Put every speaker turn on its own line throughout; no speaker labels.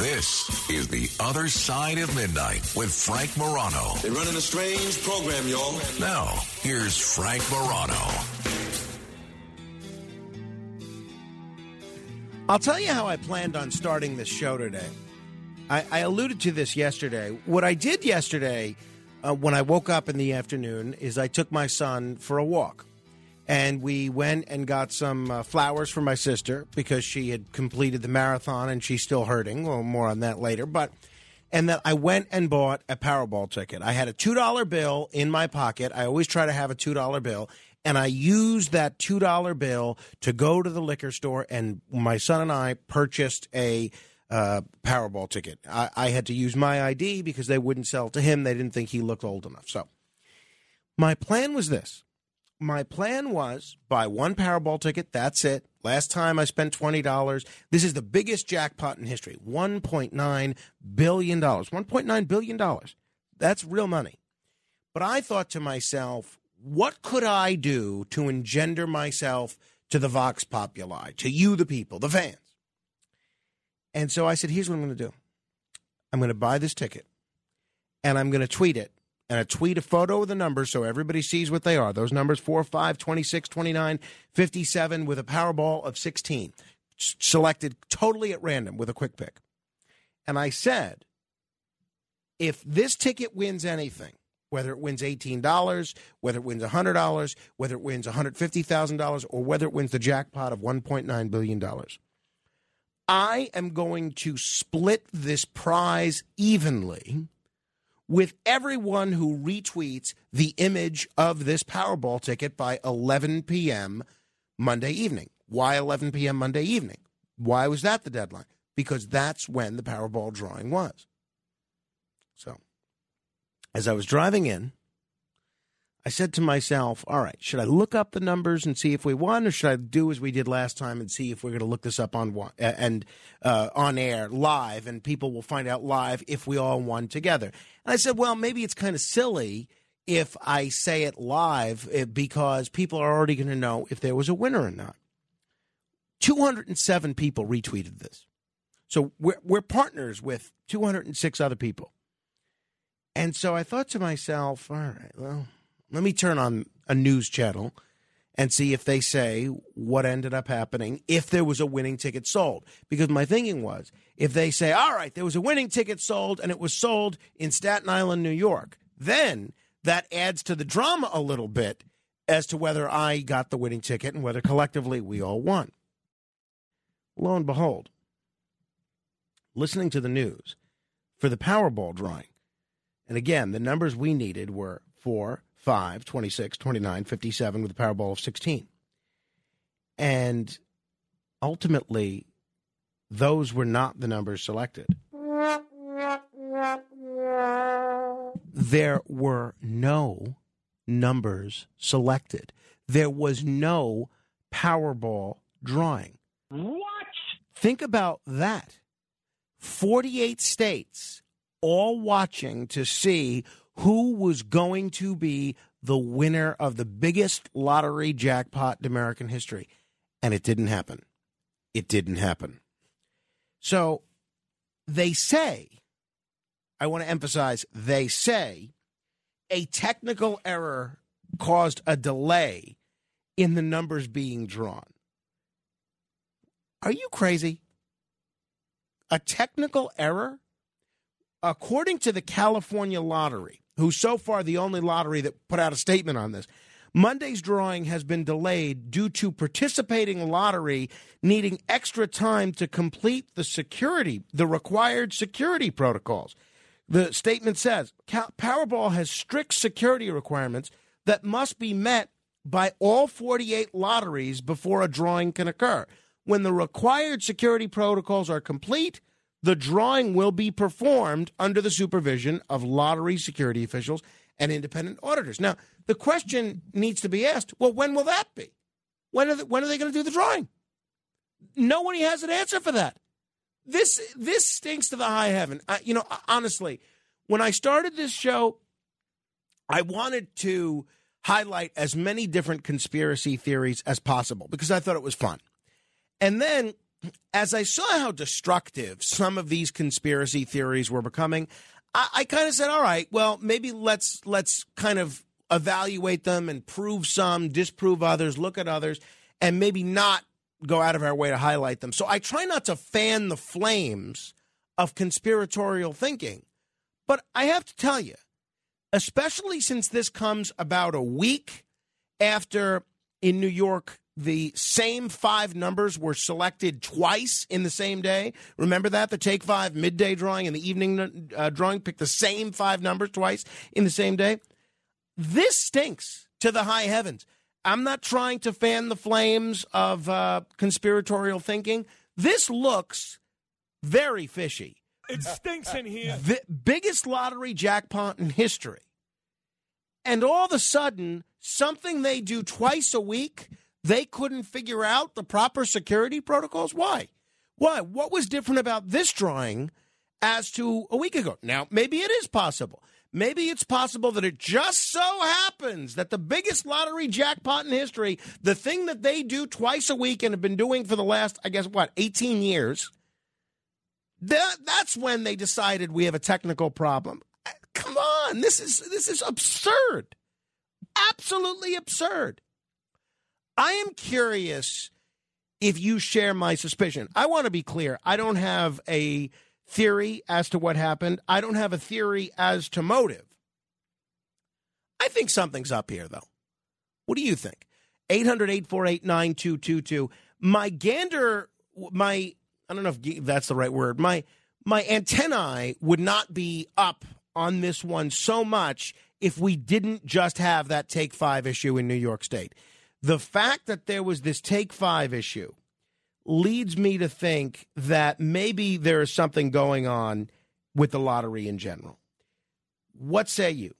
This is The Other Side of Midnight with Frank Morano.
They're running a strange program, y'all.
Now, here's Frank Morano.
I'll tell you how I planned on starting this show today. I, I alluded to this yesterday. What I did yesterday uh, when I woke up in the afternoon is I took my son for a walk. And we went and got some uh, flowers for my sister because she had completed the marathon and she's still hurting. Well, more on that later. But and that I went and bought a Powerball ticket. I had a two dollar bill in my pocket. I always try to have a two dollar bill, and I used that two dollar bill to go to the liquor store. And my son and I purchased a uh, Powerball ticket. I, I had to use my ID because they wouldn't sell to him. They didn't think he looked old enough. So my plan was this my plan was buy one Powerball ticket. That's it. Last time I spent twenty dollars. This is the biggest jackpot in history. One point nine billion dollars. One point nine billion dollars. That's real money. But I thought to myself, what could I do to engender myself to the Vox Populi, to you, the people, the fans? And so I said, here's what I'm going to do. I'm going to buy this ticket, and I'm going to tweet it and I tweet a photo of the numbers so everybody sees what they are. Those numbers 4, 5, 26, 29, 57 with a Powerball of 16, selected totally at random with a quick pick. And I said, if this ticket wins anything, whether it wins $18, whether it wins $100, whether it wins $150,000, or whether it wins the jackpot of $1.9 billion, I am going to split this prize evenly with everyone who retweets the image of this Powerball ticket by 11 p.m. Monday evening. Why 11 p.m. Monday evening? Why was that the deadline? Because that's when the Powerball drawing was. So, as I was driving in, I said to myself, all right, should I look up the numbers and see if we won, or should I do as we did last time and see if we're going to look this up on uh, and uh, on air live, and people will find out live if we all won together? And I said, well, maybe it's kind of silly if I say it live eh, because people are already going to know if there was a winner or not. 207 people retweeted this. So we're, we're partners with 206 other people. And so I thought to myself, all right, well, let me turn on a news channel and see if they say what ended up happening if there was a winning ticket sold. Because my thinking was if they say, all right, there was a winning ticket sold and it was sold in Staten Island, New York, then that adds to the drama a little bit as to whether I got the winning ticket and whether collectively we all won. Lo and behold, listening to the news for the Powerball drawing, and again, the numbers we needed were four, 5, 26, 29, 57 with a Powerball of 16. And ultimately, those were not the numbers selected. There were no numbers selected. There was no Powerball drawing.
What?
Think about that. 48 states all watching to see who was going to be the winner of the biggest lottery jackpot in American history. And it didn't happen. It didn't happen. So they say, I want to emphasize, they say a technical error caused a delay in the numbers being drawn. Are you crazy? A technical error? According to the California Lottery, who's so far the only lottery that put out a statement on this. Monday's drawing has been delayed due to participating lottery needing extra time to complete the security, the required security protocols. The statement says Powerball has strict security requirements that must be met by all 48 lotteries before a drawing can occur. When the required security protocols are complete, the drawing will be performed under the supervision of lottery security officials and independent auditors. Now, the question needs to be asked well, when will that be? When are, the, when are they going to do the drawing? Nobody has an answer for that. This this stinks to the high heaven. I, you know, honestly, when I started this show, I wanted to highlight as many different conspiracy theories as possible because I thought it was fun. And then as I saw how destructive some of these conspiracy theories were becoming, I, I kind of said, all right, well, maybe let's let's kind of evaluate them and prove some, disprove others, look at others, and maybe not go out of our way to highlight them. So I try not to fan the flames of conspiratorial thinking. But I have to tell you, especially since this comes about a week after in New York the same five numbers were selected twice in the same day. Remember that? The Take Five midday drawing and the evening uh, drawing picked the same five numbers twice in the same day. This stinks to the high heavens. I'm not trying to fan the flames of uh, conspiratorial thinking. This looks very fishy.
It stinks in here.
The biggest lottery jackpot in history. And all of a sudden, something they do twice a week they couldn't figure out the proper security protocols? Why? Why? What was different about this drawing as to a week ago? Now, maybe it is possible. Maybe it's possible that it just so happens that the biggest lottery jackpot in history, the thing that they do twice a week and have been doing for the last, I guess, what, 18 years, that, that's when they decided we have a technical problem. Come on, this is this is absurd. Absolutely absurd. I am curious if you share my suspicion. I want to be clear. I don't have a theory as to what happened. I don't have a theory as to motive. I think something's up here, though. What do you think? 800 848 9222. My gander, my, I don't know if that's the right word, my, my antennae would not be up on this one so much if we didn't just have that take five issue in New York State. The fact that there was this take five issue leads me to think that maybe there is something going on with the lottery in general. What say you?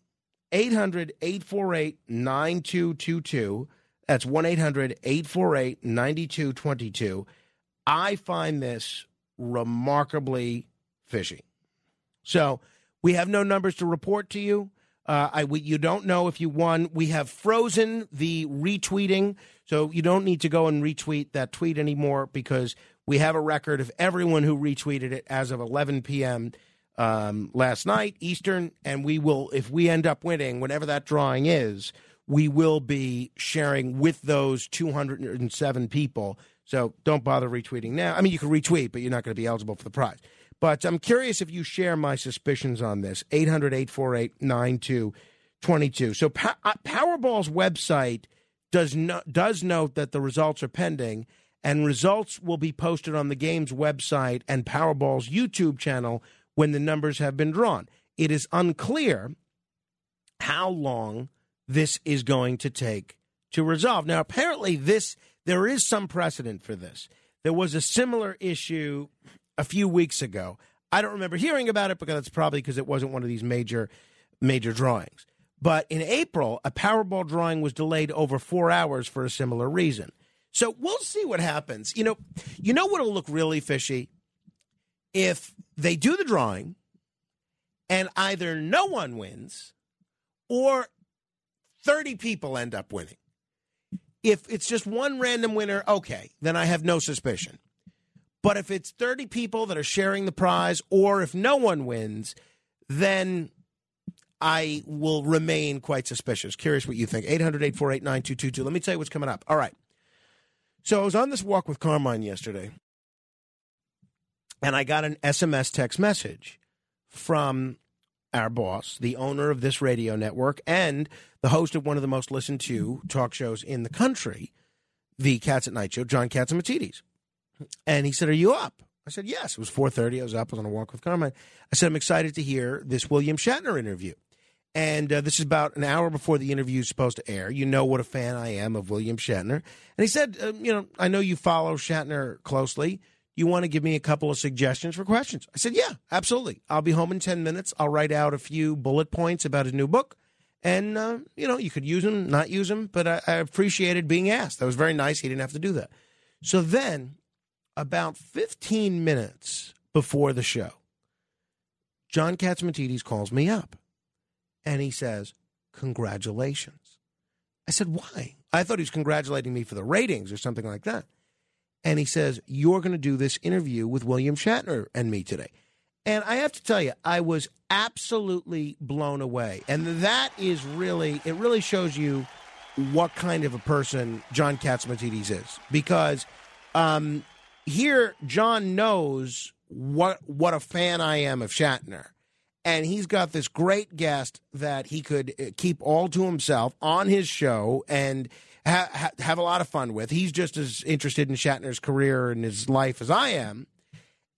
800 848 9222. That's 1 800 848 9222. I find this remarkably fishy. So we have no numbers to report to you. Uh, I, we, you don't know if you won. We have frozen the retweeting, so you don't need to go and retweet that tweet anymore because we have a record of everyone who retweeted it as of 11 p.m. Um, last night Eastern, and we will, if we end up winning, whenever that drawing is, we will be sharing with those 207 people. So don't bother retweeting now. I mean, you can retweet, but you're not going to be eligible for the prize. But I'm curious if you share my suspicions on this. 800 848 9222. So uh, Powerball's website does, no, does note that the results are pending, and results will be posted on the game's website and Powerball's YouTube channel when the numbers have been drawn. It is unclear how long this is going to take to resolve. Now, apparently, this there is some precedent for this. There was a similar issue a few weeks ago. I don't remember hearing about it because that's probably because it wasn't one of these major major drawings. But in April, a Powerball drawing was delayed over four hours for a similar reason. So we'll see what happens. You know, you know what'll look really fishy if they do the drawing and either no one wins or 30 people end up winning. If it's just one random winner, okay, then I have no suspicion. But if it's 30 people that are sharing the prize, or if no one wins, then I will remain quite suspicious. Curious what you think. 800 848 9222. Let me tell you what's coming up. All right. So I was on this walk with Carmine yesterday, and I got an SMS text message from our boss, the owner of this radio network, and the host of one of the most listened to talk shows in the country, the Cats at Night show, John Catsimatidis. And he said, "Are you up?" I said, "Yes." It was four thirty. I was up. I was on a walk with Carmine. I said, "I'm excited to hear this William Shatner interview." And uh, this is about an hour before the interview is supposed to air. You know what a fan I am of William Shatner. And he said, uh, You know, I know you follow Shatner closely. You want to give me a couple of suggestions for questions? I said, Yeah, absolutely. I'll be home in 10 minutes. I'll write out a few bullet points about his new book. And, uh, you know, you could use them, not use them, but I, I appreciated being asked. That was very nice. He didn't have to do that. So then, about 15 minutes before the show, John Catsimatidis calls me up and he says, Congratulations. I said, Why? I thought he was congratulating me for the ratings or something like that. And he says, You're going to do this interview with William Shatner and me today. And I have to tell you, I was absolutely blown away. And that is really, it really shows you what kind of a person John Catsimatidis is. Because um, here, John knows what what a fan I am of Shatner. And he's got this great guest that he could uh, keep all to himself on his show and ha- ha- have a lot of fun with. He's just as interested in Shatner's career and his life as I am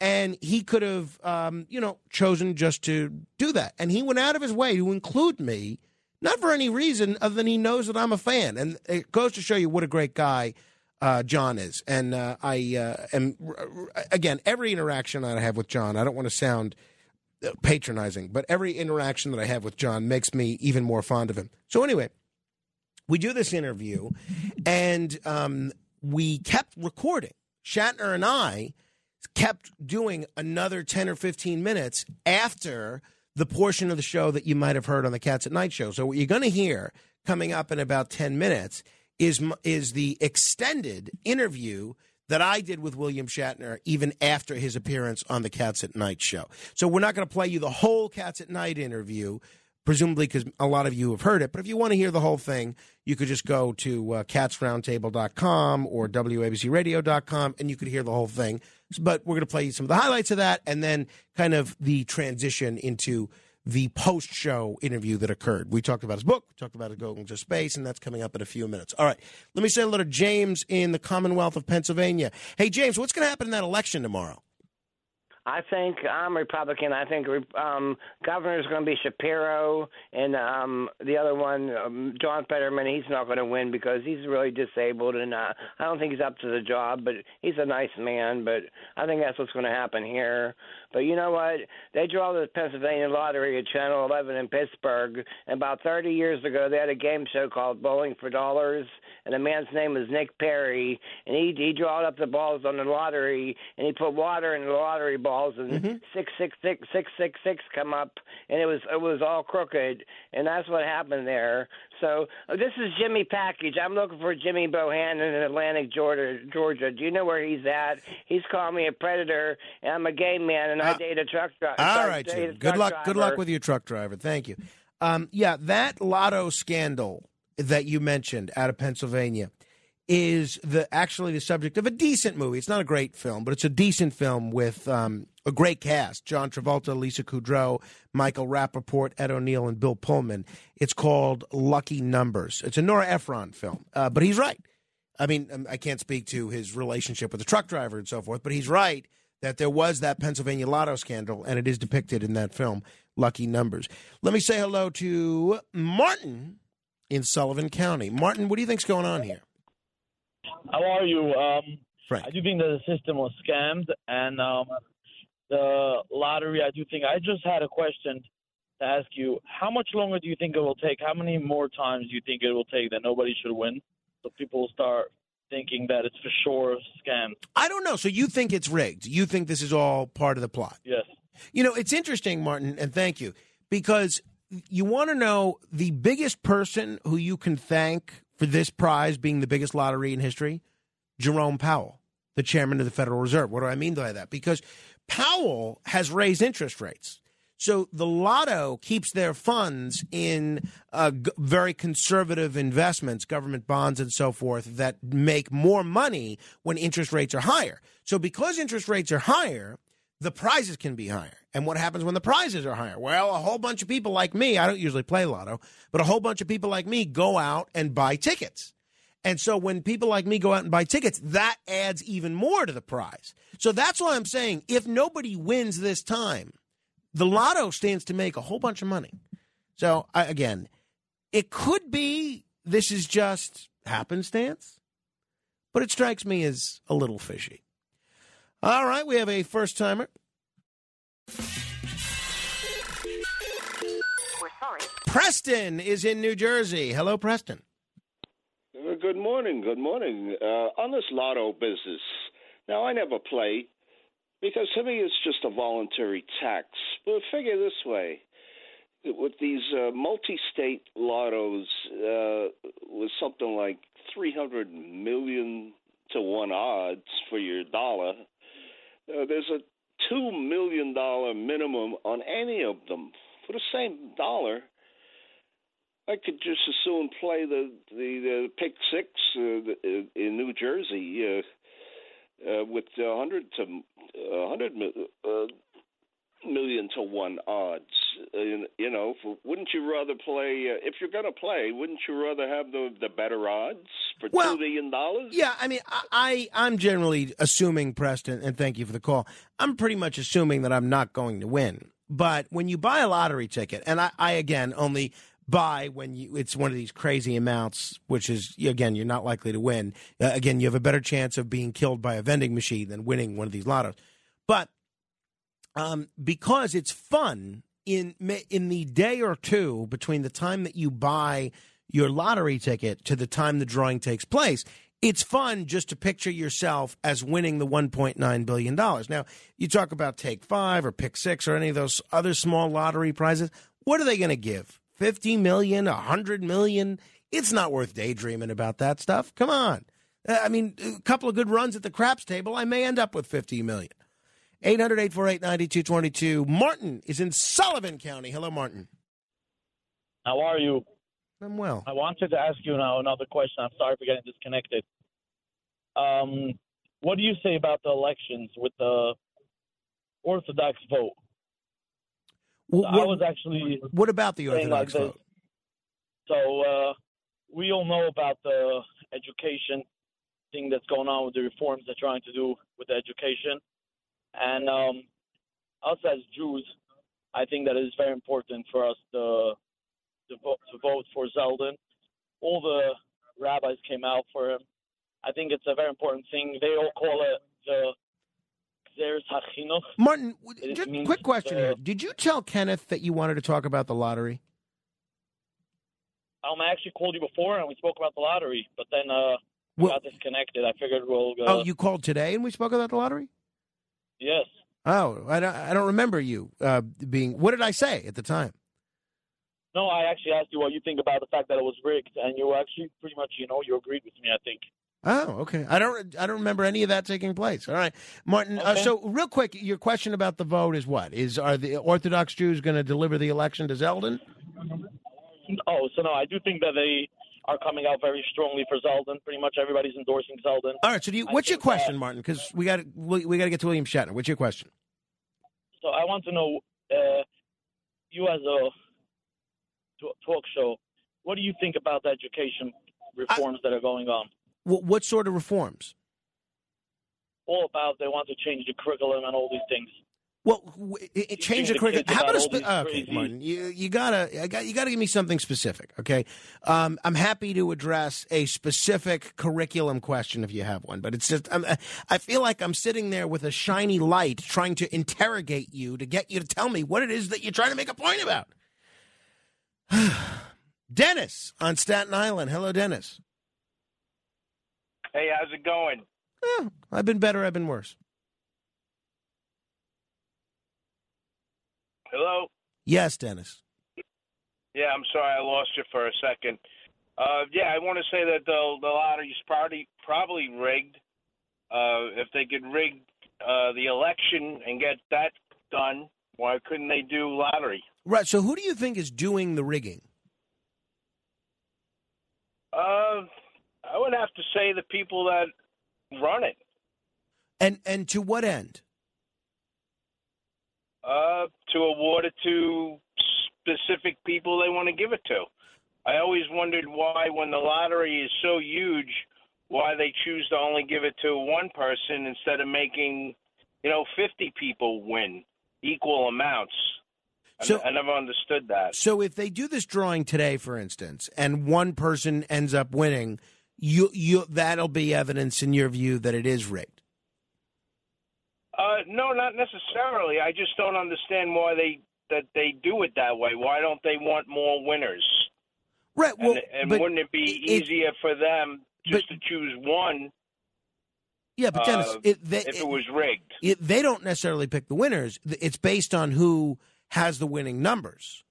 and he could have, um, you know, chosen just to do that. And he went out of his way to include me, not for any reason other than he knows that I'm a fan. And it goes to show you what a great guy uh, John is. And uh, I uh, am, again, every interaction I have with John, I don't want to sound uh, patronizing, but every interaction that I have with John makes me even more fond of him. So, anyway, we do this interview, and um, we kept recording. Shatner and I kept doing another 10 or 15 minutes after the portion of the show that you might have heard on the Cats at Night show. So what you're going to hear coming up in about 10 minutes is is the extended interview that I did with William Shatner even after his appearance on the Cats at Night show. So we're not going to play you the whole Cats at Night interview presumably because a lot of you have heard it. But if you want to hear the whole thing, you could just go to uh, catsroundtable.com or wabcradio.com and you could hear the whole thing. But we're going to play you some of the highlights of that and then kind of the transition into the post show interview that occurred. We talked about his book, we talked about it going to space, and that's coming up in a few minutes. All right, let me say hello to James in the Commonwealth of Pennsylvania. Hey, James, what's going to happen in that election tomorrow?
I think I'm Republican. I think um, governor is going to be Shapiro, and um, the other one, um, John Fetterman. He's not going to win because he's really disabled, and uh, I don't think he's up to the job. But he's a nice man. But I think that's what's going to happen here. But you know what? They draw the Pennsylvania lottery at Channel 11 in Pittsburgh. And about 30 years ago, they had a game show called Bowling for Dollars, and the man's name was Nick Perry, and he he drawed up the balls on the lottery, and he put water in the lottery balls, and mm-hmm. six six six six six six come up, and it was it was all crooked, and that's what happened there. So uh, this is Jimmy Package. I'm looking for Jimmy Bohannon in Atlantic, Georgia. Georgia. Do you know where he's at? He's calling me a predator, and I'm a gay man, and uh, I date a truck driver.
All right, Jim. Good luck. Driver. Good luck with your truck driver. Thank you. Um, yeah, that lotto scandal that you mentioned out of Pennsylvania is the actually the subject of a decent movie. It's not a great film, but it's a decent film with um, a great cast: John Travolta, Lisa Kudrow, Michael Rapaport, Ed O'Neill, and Bill Pullman. It's called Lucky Numbers. It's a Nora Ephron film, uh, but he's right. I mean, um, I can't speak to his relationship with the truck driver and so forth, but he's right that there was that Pennsylvania lotto scandal, and it is depicted in that film, Lucky Numbers. Let me say hello to Martin in Sullivan County. Martin, what do you think's going on here?
How are you? Um,
Frank.
I do think that the system was scammed, and um, the lottery. I do think. I just had a question to ask you. How much longer do you think it will take? How many more times do you think it will take that nobody should win, so people will start thinking that it's for sure a scam?
I don't know. So you think it's rigged? You think this is all part of the plot?
Yes.
You know, it's interesting, Martin, and thank you because you want to know the biggest person who you can thank for this prize being the biggest lottery in history? Jerome Powell, the chairman of the Federal Reserve. What do I mean by that? Because Powell has raised interest rates. So the lotto keeps their funds in uh, g- very conservative investments, government bonds and so forth, that make more money when interest rates are higher. So because interest rates are higher, the prizes can be higher. And what happens when the prizes are higher? Well, a whole bunch of people like me, I don't usually play lotto, but a whole bunch of people like me go out and buy tickets. And so when people like me go out and buy tickets, that adds even more to the prize. So that's why I'm saying if nobody wins this time, the lotto stands to make a whole bunch of money. So I, again, it could be this is just happenstance, but it strikes me as a little fishy. All right, we have a first timer.
We're sorry.
Preston is in New Jersey. Hello, Preston.
Uh, Good morning. Good morning. Uh, on this lotto business, now I never play because to me it's just a voluntary tax. But figure this way: with these uh, multi-state lottos, uh, with something like three hundred million to one odds for your dollar, uh, there's a two million dollar minimum on any of them for the same dollar. I could just as soon play the the, the pick six uh, the- in New Jersey uh, uh, with a hundred to a hundred uh, million to one odds. Uh, you know, for, wouldn't you rather play uh, if you're going to play? Wouldn't you rather have the the better odds for
Well,
two million dollars?
Yeah, I mean, I, I I'm generally assuming Preston, and thank you for the call. I'm pretty much assuming that I'm not going to win. But when you buy a lottery ticket, and I, I again only buy when you it's one of these crazy amounts, which is again you're not likely to win. Uh, again, you have a better chance of being killed by a vending machine than winning one of these lottos. But um, because it's fun in in the day or two between the time that you buy your lottery ticket to the time the drawing takes place. It's fun just to picture yourself as winning the $1.9 billion. Now, you talk about Take Five or Pick Six or any of those other small lottery prizes. What are they going to give? 50 million, 100 million? It's not worth daydreaming about that stuff. Come on. Uh, I mean, a couple of good runs at the craps table, I may end up with 50 million. 800 848 9222. Martin is in Sullivan County. Hello, Martin.
How are you?
I'm well.
I wanted to ask you now another question. I'm sorry for getting disconnected. Um, what do you say about the elections with the Orthodox vote?
Wh-
I
what,
was actually
what about the
saying like
Orthodox vote?
So uh, we all know about the education thing that's going on with the reforms they're trying to do with the education, and um, us as Jews, I think that it is very important for us to to vote, to vote for Zeldin. All the rabbis came out for him. I think it's a very important thing. They all call it the Xeris Hachinuch.
Martin,
It
just quick question
uh,
here. Did you tell Kenneth that you wanted to talk about the lottery?
Um, I actually called you before and we spoke about the lottery, but then uh, we
Well-
got disconnected. I figured we'll go.
oh, you called today and we spoke about the lottery?
Yes.
Oh, I don't, I don't remember you uh, being. What did I say at the time?
No, I actually asked you what you think about the fact that it was rigged, and you actually pretty much, you know, you agreed with me. I think.
Oh, okay. I don't. I don't remember any of that taking place. All right, Martin. Uh, so, real quick, your question about the vote is what? Is are the Orthodox Jews going to deliver the election to Zeldin?
Oh, so no, I do think that they are coming out very strongly for Zeldin. Pretty much everybody's endorsing Zeldin.
All right. So, do you, what's your
think that-
question, Martin? Because we got we, we got to get to William Shatner. What's your question?
So I want to know, uh, you as a talk show, what do you think about the education reforms that are going on?
What, what sort of reforms?
All about they want to change the curriculum and all these things.
Well, w- it, it change the
the
curriculum. How about a
about
spe-
all these
okay, Martin? You you gotta I got you gotta give me something specific. Okay, um, I'm happy to address a specific curriculum question if you have one, but it's just I'm, I feel like I'm sitting there with a shiny light trying to interrogate you to get you to tell me what it is that you're trying to make a point about. Dennis on Staten Island. Hello, Dennis.
Hey, how's it going?
Eh, I've been better. I've been worse.
Hello?
Yes, Dennis.
Yeah, I'm sorry I lost you for a second. Uh, yeah, I want to say that the the lottery's probably probably rigged. Uh, if they could rig uh, the election and get that done, why couldn't they do lottery?
Right. So, who do you think is doing the rigging?
Uh, I would have to say the people that run it.
And and to what end?
Uh, to award it to specific people they want to give it to. I always wondered why, when the lottery is so huge, why they choose to only give it to one person instead of making, you know, 50 people win equal amounts. I-
So-
I, never understood that.
So if they do this drawing today, for instance, and one person ends up winning, you you that'll be evidence in your view that it is rigged.
Uh, no, not necessarily. I just don't understand why they that they do it that way. Why don't they want more winners?
Right. Well,
and and wouldn't it be
it-
easier for them just to choose one
yeah, but Dennis,
uh,
it, they,
if it was rigged?
they don't necessarily pick the winners. It's based on who has the winning numbers.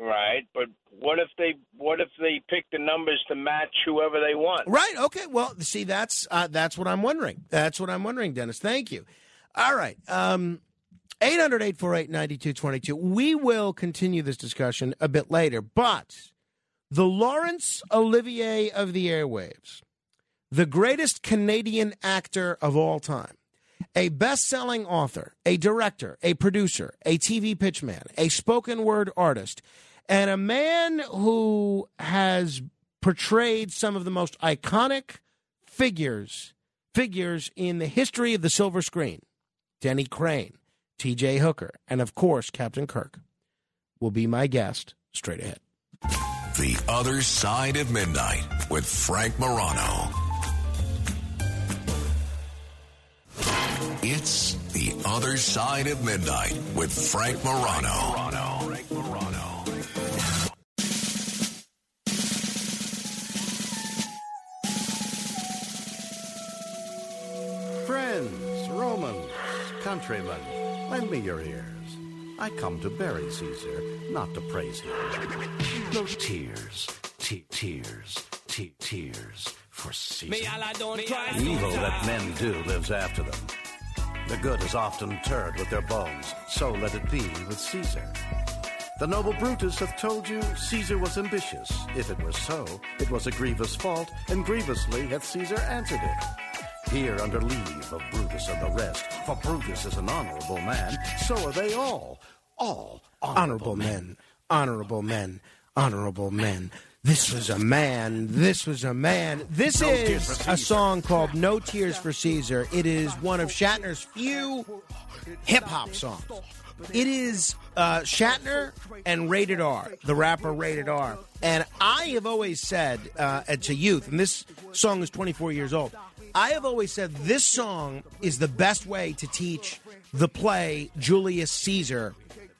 Right, but what if they what if they pick the numbers to match whoever they want?
Right. Okay. Well, see, that's uh, that's what I'm wondering. That's what I'm wondering, Dennis. Thank you. All right. Um, 800 848 9222. We will continue this discussion a bit later, but the Laurence Olivier of the airwaves, the greatest Canadian actor of all time, a best selling author, a director, a producer, a TV pitchman, a spoken word artist, and a man who has portrayed some of the most iconic figures figures in the history of the silver screen. Denny Crane, TJ Hooker, and of course Captain Kirk will be my guest straight ahead.
The Other Side of Midnight with Frank Morano. It's The Other Side of Midnight with Frank Morano. Frank Morano.
Friends, Romans, countrymen, lend me your ears. I come to bury Caesar, not to praise him. No tears, te- tears, te- tears for Caesar. The evil that men do lives after them. The good is often interred with their bones, so let it be with Caesar. The noble Brutus hath told you Caesar was ambitious. If it were so, it was a grievous fault, and grievously hath Caesar answered it. Here under leave of Brutus and the rest, for Brutus is an honorable man, so are they all, all
Honorable men, honorable men, honorable men. This was a man. This was a man. This
No
is a song called No Tears for Caesar. It is one of Shatner's few hip hop songs. It is uh, Shatner and Rated R, the rapper Rated R. And I have always said uh, to youth, and this song is 24 years old, I have always said this song is the best way to teach the play Julius Caesar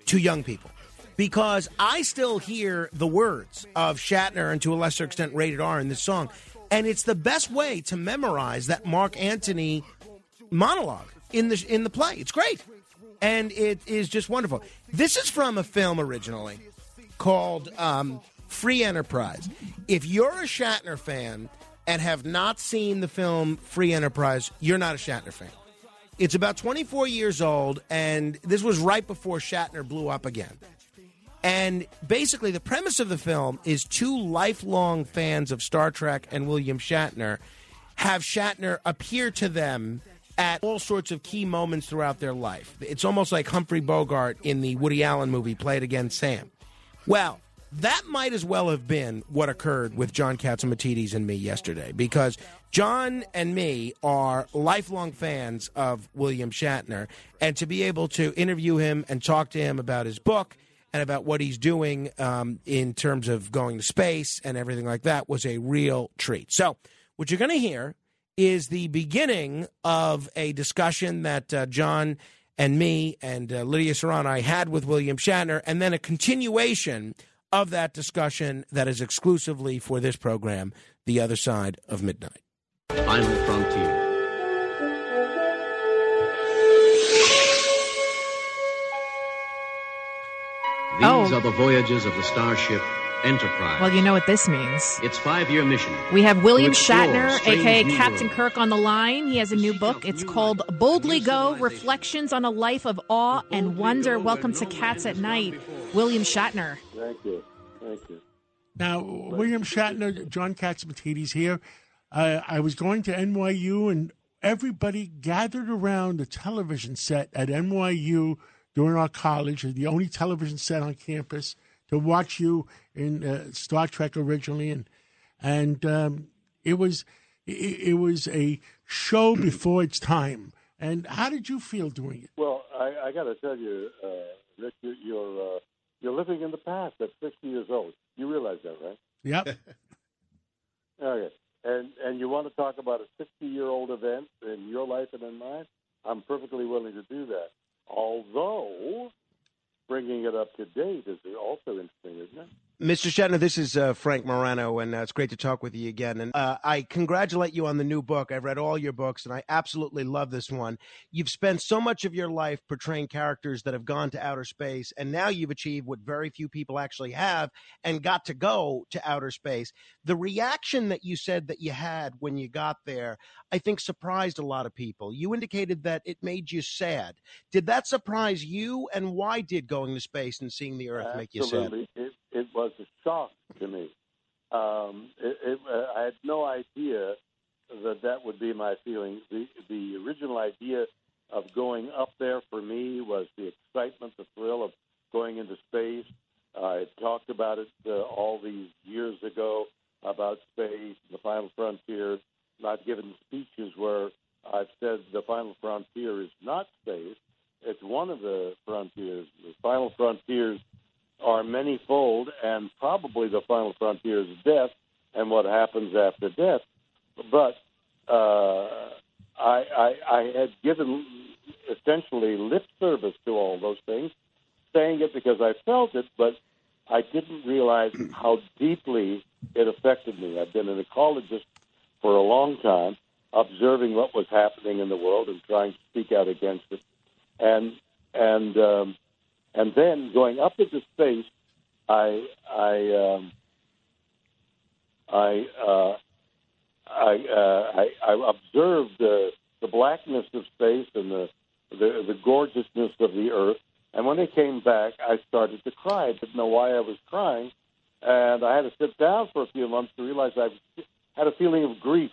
to young people because I still hear the words of Shatner and to a lesser extent Rated R in this song. And it's the best way to memorize that Mark Antony monologue in the in the play. It's great. And it is just wonderful. This is from a film originally called um, Free Enterprise. If you're a Shatner fan and have not seen the film Free Enterprise, you're not a Shatner fan. It's about 24 years old, and this was right before Shatner blew up again. And basically, the premise of the film is two lifelong fans of Star Trek and William Shatner have Shatner appear to them at all sorts of key moments throughout their life. It's almost like Humphrey Bogart in the Woody Allen movie, Play It Again, Sam. Well, that might as well have been what occurred with John Catsimatidis and me yesterday because John and me are lifelong fans of William Shatner, and to be able to interview him and talk to him about his book and about what he's doing um, in terms of going to space and everything like that was a real treat. So, what you're going to hear is the beginning of a discussion that uh, John and me and uh, Lydia Serrano I had with William Shatner, and then a continuation of that discussion that is exclusively for this program, The Other Side of Midnight.
Final frontier. These
Oh.
are the voyages of the starship Enterprise.
Well, you know what this means.
its five-year mission.
We have William Shatner, aka Captain
worlds.
Kirk, on the line. He has a new book. It's called Boldly Go Reflections on a Life of Awe and Wonder. Welcome to Cats at Night, William Shatner.
Thank you. Thank you.
Now, William Shatner, John Catsimatidis here. Uh, I was going to NYU, and everybody gathered around the television set at NYU during our college, the only television set on campus, to watch you in uh, Star Trek originally, and and um, it was it, it was a show before its time. And how did you feel doing it?
Well, I, I got to tell you, uh, Rick, you, you're uh, you're living in the past at 60 years old. You realize that, right?
Yep.
Okay. And and you want to talk about a 60 year old event in your life and in mine? I'm perfectly willing to do that. Although bringing it up to date is also interesting, isn't it?
Mr. Shatner, this is uh, Frank Morano, and uh, it's great to talk with you again. And uh, I congratulate you on the new book. I've read all your books, and I absolutely love this one. You've spent so much of your life portraying characters that have gone to outer space, and now you've achieved what very few people actually have and got to go to outer space. The reaction that you said that you had when you got there, I think surprised a lot of people. You indicated that it made you sad. Did that surprise you, and why did going to space and seeing the Earth make you sad?
It, it was a shock to me. Um, it, it, uh, I had no idea that that would be my feeling. The, the original idea of going up there for me was the excitement, the thrill of going into space. I talked about it uh, all these years ago about space, the final frontier. I've given speeches where I've said the final frontier is not space. It's one of the frontiers. The final frontiers are manyfold, and probably the final frontier is death and what happens after death. But uh, I, I, I had given essentially lip service to all those things, saying it because I felt it, but I didn't realize how deeply it affected me. I've been an ecologist for a long time, observing what was happening in the world and trying to speak out against it. And and um, and then going up into space, I I um, I, uh, I, uh, I I observed the the blackness of space and the, the the gorgeousness of the Earth. And when I came back, I started to cry. I didn't know why I was crying, and I had to sit down for a few months to realize I had a feeling of grief,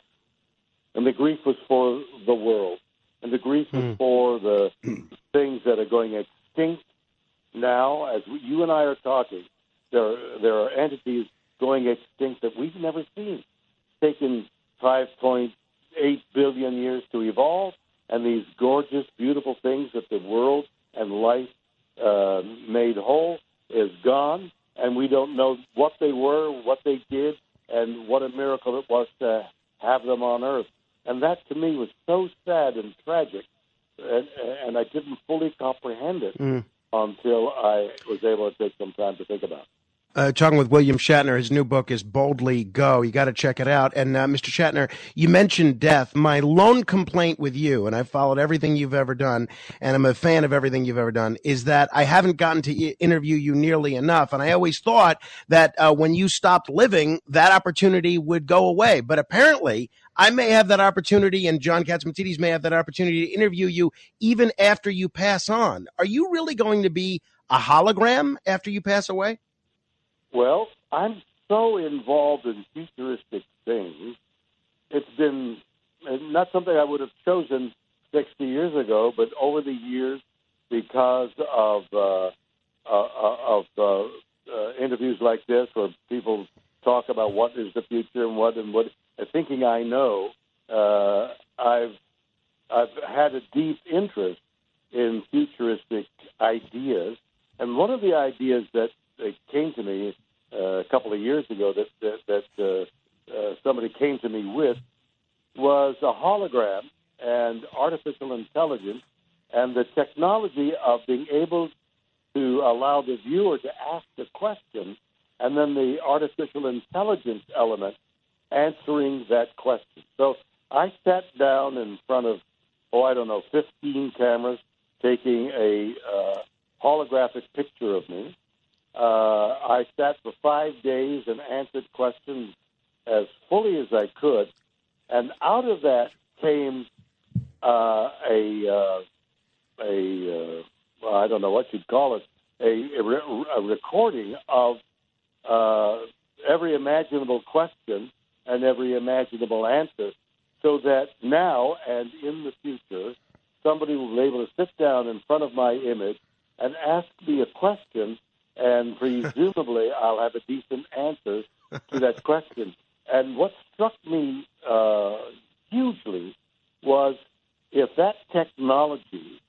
and the grief was for the world, and the grief was for the things that are going extinct now, as you and I are talking, there there are entities going extinct that we've never seen. It's taken 5.8 billion years to evolve, and these gorgeous, beautiful things that the world and life uh, made whole is gone, and we don't know what they were, what they did, and what a miracle it was to have them on Earth. And that to me was so sad and tragic, and, and I didn't fully comprehend it until I was able to take some time to think about it.
Uh, talking with William Shatner. His new book is Boldly Go. You got to check it out. And uh, Mr. Shatner, you mentioned death. My lone complaint with you, and I've followed everything you've ever done, and I'm a fan of everything you've ever done, is that I haven't gotten to interview you nearly enough. And I always thought that uh, when you stopped living, that opportunity would go away. But apparently, I may have that opportunity, and John Catsimatidis may have that opportunity to interview you even after you pass on. Are you really going to be a hologram after you pass away?
Well, I'm so involved in futuristic things. It's been uh, not something I would have chosen 60 years ago, but over the years, because of uh, uh, of uh, uh, interviews like this, where people talk about what is the future and what and what, uh, thinking I know, uh, I've I've had a deep interest in futuristic ideas, and one of the ideas that, that came to me uh, a couple of years ago that that, that uh, uh, somebody came to me with was a hologram and artificial intelligence and the technology of being able to allow the viewer to ask a question and then the artificial intelligence element answering that question. So I sat down in front of, oh, I don't know, 15 cameras taking a uh, holographic picture of me. Uh, I sat for five days and answered questions as fully as I could. And out of that came uh, a, uh, a uh, well, I don't know what you'd call it, a, a, re- a recording of uh, every imaginable question and every imaginable answer, so that now and in the future, somebody will be able to sit down in front of my image and ask me a question, and presumably I'll have a decent answer to that question. And what struck me uh, hugely was if that technology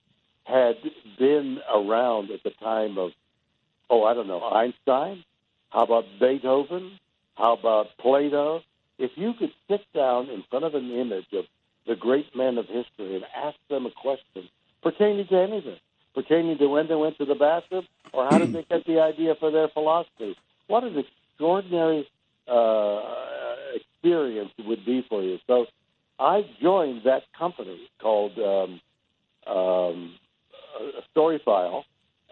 had been around at the time of, oh, I don't know, Einstein? How about Beethoven? How about Plato? If you could sit down in front of an image of the great men of history and ask them a question pertaining to anything, pertaining to when they went to the bathroom or how did they get the idea for their philosophy, what an extraordinary uh, experience it would be for you. So I joined that company called um, um, Storyfile,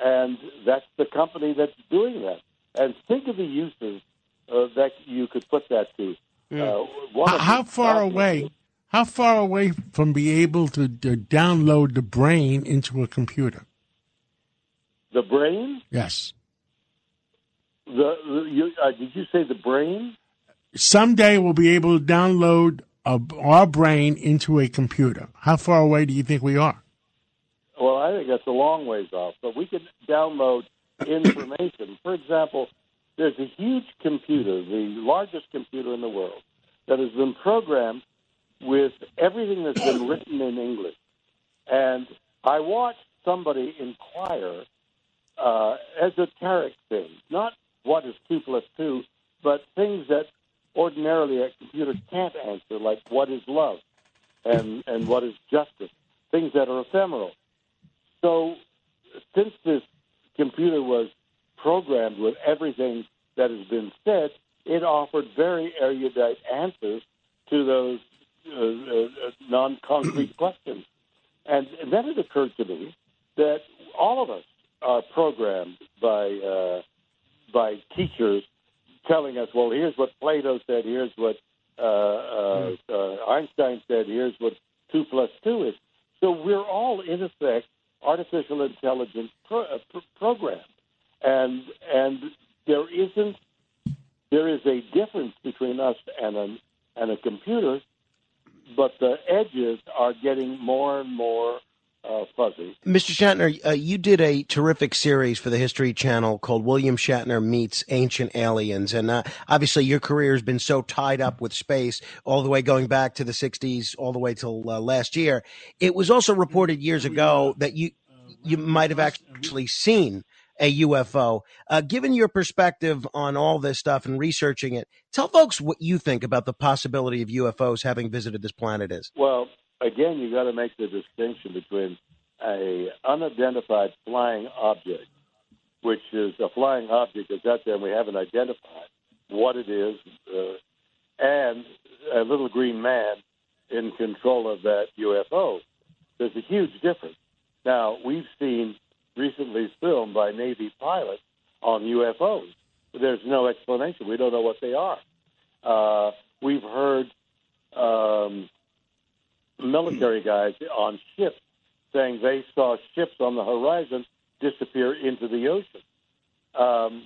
and that's the company that's doing that. And think of the uses uh, that you could put that to. Uh,
How, how far away? How far away from being able to, to download the brain into a computer?
The brain?
Yes.
The, the you, uh, did you say the brain?
Someday we'll be able to download a, our brain into a computer. How far away do you think we are?
Well, I think that's a long ways off, but we can download information. For example, there's a huge computer, the largest computer in the world, that has been programmed with everything that's been written in English. And I watched somebody inquire uh, esoteric things, not what is two plus two, but things that ordinarily a computer can't answer, like what is love and, and what is justice, things that are ephemeral. So, since this computer was programmed with everything that has been said, it offered very erudite answers to those uh, uh, non concrete questions. And, and then it occurred to me that all of us are programmed by, uh, by teachers telling us, well, here's what Plato said, here's what uh, uh, uh, Einstein said, here's what two plus two is. So we're all, in effect, artificial intelligence pro- uh, pr- programmed, and and there isn't there is a difference between us and an and a computer, but the edges are getting more and more uh, fuzzy.
Mr. Shatner, uh, you did a terrific series for the History Channel called William Shatner Meets Ancient Aliens. And uh, obviously, your career has been so tied up with space, all the way going back to the 60s, all the way till uh, last year. It was also reported years ago that you, you might have actually seen a UFO. Uh, given your perspective on all this stuff and researching it, tell folks what you think about the possibility of UFOs having visited this planet is.
Well, again, you got to make the distinction between a unidentified flying object, which is a flying object that's out there and we haven't identified what it is, uh, and a little green man in control of that UFO. There's a huge difference. Now, we've seen recently filmed by Navy pilots on UFOs. There's no explanation. We don't know what they are. Uh, we've heard um, military guys on ships saying they saw ships on the horizon disappear into the ocean. Um,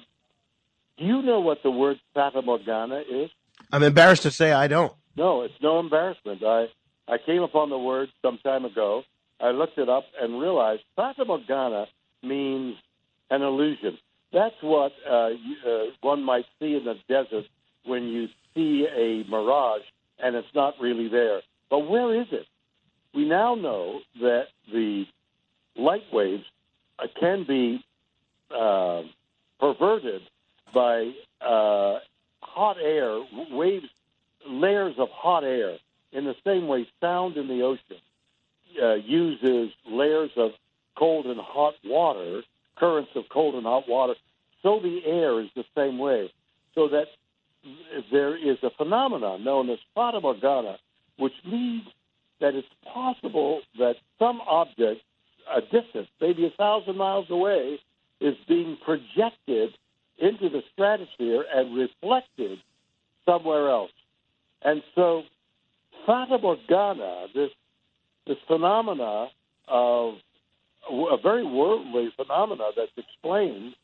do you know what the word Fata Morgana is?
I'm embarrassed to say I don't.
No, it's no embarrassment. I, I came upon the word some time ago. I looked it up and realized Fata Morgana means an illusion. That's what uh, you, uh, one might see in the desert when you see a mirage and it's not really there. But where is it? We now know that the light waves uh, can be uh, perverted by uh, hot air, waves, layers of hot air, in the same way sound in the ocean uh, uses layers of cold and hot water, currents of cold and hot water. So the air is the same way. So that there is a phenomenon known as fata morgana, which means that it's possible that some object, a distance, maybe a thousand miles away, is being projected into the stratosphere and reflected somewhere else. And so, fata morgana, this this phenomena of a very worldly phenomena that's explained,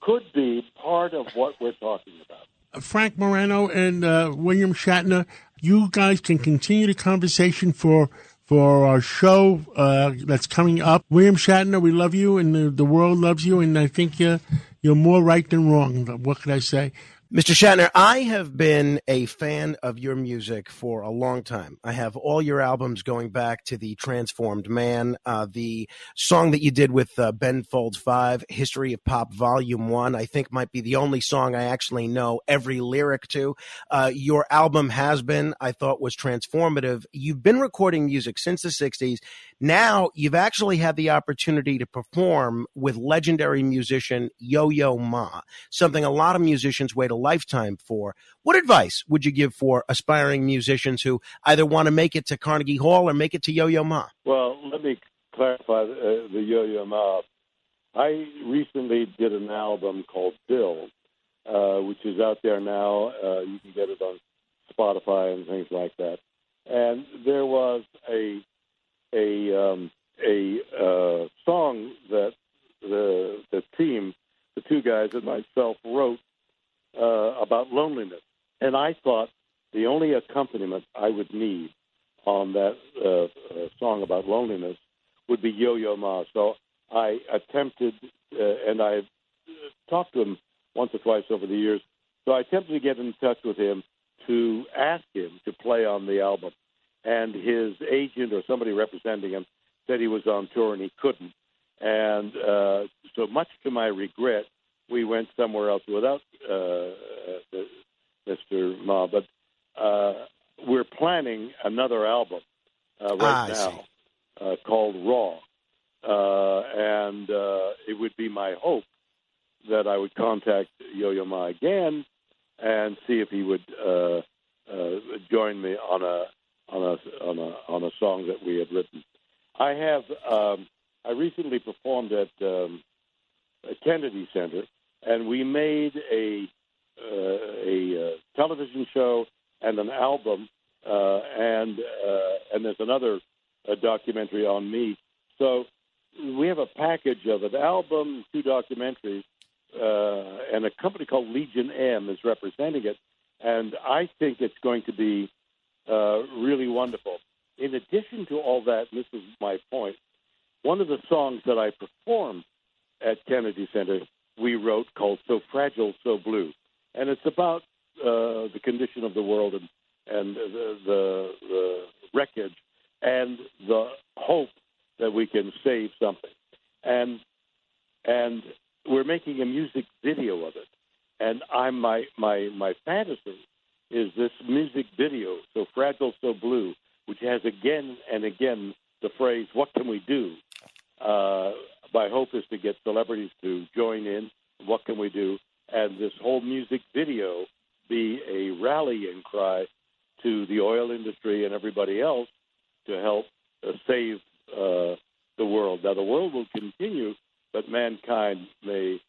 could be part of what we're talking about.
Frank Morano and uh, William Shatner, you guys can continue the conversation for for our show uh, that's coming up. William Shatner, we love you, and the, the world loves you, and I think you're, you're more right than wrong. What could I say?
Mr. Shatner, I have been a fan of your music for a long time. I have all your albums going back to the Transformed Man, uh, the song that you did with uh, Ben Folds Five, History of Pop Volume One. I think might be the only song I actually know every lyric to. Uh, your album has been, I thought, was transformative. You've been recording music since the '60s. Now you've actually had the opportunity to perform with legendary musician Yo Yo Ma, something a lot of musicians wait a lifetime for. What advice would you give for aspiring musicians who either want to make it to Carnegie Hall or make it to Yo Yo Ma?
Well, let me clarify uh, the Yo Yo Ma. I recently did an album called Bill, uh, which is out there now. Uh, you can get it on Spotify and things like that. And there was a a um, a uh, song that the the team, the two guys and myself wrote uh, about loneliness, and I thought the only accompaniment I would need on that uh, uh, song about loneliness would be Yo Yo Ma. So I attempted, uh, and I talked to him once or twice over the years. So I attempted to get in touch with him to ask him to play on the album and his agent or somebody representing him said he was on tour and he couldn't. And uh, so, much to my regret, we went somewhere else without uh, uh Mr. Ma. But uh, we're planning another album uh, right
Ah,
now uh, called Raw, uh, and uh, it would be my hope that I would contact Yo-Yo Ma again and see if he would uh, uh, join me on a on a on a on a song that we had written. I have um, I recently performed at um, Kennedy Center, and we made a uh, a uh, television show and an album, uh, and uh, and there's another uh, documentary on me. So we have a package of an album, two documentaries, uh, and a company called Legion M is representing it. And I think it's going to be uh, really wonderful. In addition to all that, this is my point, one of the songs that I performed at Kennedy Center we wrote called "So Fragile, So Blue," and it's about uh, the condition of the world and and the, the the wreckage and the hope that we can save something. And and we're making a music video of it. And I'm my my my fantasy is this music video, so fragile, so blue, which has again and again the phrase "What can we do?" Uh, my hope is to get celebrities to join in. What can we do? And this whole music video be a rallying cry to the oil industry and everybody else to help uh, save uh, the world. Now, the world will continue, but mankind may,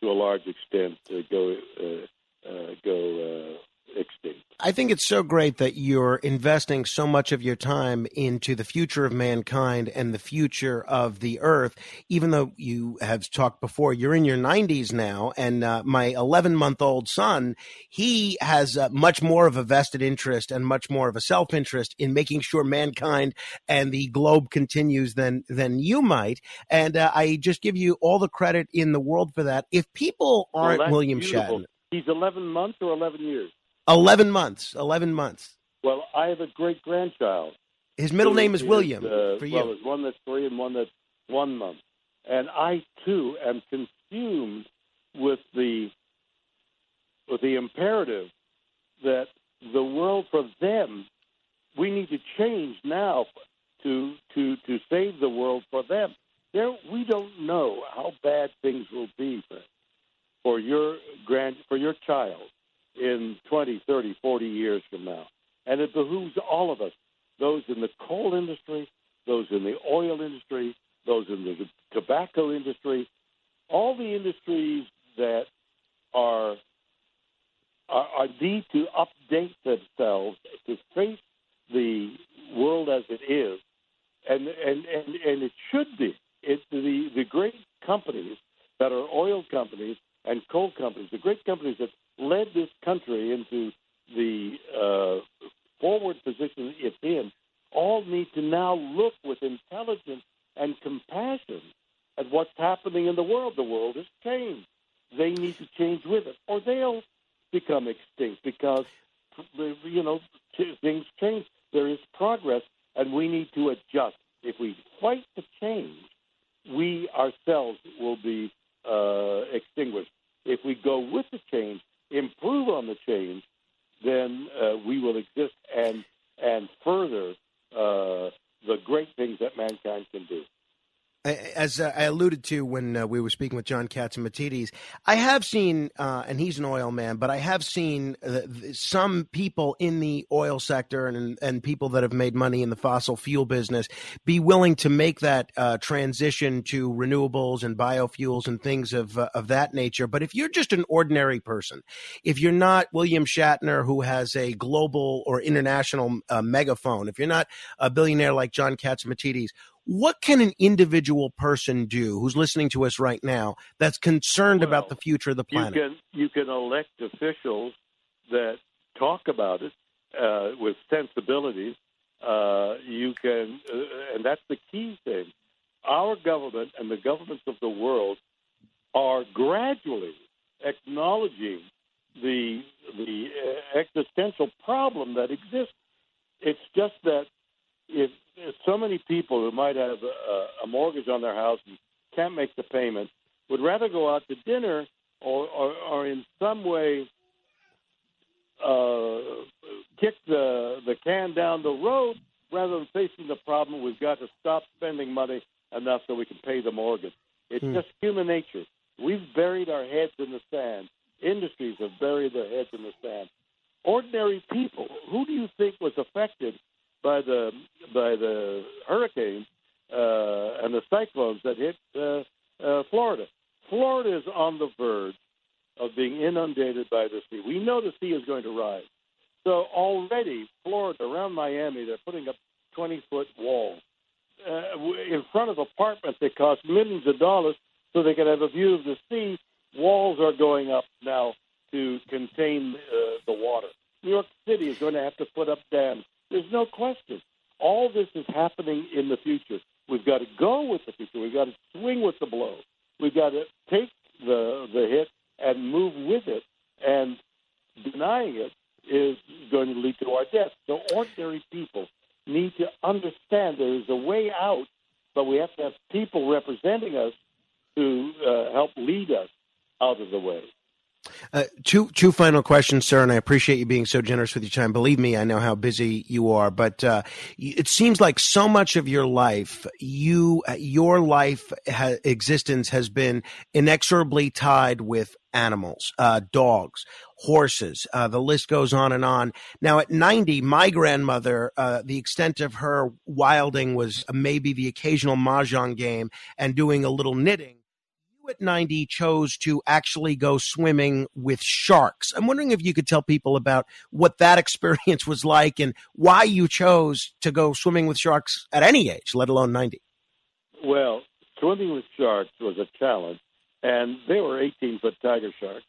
to a large extent, uh, go uh, uh, go uh, extinct.
I think it's so great that you're investing so much of your time into the future of mankind and the future of the earth, even though you have talked before, you're in your 90s now. And uh, my 11 month old son, he has uh, much more of a vested interest and much more of a self interest in making sure mankind and the globe continues than, than you might. And uh, I just give you all the credit in the world for that. If people aren't
that's
William
beautiful.
Shatner,
He's 11 months or 11 years.
11 months, 11 months.
Well, I have a great grandchild.
His middle name is William
uh,
for you.
Well, there's one that's three and one that's one month. And I too am consumed with the with the imperative that the world for them we need to change now to to to save the world for them. There, we don't know how bad things will be for, for your grand for your child in 20, 30, 40 years from now. And it behooves all of us, those in the coal industry, those in the oil industry, those in the tobacco industry, all the industries that are are, are need to update themselves to face the world as it is, and and and, and it should be. It's the the great companies that are oil companies and coal companies, the great companies that led this country into the uh, forward position it's in, all need to now look with intelligence and compassion at what's happening in the world. The world has changed. They need to change with it, or they'll become extinct because you know things change. There is progress, and we need to adjust. If we fight the change, we ourselves will be uh, extinguished. If we go with the change, improve on the change, then uh, we will exist and and further uh, the great things that mankind can do.
As uh, I alluded to when uh, we were speaking with John Catsimatidis, I have seen, uh, and he's an oil man, but I have seen uh, some people in the oil sector and and people that have made money in the fossil fuel business be willing to make that uh, transition to renewables and biofuels and things of uh, of that nature. But if you're just an ordinary person, if you're not William Shatner, who has a global or international megaphone, if you're not a billionaire like John Catsimatidis, what can an individual person do who's listening to us right now that's concerned
well,
about the future of the planet?
You can you can elect officials that talk about it uh, with sensibilities. Uh, you can, uh, and that's the key thing. Our government and the governments of the world are gradually acknowledging the the uh, existential problem that exists. It's just that if so many people who might have a, a mortgage on their house and can't make the payment would rather go out to dinner or, or, or in some way uh, kick the the can down the road rather than facing the problem. We've got to stop spending money enough so we can pay the mortgage. It's
Hmm.
just human nature. We've buried our heads in the sand. Industries have buried their heads in the sand. Ordinary people, who do you think was affected by the by the hurricanes uh, and the cyclones that hit uh, uh, Florida. Florida is on the verge of being inundated by the sea. We know the sea is going to rise. So already, Florida around Miami, they're putting up 20 foot walls uh, in front of apartments that cost millions of dollars so they can have a view of the sea. Walls are going up now to contain uh, the water. New York City is going to have to put up dams. There's no question. All this is happening in the future. We've got to go with the future. We've got to swing with the blow. We've got to take the the hit and move with it. And denying it is going to lead to our death. So ordinary people need to understand there is a way out, but we have to have people representing us to uh, help lead us out of the way.
Uh, two two final questions, sir, and I appreciate you being so generous with your time. Believe me, I know how busy you are, but uh, it seems like so much of your life, you your life ha- existence has been inexorably tied with animals, uh, dogs, horses. Uh, the list goes on and on. Now, at 90, my grandmother, uh, the extent of her wilding was maybe the occasional mahjong game and doing a little knitting at 90 chose to actually go swimming with sharks. I'm wondering if you could tell people about what that experience was like and why you chose to go swimming with sharks at any age, let alone 90.
Well, swimming with sharks was a challenge, and they were 18 foot tiger sharks.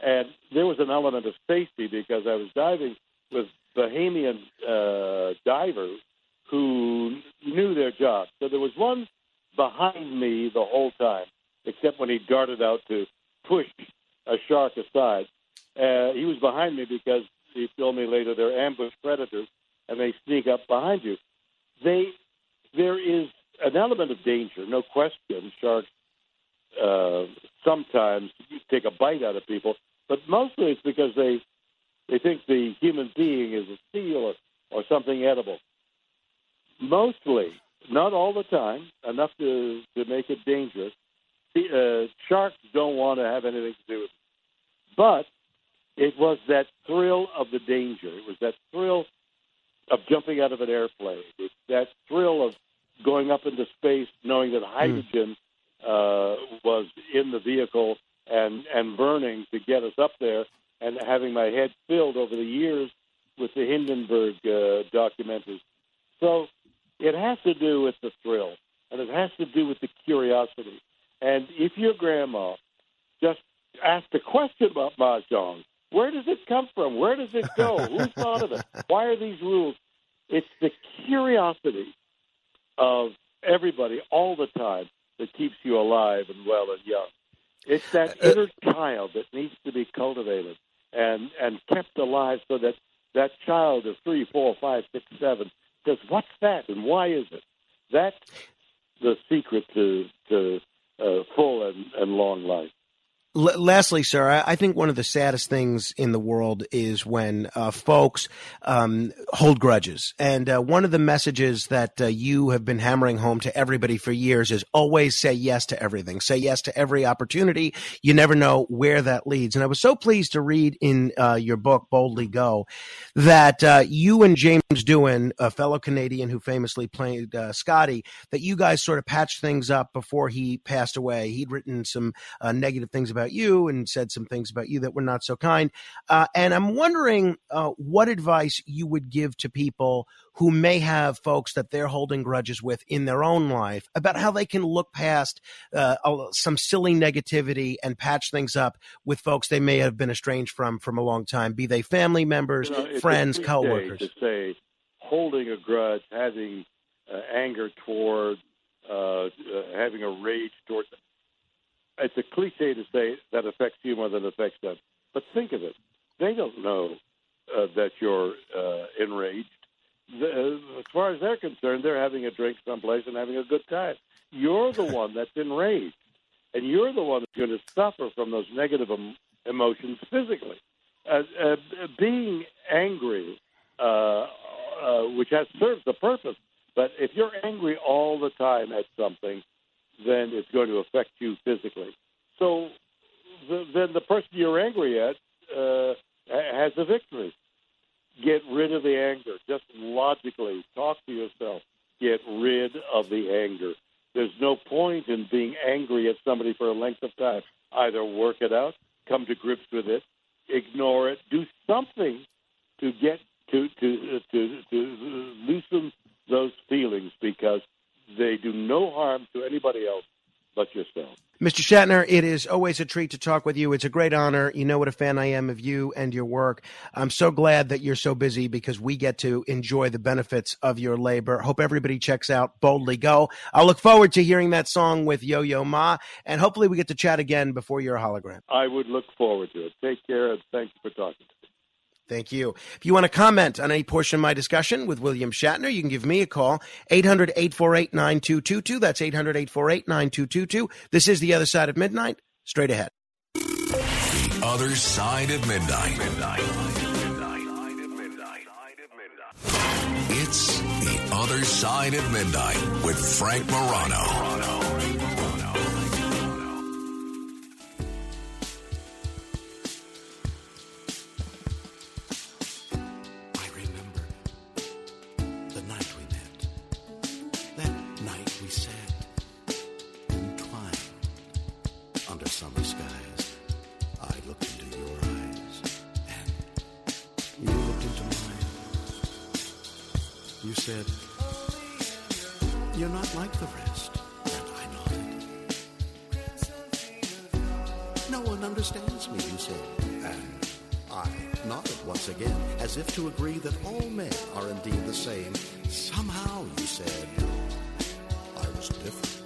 And there was an element of safety because I was diving with Bahamian uh, divers who knew their job. So there was one behind me the whole time, except when he darted out to push a shark aside. Uh, he was behind me because he told me later they're ambush predators and they sneak up behind you. They there is an element of danger, no question. Sharks uh, sometimes take a bite out of people, but mostly it's because they they think the human being is a seal or, or something edible. Mostly, not all the time, enough to to make it dangerous. Uh, sharks don't want to have anything to do with it, but it was that thrill of the danger. It was that thrill of jumping out of an airplane. It's that thrill of going up into space, knowing that hydrogen uh, was in the vehicle and and burning to get us up there, and having my head filled over the years with the Hindenburg uh, documentaries. So it has to do with the thrill, and it has to do with the curiosity. And if your grandma just asked a question about mahjong, where does it come from? Where does it go? Who thought of it? Why are these rules? It's the curiosity of everybody all the time that keeps you alive and well and young. It's that uh, uh, inner child that needs to be cultivated. and and kept alive so that that child of three, four, five, six, seven says, "What's that? And why is it?" That's the secret to to uh, full and, and long life.
L- lastly, sir, I-, I think one of the saddest things in the world is when uh, folks um, hold grudges. And uh, one of the messages that uh, you have been hammering home to everybody for years is always say yes to everything. Say yes to every opportunity. You never know where that leads. And I was so pleased to read in uh, your book, Boldly Go, that uh, you and James Doohan, a fellow Canadian who famously played uh, Scotty, that you guys sort of patched things up before he passed away. He'd written some negative things about you and said some things about you that were not so kind. Uh, and I'm wondering uh, what advice you would give to people who may have folks that they're holding grudges with in their own life about how they can look past uh, some silly negativity and patch things up with folks they may have been estranged from from a long time, be they family members,
You know,
friends, coworkers.
To say holding a grudge, having uh, anger toward, uh, uh, having a rage toward. It's a cliche to say that affects you more than affects them. But think of it. They don't know uh, that you're uh, enraged. The, as far as they're concerned, they're having a drink someplace and having a good time. You're the one that's enraged, and you're the one that's going to suffer from those negative em- emotions physically. Uh, uh, being angry, uh, uh, which has serves the purpose, but if you're angry all the time at something, then it's going to affect you physically. So the, then the person you're angry at uh, has a victory. Get rid of the anger. Just logically talk to yourself. Get rid of the anger. There's no point in being angry at somebody for a length of time. Either work it out, come to grips with it, ignore it, do something to get to to to, to loosen those feelings because they do no harm to anybody else but yourself.
Mr. Shatner, it is always a treat to talk with you. It's a great honor. You know what a fan I am of you and your work. I'm so glad that you're so busy because we get to enjoy the benefits of your labor. Hope everybody checks out Boldly Go. I'll look forward to hearing that song with Yo Yo Ma, and hopefully we get to chat again before you're a hologram.
I would look forward to it. Take care and thank you for talking.
Thank you. If you want to comment on any portion of my discussion with William Shatner, you can give me a call, 800 848 9222. That's 800 848 9222. This is The Other Side of Midnight. Straight ahead.
The other side of midnight. Midnight. It's the other side of midnight with Frank Morano.
Said, You're not like the rest. And I nodded. No one understands me, you said. And I nodded once again, as if to agree that all men are indeed the same. Somehow, you said, I was different.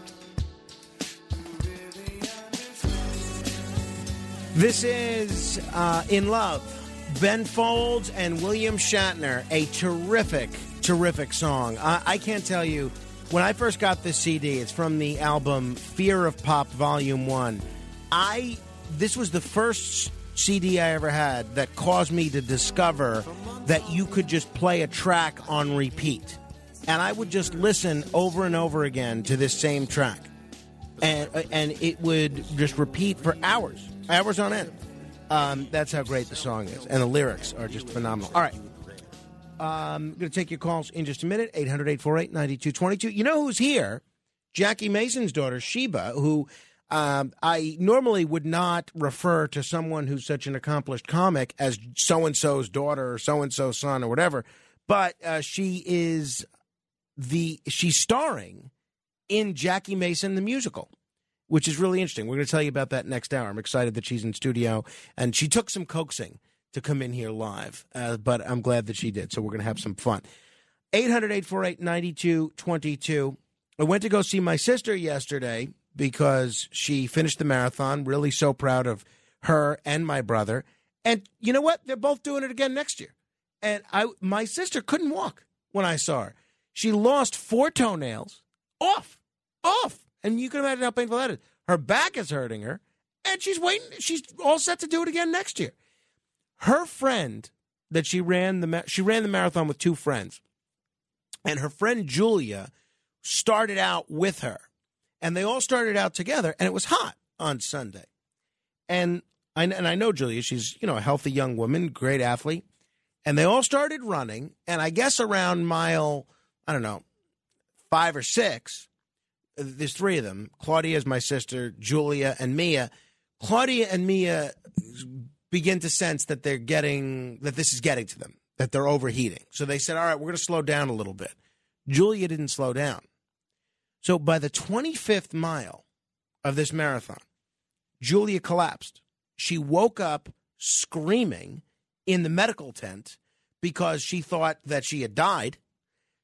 This is uh, In Love. Ben Folds and William Shatner, a terrific, terrific song. I, I can't tell you, when I first got this CD, it's from the album Fear of Pop Volume 1. I this was the first CD I ever had that caused me to discover that you could just play a track on repeat. And I would just listen over and over again to this same track. And and it would just repeat for hours, hours on end. Um, that's how great the song is. And the lyrics are just phenomenal. All right. I'm going to take your calls in just a minute 800 848 9222. You know who's here? Jackie Mason's daughter, Sheba, who um, I normally would not refer to someone who's such an accomplished comic as so and so's daughter or so and so's son or whatever. But uh, she is the she's starring in Jackie Mason the musical, which is really interesting. We're going to tell you about that next hour. I'm excited that she's in studio and she took some coaxing to come in here live, uh, but I'm glad that she did. So we're going to have some fun. 800 848 9222. I went to go see my sister yesterday because she finished the marathon. Really so proud of her and my brother. And you know what? They're both doing it again next year. And I, my sister couldn't walk when I saw her. She lost four toenails off, off. And you can imagine how painful that is. Her back is hurting her, and she's waiting. She's all set to do it again next year. Her friend that she ran the she ran the marathon with two friends, and her friend Julia started out with her, and they all started out together, and it was hot on Sunday, and I and I know Julia. She's you know a healthy young woman, great athlete, and they all started running, and I guess around mile I don't know five or six. There's three of them. Claudia is my sister, Julia and Mia. Claudia and Mia begin to sense that they're getting that this is getting to them, that they're overheating. So they said, "All right, we're going to slow down a little bit." Julia didn't slow down. So by the 25th mile of this marathon, Julia collapsed. She woke up screaming in the medical tent because she thought that she had died.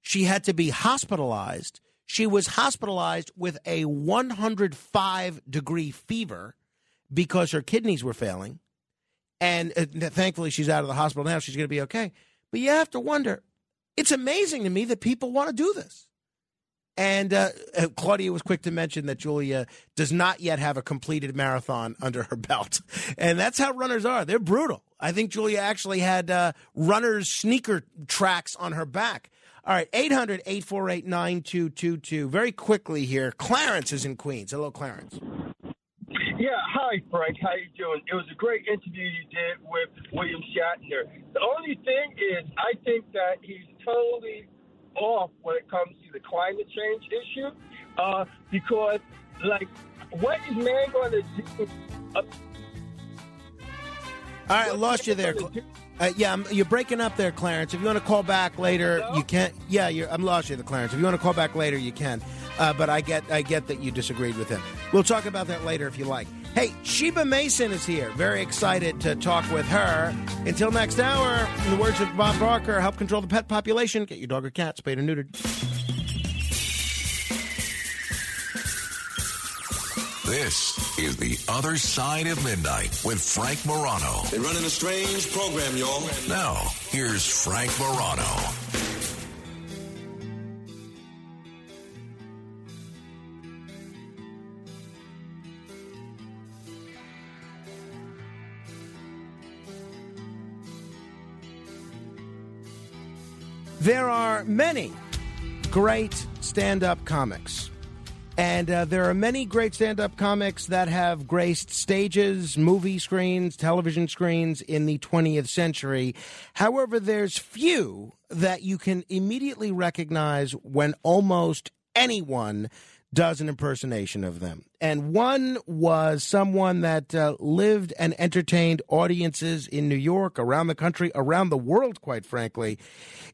She had to be hospitalized. She was hospitalized with a 105 degree fever because her kidneys were failing. And uh, thankfully, she's out of the hospital now. She's going to be okay. But you have to wonder it's amazing to me that people want to do this. And uh, uh, Claudia was quick to mention that Julia does not yet have a completed marathon under her belt. And that's how runners are. They're brutal. I think Julia actually had uh, runners' sneaker tracks on her back. All right, 800 848 9222. Very quickly here, Clarence is in Queens. Hello, Clarence.
Hi Frank. How you doing? It was a great interview you did with William Shatner. The only thing is, I think that he's totally off when it comes to the climate change issue, uh, because like, what is man going to do? Uh,
All right, I lost you there. Uh, yeah, I'm, you're breaking up there, Clarence. If you want to call back later, you can. Yeah, you're, I'm lost you, there, Clarence. If you want to call back later, you can. Uh, but I get, I get that you disagreed with him. We'll talk about that later if you like. Hey, Sheba Mason is here. Very excited to talk with her. Until next hour, in the words of Bob Barker, help control the pet population. Get your dog or cat spayed or neutered.
This is The Other Side of Midnight with Frank Morano.
They're running a strange program, y'all.
Now, here's Frank Morano.
There are many great stand up comics. And uh, there are many great stand up comics that have graced stages, movie screens, television screens in the 20th century. However, there's few that you can immediately recognize when almost anyone does an impersonation of them. And one was someone that uh, lived and entertained audiences in New York, around the country, around the world, quite frankly,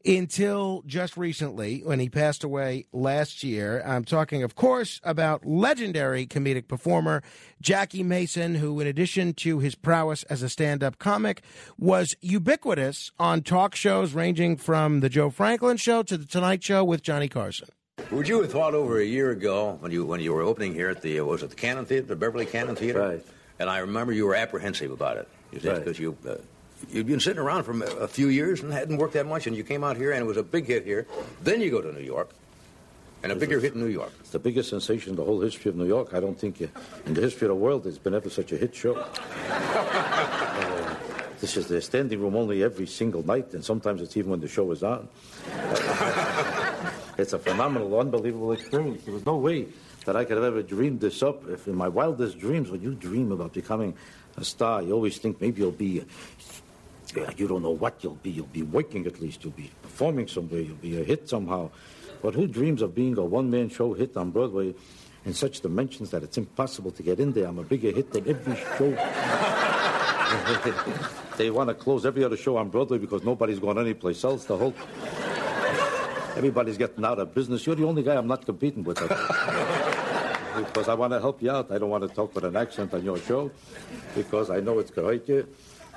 until just recently when he passed away last year. I'm talking, of course, about legendary comedic performer Jackie Mason, who, in addition to his prowess as a stand up comic, was ubiquitous on talk shows ranging from The Joe Franklin Show to The Tonight Show with Johnny Carson.
Would you have thought over a year ago when you when you were opening here at the uh, was it the Cannon Theater, the Beverly Cannon Theater?
Right.
And I remember you were apprehensive about it. You
Right.
because you uh, you'd been sitting around for a few years and hadn't worked that much, and you came out here and it was a big hit here. Then you go to New York, and a bigger hit in New York.
It's the biggest sensation in the whole history of New York. I don't think in the history of the world there's been ever such a hit show. Uh, this is the standing room only every single night, and sometimes it's even when the show is on. it's a phenomenal, unbelievable experience. There was no way that I could have ever dreamed this up. If in my wildest dreams, when you dream about becoming a star, you always think maybe you'll be. You don't know what you'll be. You'll be working at least. You'll be performing somewhere. You'll be a hit somehow. But who dreams of being a one-man show hit on Broadway in such dimensions that it's impossible to get in there? I'm a bigger hit than every show. they want to close every other show on Broadway because nobody's going anyplace else. The whole everybody's getting out of business. You're the only guy I'm not competing with. because I want to help you out. I don't want to talk with an accent on your show because I know it's to.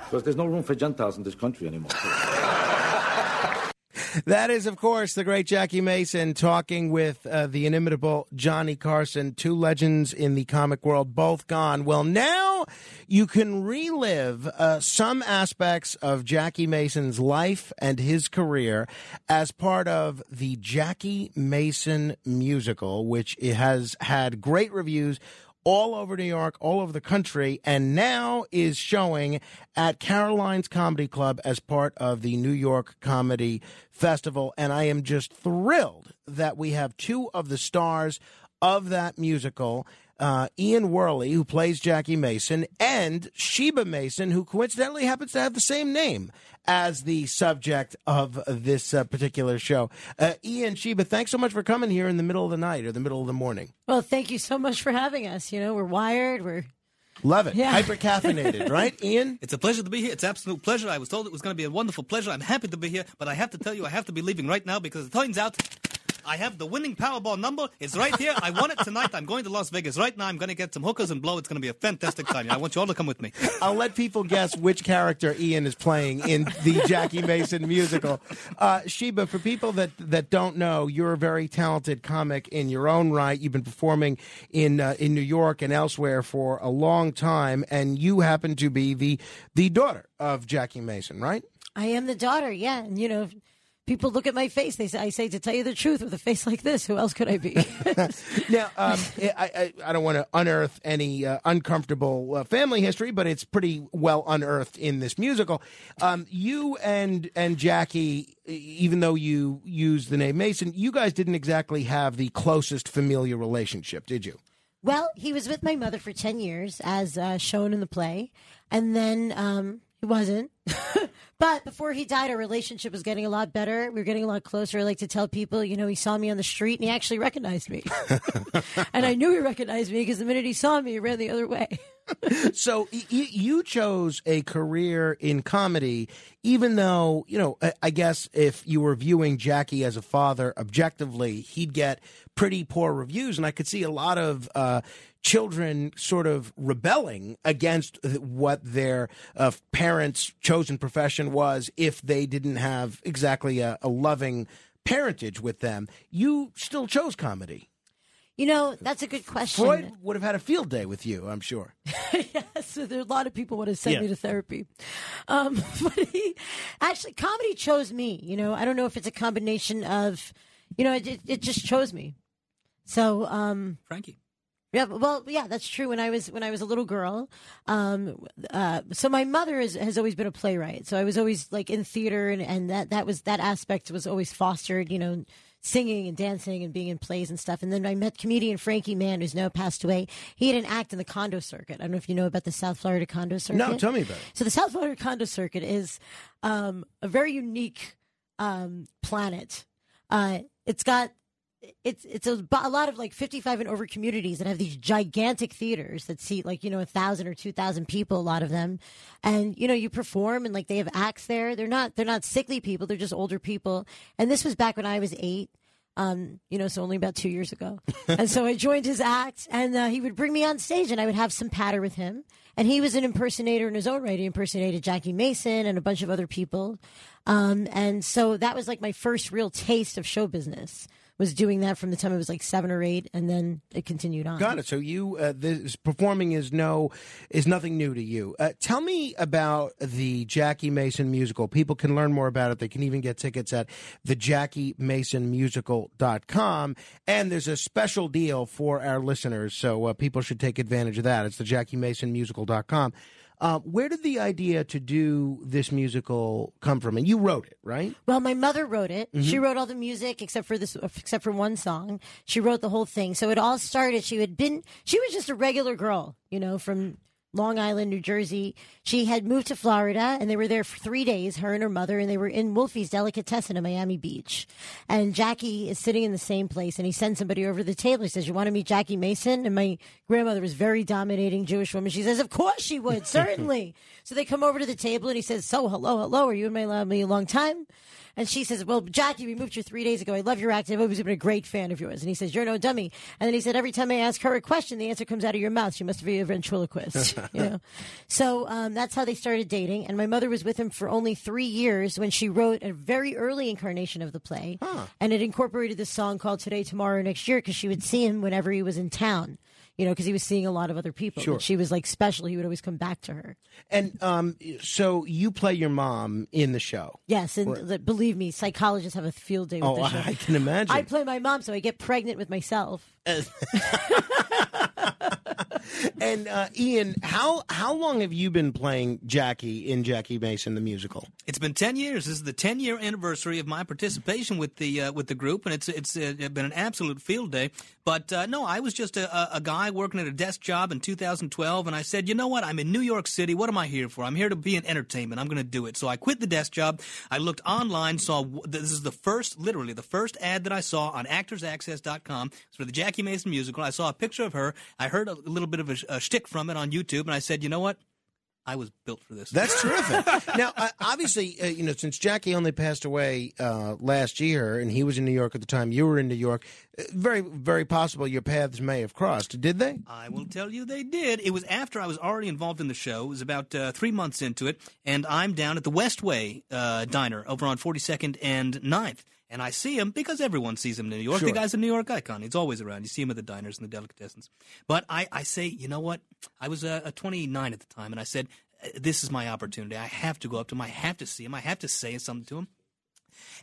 Because there's no room for Gentiles in this country anymore.
That is, of course, the great Jackie Mason talking with uh, the inimitable Johnny Carson, two legends in the comic world, both gone. Well, now you can relive uh, some aspects of Jackie Mason's life and his career as part of the Jackie Mason musical, which has had great reviews all over New York, all over the country, and now is showing at Caroline's Comedy Club as part of the New York Comedy Festival. And I am just thrilled that we have two of the stars of that musical. Uh, Ian Wehrle, who plays Jackie Mason, and Sheba Mason, who coincidentally happens to have the same name as the subject of this uh, particular show. Uh, Ian, Sheba, thanks so much for coming here in the middle of the night or the middle of the morning.
Well, thank you so much for having us. You know, we're wired. We're
Love it.
Yeah.
Hyper caffeinated, right, Ian?
It's a pleasure to be here. It's absolute pleasure. I was told it was going to be a wonderful pleasure. I'm happy to be here, but I have to tell you, I have to be leaving right now because it turns out I have the winning Powerball number. It's right here. I won it tonight. I'm going to Las Vegas right now. I'm going to get some hookers and blow. It's going to be a fantastic time. I want you all to come with me.
I'll let people guess which character Ian is playing in the Jackie Mason musical. Uh, Sheba, for people that, that don't know, you're a very talented comic in your own right. You've been performing in uh, in New York and elsewhere for a long time, and you happen to be the the daughter of Jackie Mason, right?
I am the daughter, yeah. And you know, people look at my face. They say, I say to tell you the truth, with a face like this, who else could I be?
now, um, I, I, I don't want to unearth any uh, uncomfortable uh, family history, but it's pretty well unearthed in this musical. Um, you and and Jackie, even though you use the name Mason, you guys didn't exactly have the closest familial relationship, did you?
well, he was with my mother for 10 years, as uh, shown in the play. And then um, he wasn't. but before he died, our relationship was getting a lot better. We were getting a lot closer. I like to tell people, you know, he saw me on the street and he actually recognized me. and I knew he recognized me because the minute he saw me, he ran the other way.
so y- y- you chose a career in comedy, even though you know. I- I guess if you were viewing Jackie as a father objectively, he'd get pretty poor reviews, and I could see a lot of. Uh, Children sort of rebelling against what their uh, parents' chosen profession was if they didn't have exactly a, a loving parentage with them. You still chose comedy.
You know, that's a good question.
Freud would have had a field day with you, I'm sure.
yes, there are a lot of people would have sent
Yeah.
me to therapy. Um, but he, actually, comedy chose me. You know, I don't know if it's a combination of, you know, it, it, it just chose me. So, um,
Frankie.
Yeah, well, yeah, that's true. When I was when I was a little girl, um, uh, so my mother is, has always been a playwright. So I was always like in theater, and, and that that was that aspect was always fostered. You know, singing and dancing and being in plays and stuff. And then I met comedian Frankie Mann, who's now passed away. He had an act in the condo circuit. I don't know if you know about the South Florida condo circuit.
No, tell me about it.
So the South Florida condo circuit is um, a very unique um, planet. Uh, it's got it's it's a, a lot of like 55 and over communities that have these gigantic theaters that seat like you know a thousand or two thousand people a lot of them and you know you perform and like they have acts there they're not they're not sickly people they're just older people and this was back when i was eight um, you know, so only about two years ago. and so I joined his act, and uh, he would bring me on stage, and I would have some patter with him. And he was an impersonator in his own right. He impersonated Jackie Mason and a bunch of other people. Um, and so that was like my first real taste of show business. Was doing that from the time I was like seven or eight, and then it continued on.
Got it. So you, uh, this performing is no, is nothing new to you. Uh, tell me about the Jackie Mason musical. People can learn more about it. They can even get tickets at the JackieMasonMusical.com. And there's a special deal for our listeners, so uh, people should take advantage of that. It's the JackieMasonMusical.com. Uh, where did the idea to do this musical come from? And you wrote it, right?
Well, my mother wrote it. She
Mhm.
wrote all the music except for this, except for one song. She wrote the whole thing. So it all started. She had been, she was just a regular girl, you know, from Long Island, New Jersey. She had moved to Florida and they were there for three days, her and her mother, and they were in Wolfie's Delicatessen in Miami Beach. And Jackie is sitting in the same place and he sends somebody over to the table. He says, You want to meet Jackie Mason? And my grandmother was very dominating Jewish woman. She says, Of course she would, certainly. so they come over to the table and he says, So, hello, hello. Are you in my lab a long time? And she says, "Well, Jackie, we moved here three days ago. I love your acting. I've always been a great fan of yours." And he says, "You're no dummy." And then he said, "Every time I ask her a question, the answer comes out of your mouth. She must be a ventriloquist." you know. So um, that's how they started dating. And my mother was with him for only three years when she wrote a very early incarnation of the play, and it incorporated this song called "Today, Tomorrow, Next Year" because she would see him whenever he was in town. You know, because he was seeing a lot of other people.
Sure.
But she was like special. He would always come back to her.
And um, so you play your mom in the show.
Yes, and
Right.
believe me, psychologists have a field day with
Oh,
the show.
I can imagine.
I play my mom, so I get pregnant with myself.
And uh, Ian, how how long have you been playing Jackie in Jackie Mason the musical?
It's been ten years. This is the ten year anniversary of my participation with the uh, with the group, and it's it's uh, been an absolute field day. But uh, no, I was just a, a- guy working at a desk job in 2012, and I said, you know what? I'm in New York City. What am I here for? I'm here to be in entertainment. I'm going to do it. So I quit the desk job. I looked online, saw this is the first, literally the first ad that I saw on ActorsAccess.com. For the Jackie Mason musical. I saw a picture of her. I heard a little bit of a, a shtick from it on YouTube, and I said, you know what? I was built for this.
That's terrific. now, uh, obviously, uh, you know, since Jackie only passed away uh, last year, and he was in New York at the time you were in New York, uh, very, very possible your paths may have crossed. Did they?
I will tell you they did. It was after I was already involved in the show. It was about uh, three months into it, and I'm down at the Westway uh, Diner over on 42nd and 9th. And I see him because everyone sees him in New York.
Sure.
The guy's a New York icon. He's always around. You see him at the diners and the delicatessens. But I, I say, you know what? I was uh, a 29 at the time, and I said, "Uh, this is my opportunity. I have to go up to him. I have to see him. I have to say something to him.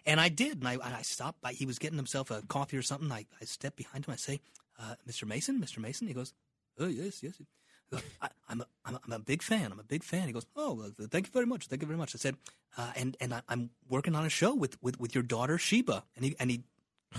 And I did. And I, and I stopped. By, he was getting himself a coffee or something. I, I stepped behind him. I say, uh, Mr. Mason, Mr. Mason. He goes, Oh, yes, yes. I, I'm, a, I'm, a, I'm a big fan. I'm a big fan. He goes, Oh, thank you very much. Thank you very much. I said, uh, and, and I, I'm working on a show with, with, with your daughter, Sheba. And he, and he,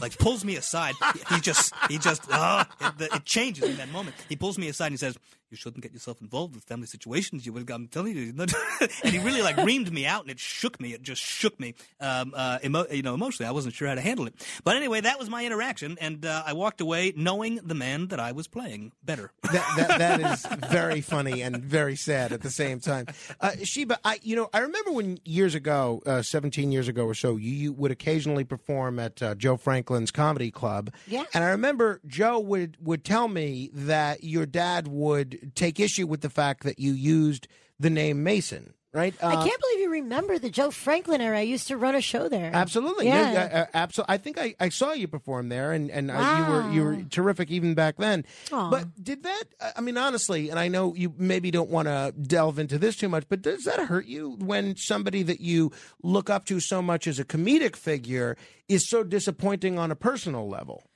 like pulls me aside. He, just, he just, ah, it, it changes in that moment. He pulls me aside and he says, "You shouldn't get yourself involved with family situations. You would, I'm telling you." and he really like reamed me out, and it shook me. It just shook me, um, uh, emo- you know, emotionally. I wasn't sure how to handle it. But anyway, that was my interaction, and uh, I walked away knowing the man that I was playing better.
that, that, that is very funny and very sad at the same time. Uh, Sheba, I you know I remember when years ago, uh, seventeen years ago or so, you, you would occasionally perform at uh, Joe Franklin's comedy club.
Yeah.
and I remember Joe would would tell me that your dad would take issue with the fact that you used the name Mason. Right?
I
Uh,
can't believe you remember the Joe Franklin era. I used to run a show there.
Absolutely,
Yeah.
yeah, yeah, uh, absolutely. I think I, I saw you perform there, and and uh, you were you were terrific even back then.
Aw.
But did that? I mean, honestly, and I know you maybe don't want to delve into this too much, but does that hurt you when somebody that you look up to so much as a comedic figure is so disappointing on a personal level?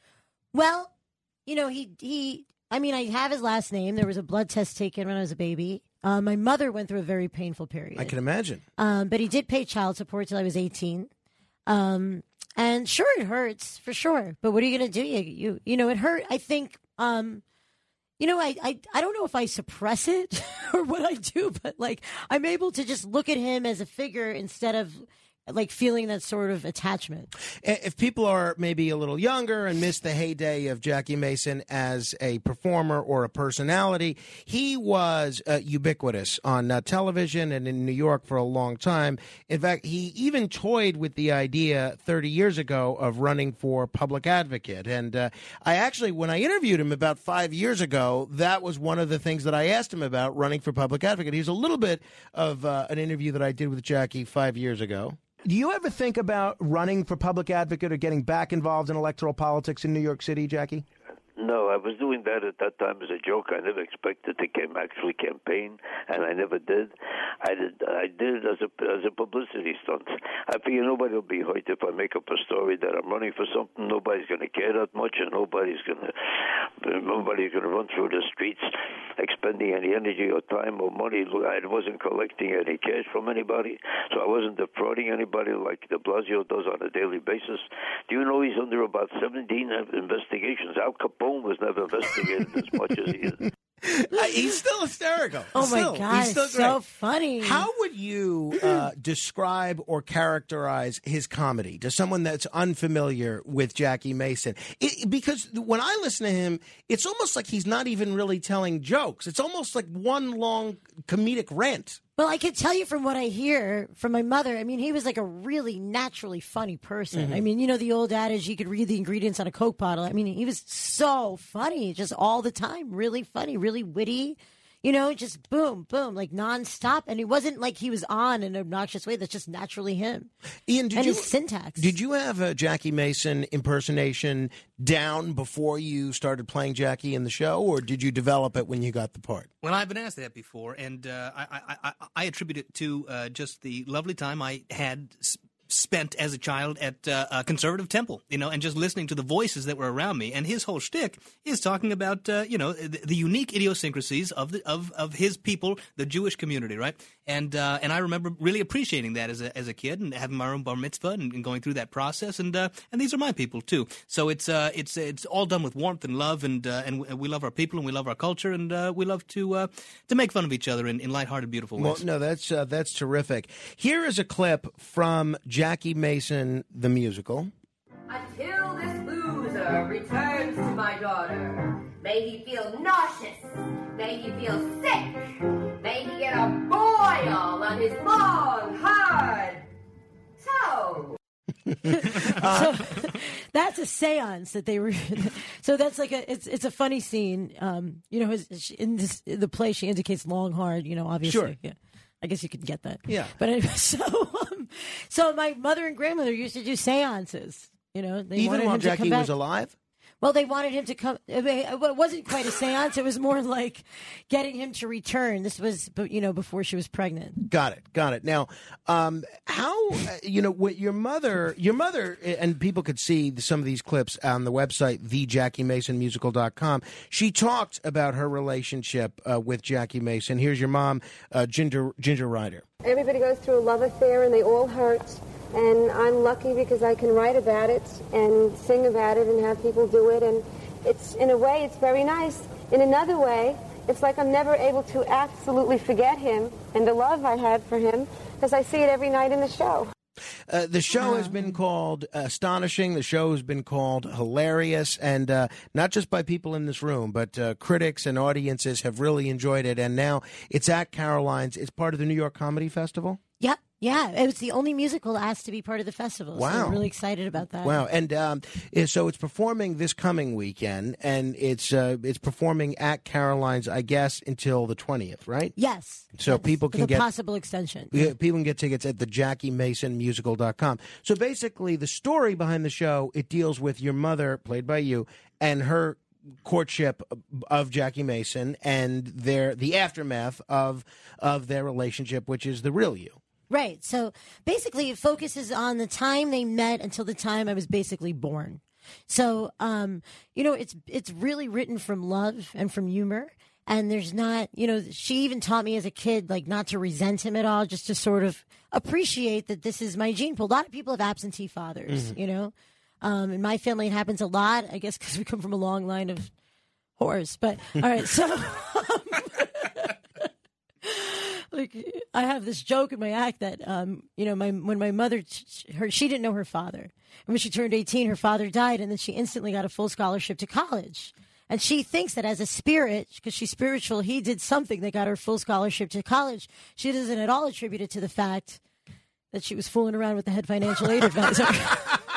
Well, you know, he he. I mean, I have his last name. There was a blood test taken when I was a baby. Uh, my mother went through a very painful period.
I can imagine.
Um, but he did pay child support till I was 18. Um, and sure, it hurts for sure. But what are you going to do? You, you, you know, it hurt. I think, um, you know, I, I, I don't know if I suppress it or what I do, but like I'm able to just look at him as a figure instead of like feeling that sort of attachment.
If people are maybe a little younger and miss the heyday of Jackie Mason as a performer or a personality, he was uh, ubiquitous on uh, television and in New York for a long time. In fact, he even toyed with the idea 30 years ago of running for public advocate. And uh, I actually, when I interviewed him about five years ago, that was one of the things that I asked him about running for public advocate. He was a little bit of uh, an interview that I did with Jackie five years ago. Do you ever think about running for public advocate or getting back involved in electoral politics in New York City, Jackie?
No, I was doing that at that time as a joke. I never expected to cam- actually campaign, and I never did. I did. I did it as a as a publicity stunt. I figure nobody will be hurt if I make up a story that I'm running for something. Nobody's going to care that much, and nobody's going to nobody's going to run through the streets expending any energy or time or money. I wasn't collecting any cash from anybody, so I wasn't defrauding anybody like De Blasio does on a daily basis. Do you know he's under about 17 investigations? Al Capone was never investigated as much as he is.
Uh, he's still hysterical.
Oh my
Still,
God,
he's still
it's so funny.
How would you uh, describe or characterize his comedy to someone that's unfamiliar with Jackie Mason? It, because when I listen to him, it's almost like he's not even really telling jokes. It's almost like one long comedic rant.
Well, I can tell you from what I hear from my mother. I mean, he was like a really naturally funny person.
Mhm.
I mean, you know the old adage, you could read the ingredients on a Coke bottle. I mean, he was so funny, just all the time, really funny, really witty. You know, just boom, boom, like nonstop. And it wasn't like he was on in an obnoxious way. That's just naturally him.
Ian, did
and
you
his syntax?
Did you have a Jackie Mason impersonation down before you started playing Jackie in the show, or did you develop it when you got the part?
Well, I've been asked that before, and uh, I, I, I, I attribute it to uh, just the lovely time I had s- spent as a child at uh, a conservative temple, you know, and just listening to the voices that were around me. And his whole shtick is talking about, uh, you know, the, the unique idiosyncrasies of the of, of his people, the Jewish community, right? And uh, and I remember really appreciating that as a as a kid and having my own bar mitzvah and, and going through that process. And uh, and these are my people too. So it's uh, it's it's all done with warmth and love, and uh, and we love our people and we love our culture, and uh, we love to uh, to make fun of each other in, in lighthearted, beautiful ways.
Well, no, that's uh, that's terrific. Here is a clip from Jackie Mason the musical.
Until this loser returns to my daughter, may he feel nauseous, may he feel sick, may he get a boil on his long, hard toe.
so that's a séance that they were. so that's like a it's it's a funny scene. Um, you know, his, in this in the play she indicates long hard. You know, obviously.
Sure.
Yeah. I guess you can get that.
Yeah.
But anyway, so um, so my mother and grandmother used to do séances. You know, they
Even
wanted
while
him to come
Jackie was alive.
Well, they wanted him to come. It wasn't quite a séance. It was more like getting him to return. This was, but you know, before she was pregnant.
Got it. Got it. Now, um, how uh, you know what your mother, your mother, and people could see some of these clips on the website thejackiemason.musical.com. She talked about her relationship uh, with Jackie Mason. Here's your mom, uh, Ginger Ginger Ryder.
Everybody goes through a love affair and they all hurt. And I'm lucky because I can write about it and sing about it and have people do it. And it's, in a way, it's very nice. In another way, it's like I'm never able to absolutely forget him and the love I had for him because I see it every night in the show.
Uh, the show has been called astonishing. The show has been called hilarious, and uh, not just by people in this room, but uh, critics and audiences have really enjoyed it. And now it's at Caroline's. It's part of the New York Comedy Festival.
Yep. Yeah, it was the only musical asked to be part of the festival. So
Wow.
I'm really excited about that.
Wow! And um, so it's performing this coming weekend, and it's uh, it's performing at Caroline's, I guess, until the twentieth, right?
Yes.
So people
With
can
a
get
possible extension.
Yeah, people can get tickets at the Jackie Mason JackieMasonMusical.com. So basically, the story behind the show it deals with your mother, played by you, and her courtship of Jackie Mason and their the aftermath of of their relationship, which is the real you.
Right. So basically, it focuses on the time they met until the time I was basically born. So, um, you know, it's it's really written from love and from humor. And there's not, you know, she even taught me as a kid, like, not to resent him at all, just to sort of appreciate that this is my gene pool. A lot of people have absentee fathers,
Mhm.
you know. Um, in my family, it happens a lot, I guess, because we come from a long line of whores. But, all right, so. like I have this joke in my act that um, you know my when my mother her she didn't know her father. And when she turned 18 her father died and then she instantly got a full scholarship to college. And she thinks that as a spirit because she's spiritual he did something that got her full scholarship to college. She doesn't at all attribute it to the fact that she was fooling around with the head financial aid advisor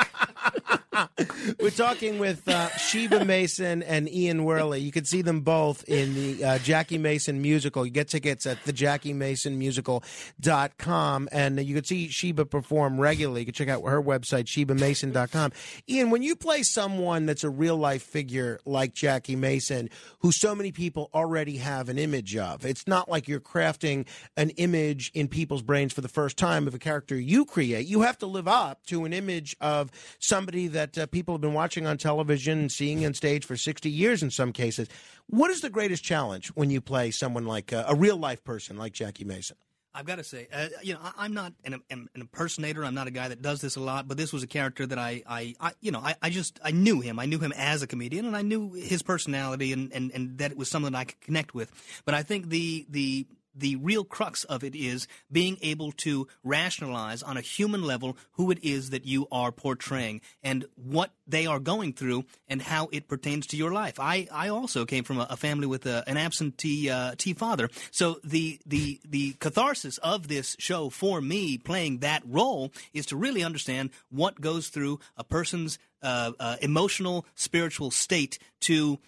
We're talking with uh, Sheba Mason and Ian Wehrle. You can see them both in the uh, Jackie Mason musical. You get tickets at thejackiemason.musical.com. And you can see Sheba perform regularly. You can check out her website, shebamason.com. Ian, when you play someone that's a real life figure like Jackie Mason, who so many people already have an image of, it's not like you're crafting an image in people's brains for the first time of a character you create. You have to live up to an image of somebody that uh, people have been watching on television and seeing on stage for 60 years in some cases. What is the greatest challenge when you play someone like uh, a real life person like Jackie Mason?
I've got to say, uh, you know, I, I'm not an, an, impersonator. I'm not a guy that does this a lot. But this was a character that I, I, I you know, I, I just I knew him. I knew him as a comedian, and I knew his personality, and, and, and that it was something I could connect with. But I think the the the real crux of it is being able to rationalize on a human level who it is that you are portraying and what they are going through and how it pertains to your life. I, I also came from a, a family with a, an absentee uh, father, so the the the catharsis of this show for me playing that role is to really understand what goes through a person's uh, uh, emotional, spiritual state to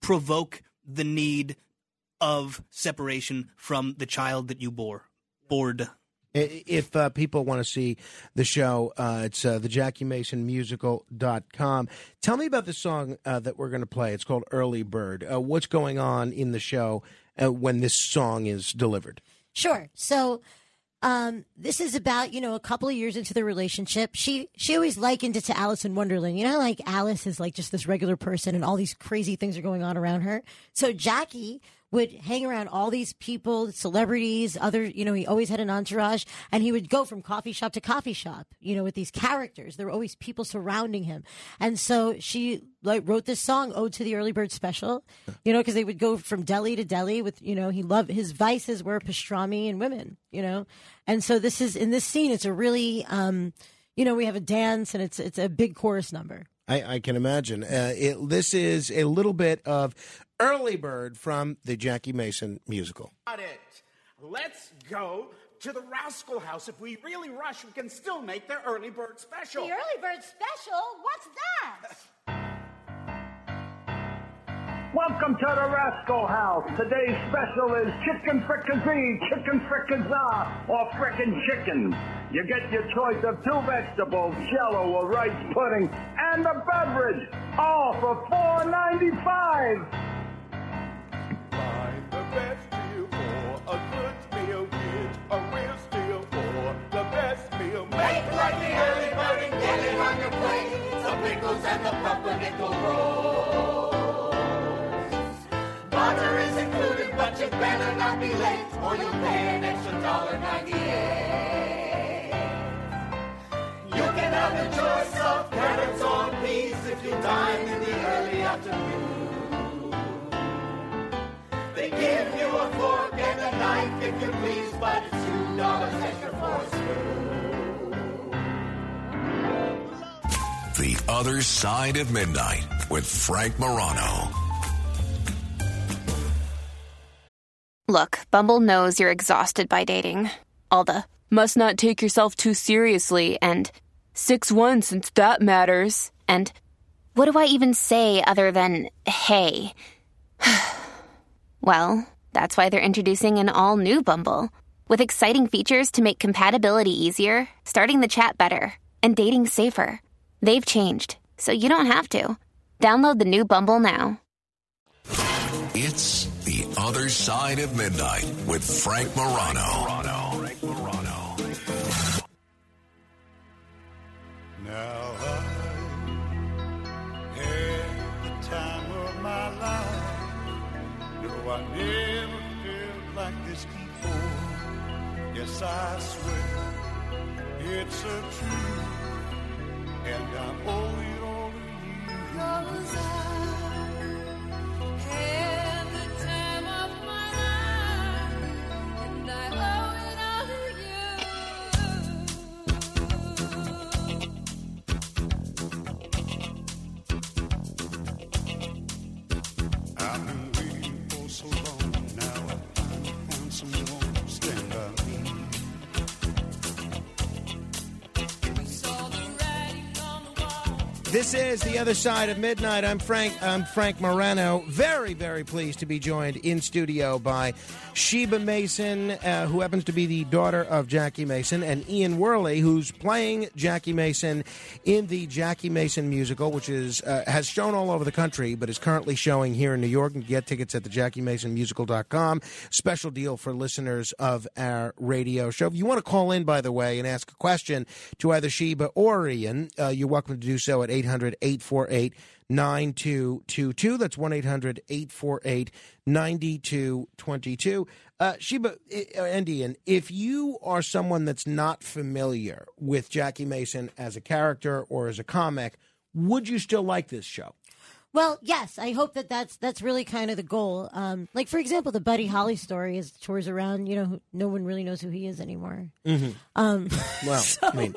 provoke the need of separation from the child that you bore. Bored.
If uh, people want to see the show, uh, it's uh, the JackieMasonMusical.com. Tell me about the song uh, that we're going to play. It's called Early Bird. Uh, what's going on in the show uh, when this song is delivered?
Sure. So um, this is about you know a couple of years into the relationship. She she always likened it to Alice in Wonderland. You know, like Alice is like just this regular person, and all these crazy things are going on around her. So Jackie would hang around all these people, celebrities, other, you know, he always had an entourage and he would go from coffee shop to coffee shop, you know, with these characters. There were always people surrounding him. And so she like wrote this song, Ode to the Early Bird Special, you know, because they would go from deli to deli with, you know, he loved his vices were pastrami and women, you know. And so this is in this scene, it's a really, um, you know, we have a dance and it's it's a big chorus number.
I, I can imagine. Uh, it, this is a little bit of Early Bird from the Jackie Mason musical.
Got it. Let's go to the Rascal House. If we really rush, we can still make their early bird special.
The early bird special? What's that?
Welcome to the Rascal House. Today's special is chicken fricassee, chicken fricassee, or frickin' chicken. You get your choice of two vegetables, jello or rice pudding, and a beverage, all for $4.95.
your plate. The pickles and the pumpernickel rolls. Butter is included, but you better not be late, or you'll pay an extra dollar ninety-eight. You can have the choice of carrots or peas if you dine in the early afternoon. They give you a fork and a knife if you please, but it's two dollars extra
The Other Side of Midnight with Frank Morano.
Look, Bumble knows you're exhausted by dating. All the must not take yourself too seriously and 6 1 since that matters. And what do I even say other than hey? well, that's why they're introducing an all new Bumble with exciting features to make compatibility easier, starting the chat better, and dating safer. They've changed, so you don't have to. Download the new Bumble now.
It's The Other Side of Midnight with Frank Morano.
Now I had the time of my life. No, I never felt like this before. Yes, I swear it's a truth, and I owe it all to you.
Cause I
This is the other side of midnight. I'm Frank. I'm Frank Morano. Very, very pleased to be joined in studio by Sheba Mason, uh, who happens to be the daughter of Jackie Mason, and Ian Wehrle, who's playing Jackie Mason in the Jackie Mason musical, which is uh, has shown all over the country, but is currently showing here in New York. And get tickets at the JackieMasonMusical.com. Special deal for listeners of our radio show. If you want to call in, by the way, and ask a question to either Sheba or Ian, uh, you're welcome to do so at 800 848 9222. That's 1 800 848 9222. Uh, Sheba uh, and Ian, if you are someone that's not familiar with Jackie Mason as a character or as a comic, would you still like this show?
Well, yes, I hope that that's that's really kind of the goal. Um, like for example, the Buddy Holly story is tours around. You know, no one really knows who he is anymore.
Mhm.
Um,
Well,
so-
I mean,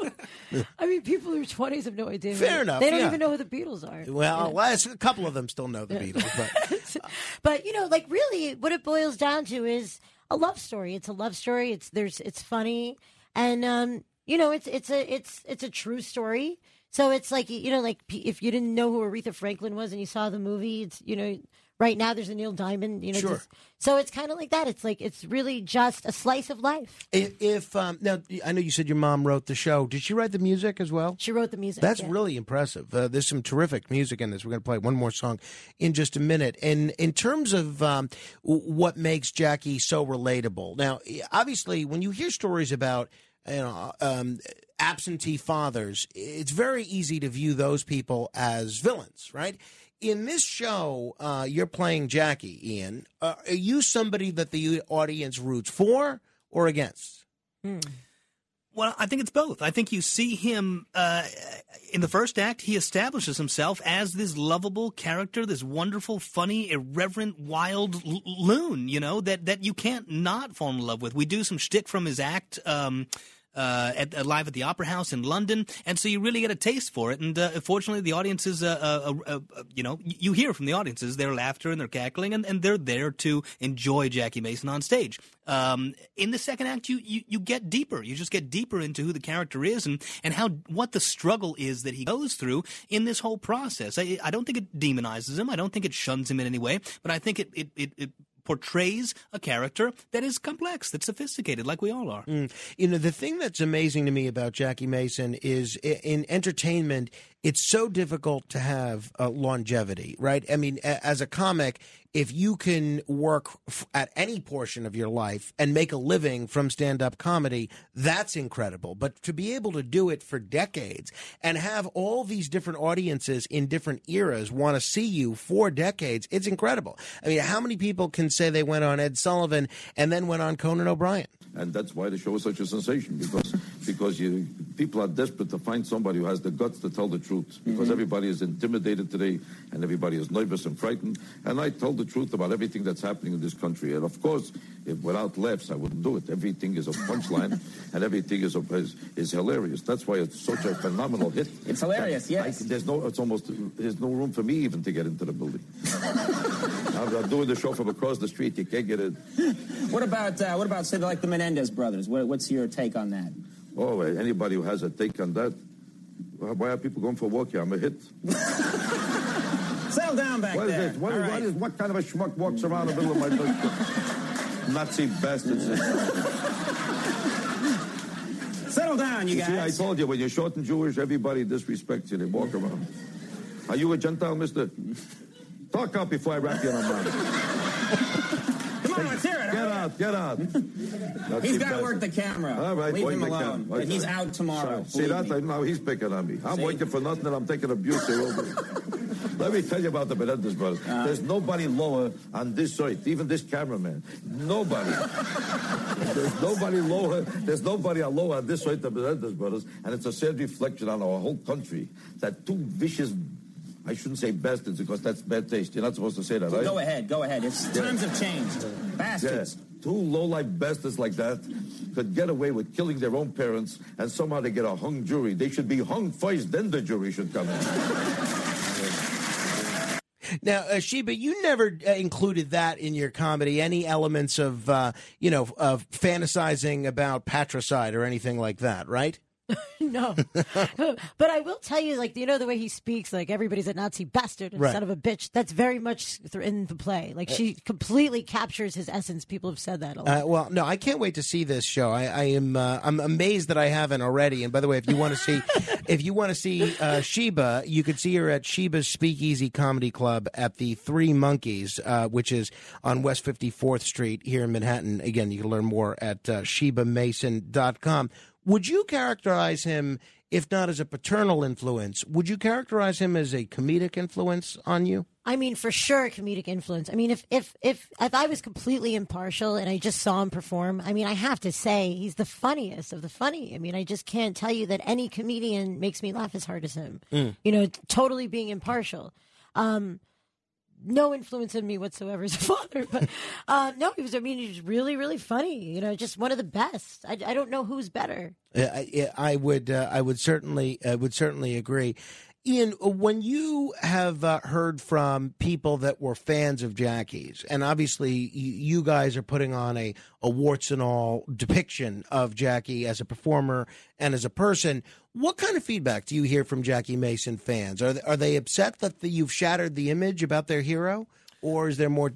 I mean, people who are twenties have no idea.
Fair enough,
They don't
yeah.
even know who the Beatles are.
well, well, it's- a couple of them still know the Beatles, but
But you know, like really, what it boils down to is a love story. It's a love story. It's there's it's funny, and um, you know, it's it's a it's it's a true story. So it's like you know, like if you didn't know who Aretha Franklin was and you saw the movie, it's you know, right now there's a Neil Diamond. You know,
Sure.
just- so it's kind of like that. It's like it's really just a slice of life.
if, if um, now I know you said your mom wrote the show. Did she write the music as well?
She wrote the music.
That's
yeah.
really impressive. Uh, there's some terrific music in this. We're going to play one more song in just a minute. And in terms of um, what makes Jackie so relatable, now obviously when you hear stories about you know um, absentee fathers, it's very easy to view those people as villains, right? In this show, uh, you're playing Jackie, Ian. Uh, are you somebody that the audience roots for or against?
Well, I think it's both. I think you see him uh, in the first act. He establishes himself as this lovable character, this wonderful, funny, irreverent, wild l- loon. You know that that you can't not fall in love with. We do some shtick from his act. Um, uh, at, uh, live at the Opera House in London, and so you really get a taste for it. And uh, fortunately, the audiences, uh, uh, you know, you hear from the audiences their laughter and their cackling, and, and they're there to enjoy Jackie Mason on stage. Um, in the second act, you, you you get deeper. You just get deeper into who the character is and and how what the struggle is that he goes through in this whole process. I, I don't think it demonizes him. I don't think it shuns him in any way. But I think it it, it, it portrays a character that is complex, that's sophisticated, like we all are.
Mm. You know, the thing that's amazing to me about Jackie Mason is in entertainment, it's so difficult to have uh, longevity, right? I mean, a- as a comic, if you can work f- at any portion of your life and make a living from stand up comedy, that's incredible. But to be able to do it for decades and have all these different audiences in different eras want to see you for decades, it's incredible. I mean, how many people can say they went on Ed Sullivan and then went on Conan O'Brien?
And that's why the show is such a sensation because because you people are desperate to find somebody who has the guts to tell the truth. Because
Mhm.
everybody is intimidated today and everybody is nervous and frightened. And I tell the truth about everything that's happening in this country. And of course if without laughs I wouldn't do it. Everything is a punchline and everything is, a, is is hilarious. That's why it's such a phenomenal hit.
It's hilarious,
I- there's no it's almost there's no room for me even to get into the building I'm, doing the show from across the street you can't get in
What about uh, what about say like the Menendez brothers? What, what's your take on that?
Oh, anybody who has a take on that, why are people going for a walk here? I'm a hit.
Settle down back
What is
there.
What,
All
what
right.
is- what kind of a schmuck walks around the middle of my business? Nazi bastards.
Settle down, you guys.
See, I told you, when you're short and Jewish, everybody disrespects you. They walk around. Are you a Gentile, mister? Talk up before I wrap you in a mouth.
Come on, let's hear it.
Get out, get out.
He's got to work the camera.
All right,
Leave him alone. But he's out tomorrow.
See that?
me.
Now he's picking on me. I'm
See?
working for nothing and I'm taking abuse over. Let me tell you about the Menendez brothers.
Uh-huh.
There's nobody lower on this earth, even this cameraman. Nobody. There's nobody lower. There's nobody lower on this earth than the Menendez brothers, and it's a sad reflection on our whole country that two vicious. I shouldn't say bastards because that's bad taste. You're not supposed to say that, right?
Go ahead, go ahead. It's
Yeah.
times have changed. Bastards.
Yeah. Two low-life bastards like that could get away with killing their own parents, and somehow they get a hung jury. They should be hung first, then the jury should come in.
Now, uh, Sheba, you never uh, included that in your comedy. Any elements of, uh, you know, of fantasizing about patricide or anything like that, right?
no, but I will tell you, like you know, the way he speaks, like everybody's a Nazi bastard and
Right.
son of a bitch. That's very much in the play. Like she completely captures his essence. People have said that a lot.
Uh, well, no, I can't wait to see this show. I, I am uh, I'm amazed that I haven't already. And by the way, if you want to see if you want to see uh, Sheba, you could see her at Sheba's Speakeasy Comedy Club at the Three Monkeys, uh, which is on West 54th Street here in Manhattan. Again, you can learn more at uh, ShebaMason.com. Would you characterize him, if not as a paternal influence, would you characterize him as a comedic influence on you?
I mean, for sure, comedic influence. I mean, if if if if I was completely impartial and I just saw him perform, I mean, I have to say he's the funniest of the funny. I mean, I just can't tell you that any comedian makes me laugh as hard as him.
Mm.
You know, totally being impartial. Um, no influence on me whatsoever as a father, but uh, no, he was. I mean, he was really, really funny. You know, just one of the best. I, I don't know who's better.
Yeah, I, I would uh, I would certainly I would certainly agree. Ian, when you have uh, heard from people that were fans of Jackie's, and obviously you, guys are putting on a, a warts and all depiction of Jackie as a performer and as a person, what kind of feedback do you hear from Jackie Mason fans? Are they, are they upset that the, you've shattered the image about their hero? Or is there more,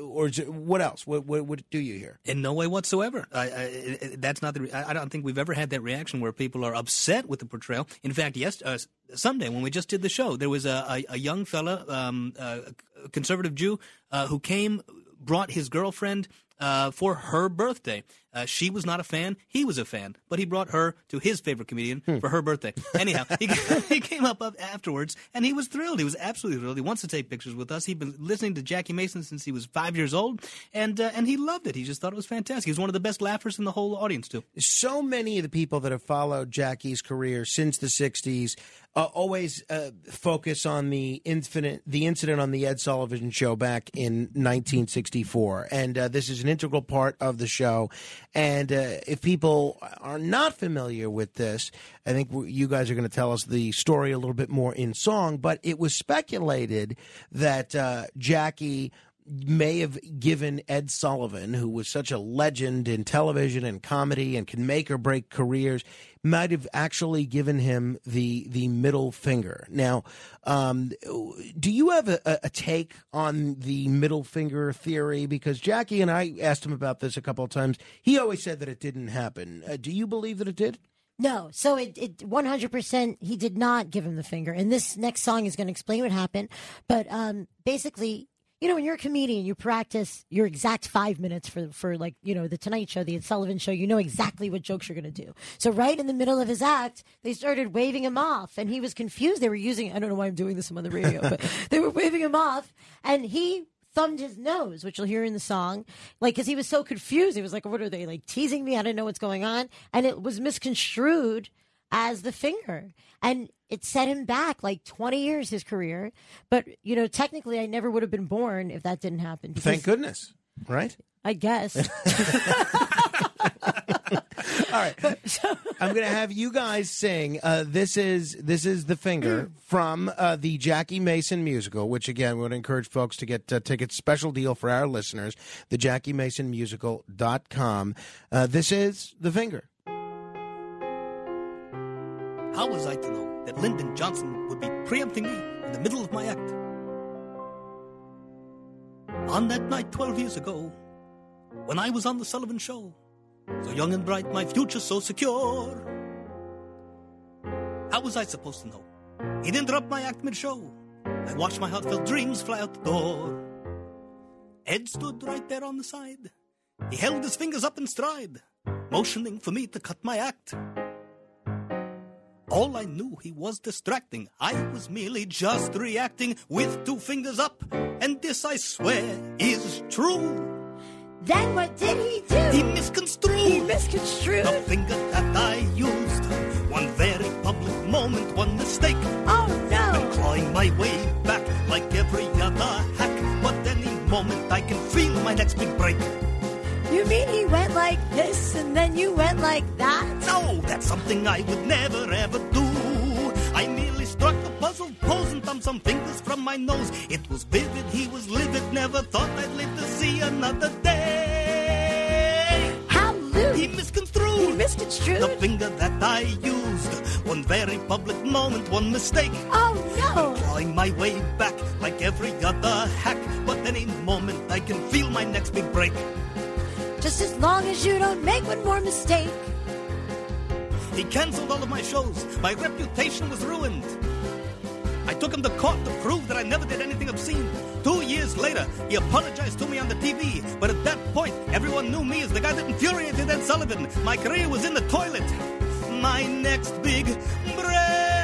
or it, what else? What, what, what do you hear?
In no way whatsoever. I, I, that's not the. I I don't think we've ever had that reaction where people are upset with the portrayal. In fact, yes, uh, Sunday when we just did the show, there was a, a, a young fella, um, a conservative Jew, uh, who came, brought his girlfriend uh, for her birthday. Uh, she was not a fan. He was a fan, but he brought her to his favorite comedian for her birthday. Anyhow, he, he came up afterwards, and he was thrilled. He was absolutely thrilled. He wants to take pictures with us. He'd been listening to Jackie Mason since he was five years old, and uh, and he loved it. He just thought it was fantastic. He was one of the best laughers in the whole audience too.
so many of the people that have followed Jackie's career since the '60s uh, always uh, focus on the infinite, the incident on the Ed Sullivan Show back in 1964, and uh, this is an integral part of the show. And uh, if people are not familiar with this, I think you guys are going to tell us the story a little bit more in song. But it was speculated that uh, Jackie may have given Ed Sullivan, who was such a legend in television and comedy and can make or break careers, might have actually given him the the middle finger. Now, um, do you have a, a- take on the middle finger theory? Because Jackie and I asked him about this a couple of times. He always said that it didn't happen. Uh, do you believe that it did?
No, so it, it 100% he did not give him the finger. And this next song is going to explain what happened. But um, basically, you know, when you're a comedian, you practice your exact five minutes for, for like, you know, the Tonight Show, the Ed Sullivan Show. You know exactly what jokes you're going to do. So right in the middle of his act, they started waving him off. And he was confused. They were using, I don't know why I'm doing this, I'm on the radio, but they were waving him off. And he thumbed his nose, which you'll hear in the song, like because he was so confused. He was like, "What are they like teasing me? I don't know what's going on," and it was misconstrued as the finger, and it set him back like twenty years his career. But you know, technically, I never would have been born if that didn't happen.
Thank goodness. Right?
I guess.
All right. I'm going to have you guys sing. Uh, this is this is the finger from uh, the Jackie Mason musical, which again we would encourage folks to get uh, tickets. Special deal for our listeners. The Jackie Mason Musical.com. Uh, this is the finger.
How was I to know that Lyndon Johnson would be preempting me in the middle of my act? On that night 12 years ago, when I was on the Sullivan Show, so young and bright, my future so secure. How was I supposed to know? He'd interrupt my act mid-show. I watched my heartfelt dreams fly out the door. Ed stood right there on the side. He held his fingers up in stride, motioning for me to cut my act. All I knew he was distracting. I was merely just reacting with two fingers up. And this, I swear, is true.
Then what did he do?
He misconstrued.
He misconstrued.
The finger that I used. One very public moment, one mistake.
Oh no!
I'm clawing my way back like every other hack. But any moment I can feel my next big break.
You mean he went like this and then you went like that?
No, that's something I would never ever do. I merely struck a puzzled pose and thumbed some fingers from my nose. It was vivid, he was livid, never thought I'd live to see another day.
How loose!
He misconstrued.
He misconstrued.
The finger that I used. One very public moment, one mistake.
Oh no!
Clawing my way back like every other hack. But any moment I can feel my next big break.
Just as long as you don't make one more mistake.
He cancelled all of my shows. My reputation was ruined. I took him to court to prove that I never did anything obscene. Two years later, he apologized to me on the TV. But at that point, everyone knew me as the guy that infuriated Ed Sullivan. My career was in the toilet. My next big break.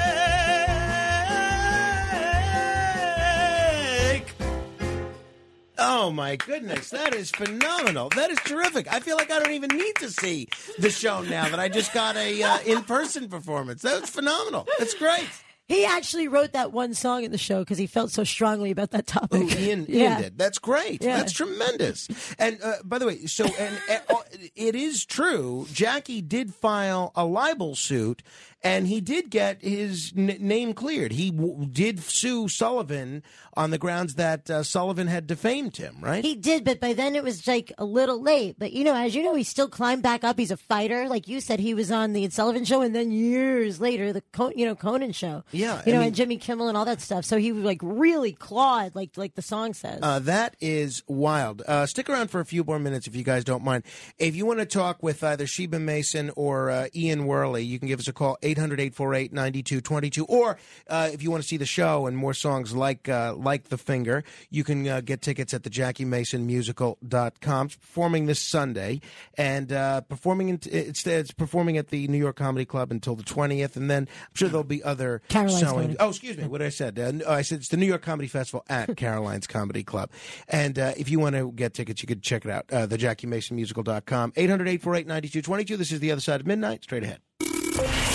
Oh my goodness, that is phenomenal. That is terrific. I feel like I don't even need to see the show now that I just got a uh, in-person performance. That was phenomenal. That's great.
He actually wrote that one song in the show because he felt so strongly about that topic.
Oh, Ian,
yeah.
Ian did. That's great.
Yeah.
That's tremendous. And uh, by the way, so and, uh, it is true. Jackie did file a libel suit, and he did get his n- name cleared. He w- did sue Sullivan on the grounds that uh, Sullivan had defamed him. Right?
He did, but by then it was like a little late. But you know, as you know, he still climbed back up. He's a fighter, like you said. He was on the Ed Sullivan Show, and then years later, the Con- you know Conan Show.
Yeah,
you
I
know,
mean-
and Jimmy Kimmel and all that stuff. So he was like really clawed, like like the song says.
Uh, that is wild. Uh, stick around for a few more minutes if you guys don't mind. If you want to talk with either Sheba Mason or uh, Ian Wehrle, you can give us a call, 800 848 9222. Or uh, if you want to see the show and more songs like uh, like The Finger, you can uh, get tickets at the JackieMasonMusical.com. It's performing this Sunday and uh, performing in, it's, it's performing at the New York Comedy Club until the 20th. And then I'm sure there'll be other
Caroline's
showings.
Comedy.
Oh, excuse me. What did I said? Uh, I said it's the New York Comedy Festival at Caroline's Comedy Club. And uh, if you want to get tickets, you could check it out. Uh, the JackieMasonMusical.com. 800 848 9222. This is The Other Side of Midnight. Straight ahead.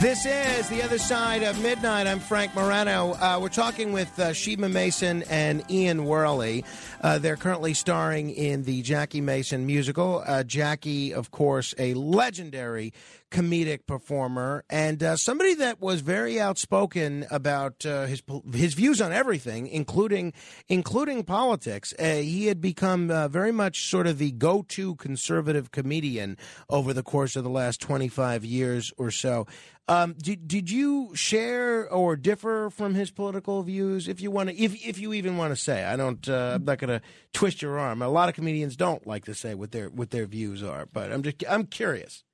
This is The Other Side of Midnight. I'm Frank Morano. Uh, we're talking with uh, Sheba Mason and Ian Wehrle. Uh, they're currently starring in the Jackie Mason musical. Uh, Jackie, of course, a legendary comedic performer and uh, somebody that was very outspoken about uh, his his views on everything, including including politics. Uh, he had become very much sort of the go-to conservative comedian over the course of the last 25 years or so. Um, did did you share or differ from his political views? If you want to, if if you even want to say, I don't. I'm not going to twist your arm. A lot of comedians don't like to say what their what their views are, but I'm just I'm curious.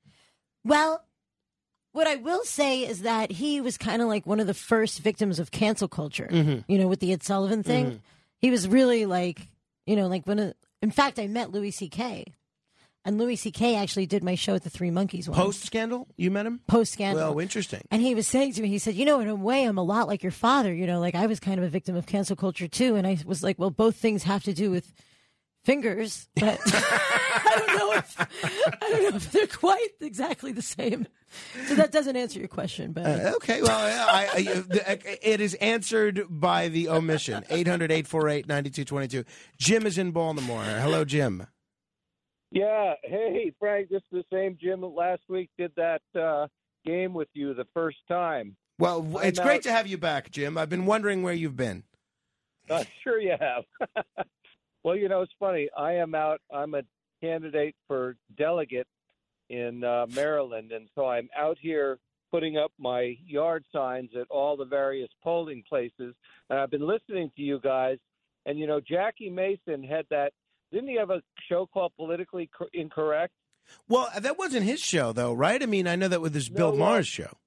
Well, what I will say is that he was kind of like one of the first victims of cancel culture.
Mhm.
You know, with the Ed Sullivan thing,
Mhm.
he was really like, you know, like when. In fact, I met Louis C.K. And Louis C.K. actually did my show at the Three Monkeys once.
Post scandal, you met him.
Post scandal.
Well, interesting.
And he was saying to me, he said, you know, in a way, I'm a lot like your father. You know, like I was kind of a victim of cancel culture too. And I was like, well, both things have to do with fingers, but I don't know if I don't know if they're quite exactly the same. So that doesn't answer your question, but
Uh, okay, well, I, I, I- it is answered by the omission. 800 848 9222. Jim is in Baltimore. Hello, Jim.
Yeah. Hey, Frank, this is the same Jim that last week did that uh, game with you the first time.
Well,
I'm
it's great
out-
to have you back, Jim. I've been wondering where you've been.
Uh, sure, you have. well, you know, it's funny. I am out. I'm a candidate for delegate in uh, Maryland, and so I'm out here putting up my yard signs at all the various polling places. And I've been listening to you guys, and you know, Jackie Mason had that. Didn't he have a show called Politically Incorrect?
Well, uh, that wasn't his show, though, right? I mean, I know that with this Bill
No,
Maher's show.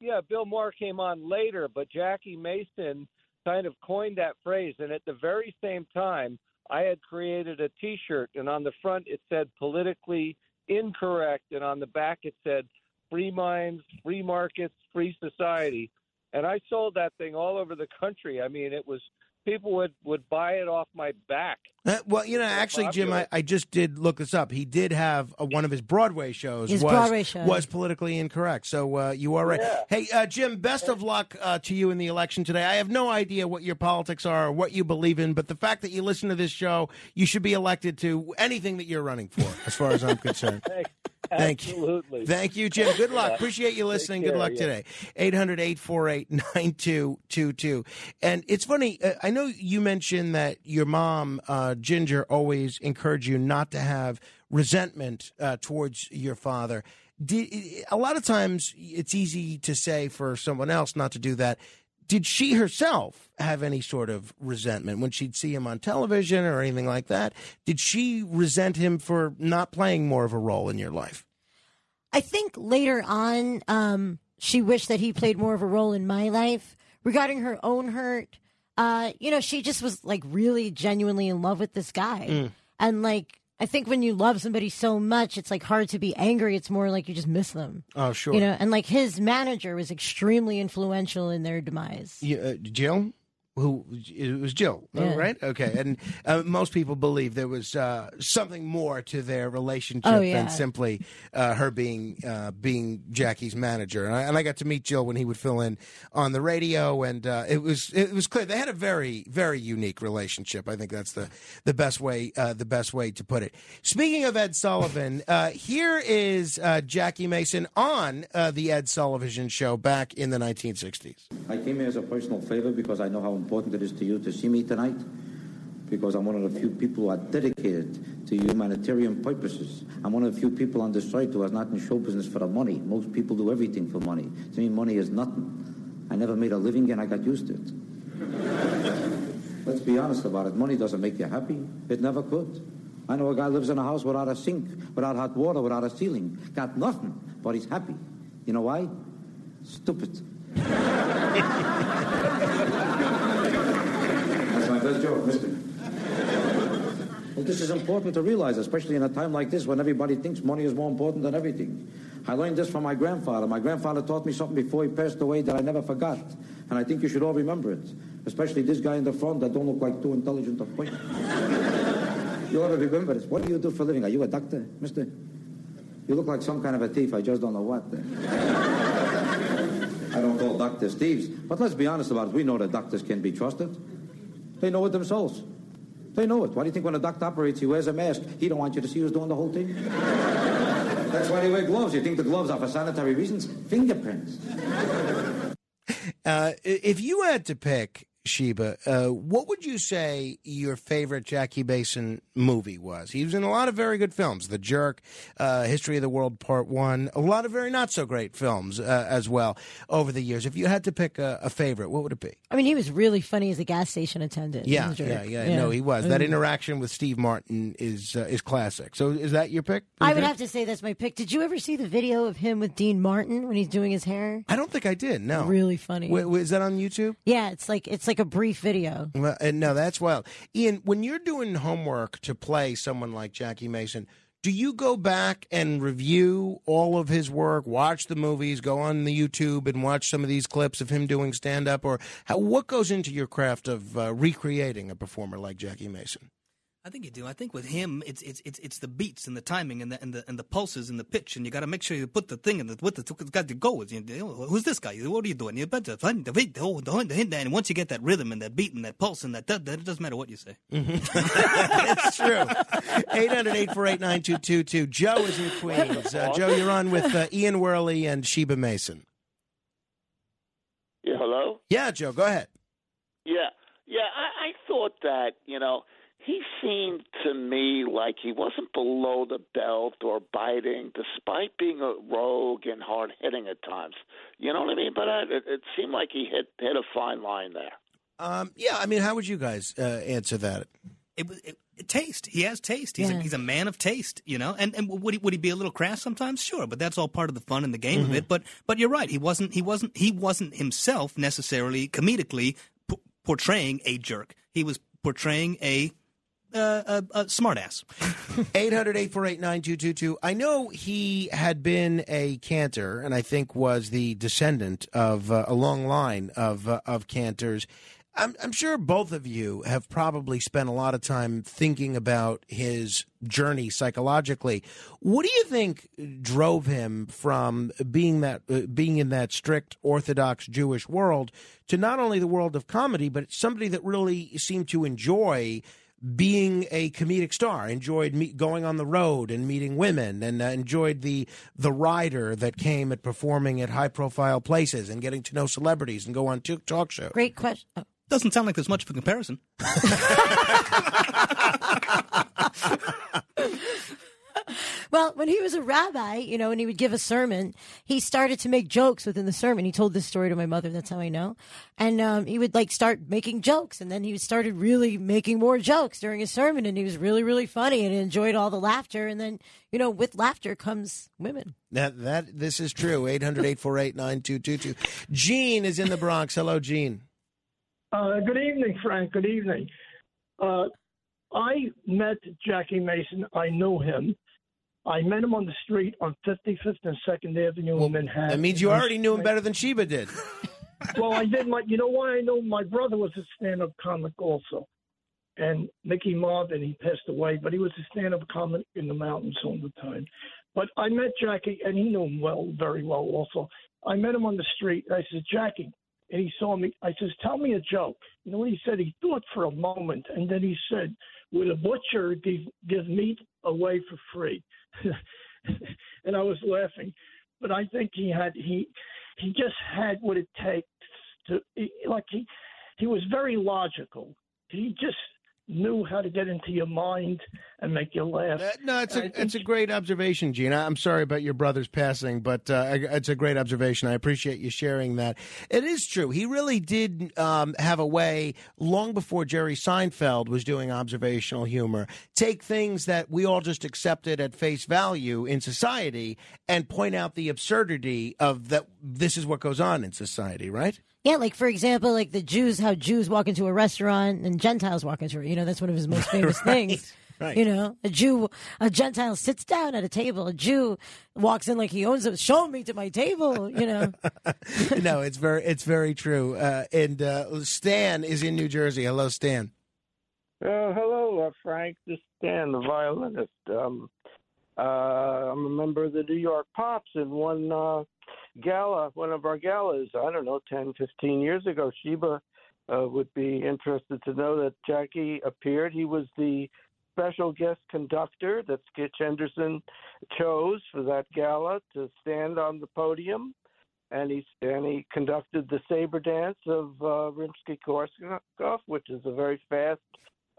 Yeah, Bill Maher came on later, but Jackie Mason kind of coined that phrase. And at the very same time, I had created a T-shirt, and on the front it said "politically incorrect," and on the back it said "free minds, free markets, free society." And I sold that thing all over the country. I mean, it was people would would buy it off my back.
Uh, well, you know, actually, Jim, I, I just did look this up. He did have uh one of his Broadway shows.
His
was,
Broadway show.
was politically incorrect. So uh, you are right. Hey, uh, Jim, best of luck uh, to you in the election today. I have no idea what your politics are or what you believe in, but the fact that you listen to this show, you should be elected to anything that you're running for, as far as I'm concerned. Thank you.
Absolutely.
Thank you, Jim. Good luck.
Yeah.
Appreciate you listening.
Take
Good luck
yeah.
today. 800 848 9222. And it's funny, uh, I know you mentioned that your mom, uh, Ginger, always encouraged you not to have resentment uh, towards your father. Did, a lot of times it's easy to say for someone else not to do that. Did she herself have any sort of resentment when she'd see him on television or anything like that? Did she resent him for not playing more of a role in your life?
I think later on, um, she wished that he played more of a role in my life. Regarding her own hurt, uh, you know, she just was like really genuinely in love with this guy.
Mm.
And like, I think when you love somebody so much, it's like hard to be angry. It's more like you just miss them.
Oh, sure.
You know, and like his manager was extremely influential in their demise.
Yeah, uh, Jill, who it was Jill,
Yeah.
right? Okay, and uh, most people believe there was uh, something more to their relationship
Oh, yeah.
than simply uh, her being uh, being Jackie's manager. And I, and I got to meet Jill when he would fill in on the radio, and uh, it was it was clear they had a very very unique relationship. I think that's the the best way uh, the best way to put it. Speaking of Ed Sullivan, uh, here is uh, Jackie Mason on uh, the Ed Sullivan Show back in the 1960s.
I came here as a personal favor because I know how important it is to you to see me tonight. Because I'm one of the few people who are dedicated to humanitarian purposes. I'm one of the few people on this site who is not in show business for the money. Most people do everything for money. To me, money is nothing. I never made a living and I got used to it. Let's be honest about it. Money doesn't make you happy. It never could. I know a guy lives in a house without a sink, without hot water, without a ceiling. Got nothing, but he's happy. You know why? Stupid. Well, this is important to realize, especially in a time like this when everybody thinks money is more important than everything. I learned this from my grandfather. My grandfather taught me something before he passed away that I never forgot. And I think you should all remember it. Especially this guy in the front that don't look like too intelligent to point. you ought to remember this. What do you do for a living? Are you a doctor, mister? You look like some kind of a thief. I just don't know what. I don't call doctors thieves. But let's be honest about it. We know that doctors can be trusted. They know it themselves. They know it. Why do you think when a doctor operates, he wears a mask? He don't want you to see who's doing the whole thing. That's why they wear gloves. You think the gloves are for sanitary reasons? Fingerprints.
Uh, if you had to pick Sheba, uh, what would you say your favorite Jackie Mason movie was? He was in a lot of very good films, The Jerk, uh, History of the World Part One, a lot of very not so great films uh, as well over the years. If you had to pick a, a favorite, what would it be?
I mean, he was really funny as a gas station attendant.
Yeah,
a
yeah, yeah, No, he was. That
Mm.
interaction with Steve Martin is uh, is classic. So, is that your pick?
I would have to say that's my pick. Did you ever see the video of him with Dean Martin when he's doing his hair?
I don't think I did. No,
Really funny.
Is that on YouTube?
Yeah, it's like it's like a brief video.
Well, no, that's wild. Ian, when you're doing homework to play someone like Jackie Mason, do you go back and review all of his work, watch the movies, go on the YouTube and watch some of these clips of him doing stand up, or how, what goes into your craft of uh, recreating a performer like Jackie Mason?
I think you do. I think with him, it's it's it's it's the beats and the timing and the and the and the pulses and the pitch, and you got to make sure you put the thing in the with the got to go with. You know, who's this guy? What are you doing? You better find the beat, the the the hit, and once you get that rhythm and that beat and that pulse and that, that, that it doesn't matter what you say.
it's true. 800-848-9222. Joe is in Queens. Uh, Joe, you're on with uh, Ian Wehrle and Sheba Mason.
Yeah, hello?
Yeah, Joe, go ahead.
Yeah, yeah. I, I thought that you know he seemed to me like he wasn't below the belt or biting, despite being a rogue and hard hitting at times. You know what I mean? But I, it, it seemed like he hit hit a fine line there.
Um, yeah, I mean, how would you guys uh, answer that?
It was it, taste. He has taste. He's a, he's a man of taste, you know. And and would he would he be a little crass sometimes? Sure, but that's all part of the fun and the game of
Mm-hmm.
it. But but you're right. He wasn't he wasn't he wasn't himself necessarily comedically p- portraying a jerk. He was portraying a a, a smartass.
800-848-9222. I know he had been a cantor, and I think was the descendant of uh, a long line of uh, of cantors. I'm, I'm sure both of you have probably spent a lot of time thinking about his journey psychologically. What do you think drove him from being that uh, being in that strict Orthodox Jewish world to not only the world of comedy, but somebody that really seemed to enjoy being a comedic star, enjoyed me- going on the road and meeting women, and uh, enjoyed the the rider that came at performing at high profile places and getting to know celebrities and go on t- talk shows.
Great question.
Doesn't sound like there's much of a comparison.
Well, when he was a rabbi, you know, and he would give a sermon, he started to make jokes within the sermon. He told this story to my mother. That's how I know. And um, he would like start making jokes, and then he started really making more jokes during his sermon, and he was really, really funny, and he enjoyed all the laughter. And then, you know, with laughter comes women.
That that this is true. 800-848-9222. Gene is in the Bronx. Hello, Gene.
Uh, good evening, Frank. Good evening. Uh, I met Jackie Mason. I knew him. I met him on the street on 55th and 2nd Avenue in Manhattan.
That means you already knew him better than Sheba did.
well, I did. My, you know why I know? My brother was a stand-up comic also, and Mickey Marvin. He passed away, but he was a stand-up comic in the mountains all the time. But I met Jackie, and he knew him well, very well also. I met him on the street. I said, Jackie, and he saw me. I says, "Tell me a joke." You know what he said? He thought for a moment, and then he said, "Would a butcher give, give meat away for free?" and I was laughing, but I think he had he he just had what it takes to like he he was very logical. He just knew how to get into your mind and make you laugh.
Uh, No, it's a it's a great observation, Gene. I'm sorry about your brother's passing, but uh, it's a great observation. I appreciate you sharing that. It is true. He really did um, have a way, long before Jerry Seinfeld was doing observational humor, take things that we all just accepted at face value in society and point out the absurdity of that. This is what goes on in society, right?
Yeah, like for example, like the Jews, how Jews walk into a restaurant and Gentiles walk into it. You know, that's one of his most famous
Right,
things.
right.
You know, a Jew, a Gentile sits down at a table. A Jew walks in like he owns it. Show me to my table. You know,
no, it's very it's very true. Uh, and uh, Stan is in New Jersey. Hello, Stan.
Uh, hello, uh, Frank. This is Dan, the violinist. Um, uh, I'm a member of the New York Pops, and one uh, gala, one of our galas, I don't know, 10, 15 years ago, Sheba uh, would be interested to know that Jackie appeared. He was the special guest conductor that Skitch Henderson chose for that gala to stand on the podium. And he and he conducted the saber dance of uh, Rimsky-Korsakov, which is a very fast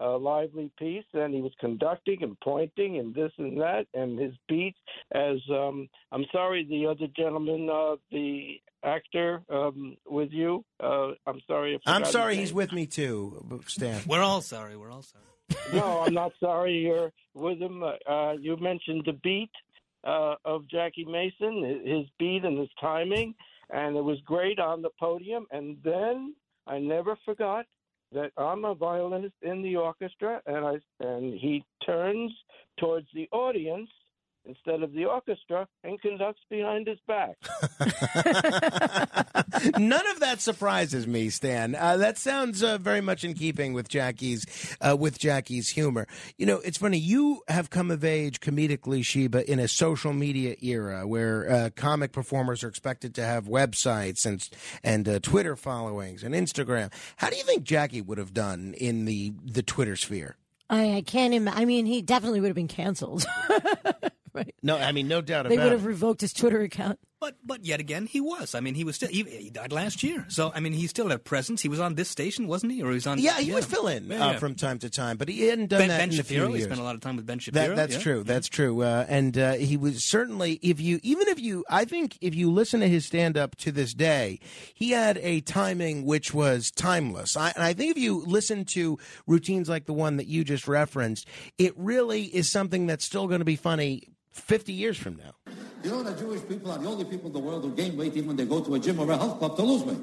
a lively piece, and he was conducting and pointing and this and that, and his beat as um, I'm sorry, the other gentleman, uh, the actor um, with you. Uh, I'm sorry. I
I'm sorry, he's with me too, Stan.
We're all sorry. We're all sorry.
no, I'm not sorry you're with him. Uh, you mentioned the beat uh, of Jackie Mason, his beat and his timing, and it was great on the podium. And then I never forgot that I'm a violinist in the orchestra, and I and he turns towards the audience instead of the orchestra and conducts behind his back.
None of that surprises me, Stan. Uh, that sounds uh, very much in keeping with Jackie's uh, with Jackie's humor. You know, it's funny. You have come of age comedically, Sheba, in a social media era where uh, comic performers are expected to have websites and and uh, Twitter followings and Instagram. How do you think Jackie would have done in the the Twitter sphere?
I, I can't. Im- I mean, he definitely would have been canceled.
No, I mean, no doubt about.
they
about
would
it.
have revoked his Twitter account.
But but yet again, he was. I mean, he was still. He, he died last year, so I mean, he still had presence. He was on this station, wasn't he? Or he was on?
Yeah, he would fill in
Yeah,
uh,
yeah.
from time to time, but he hadn't done
Ben,
that
ben
in a
Shapiro.
few
He
years.
spent a lot of time with Ben Shapiro.
That, that's
yeah.
true. That's true. Uh, and uh, he was certainly, if you, even if you, I think if you listen to his stand up to this day, he had a timing which was timeless. I, and I think if you listen to routines like the one that you just referenced, it really is something that's still going to be funny 50 years from now.
You know the Jewish people are the only people in the world who gain weight even when they go to a gym or a health club to lose weight.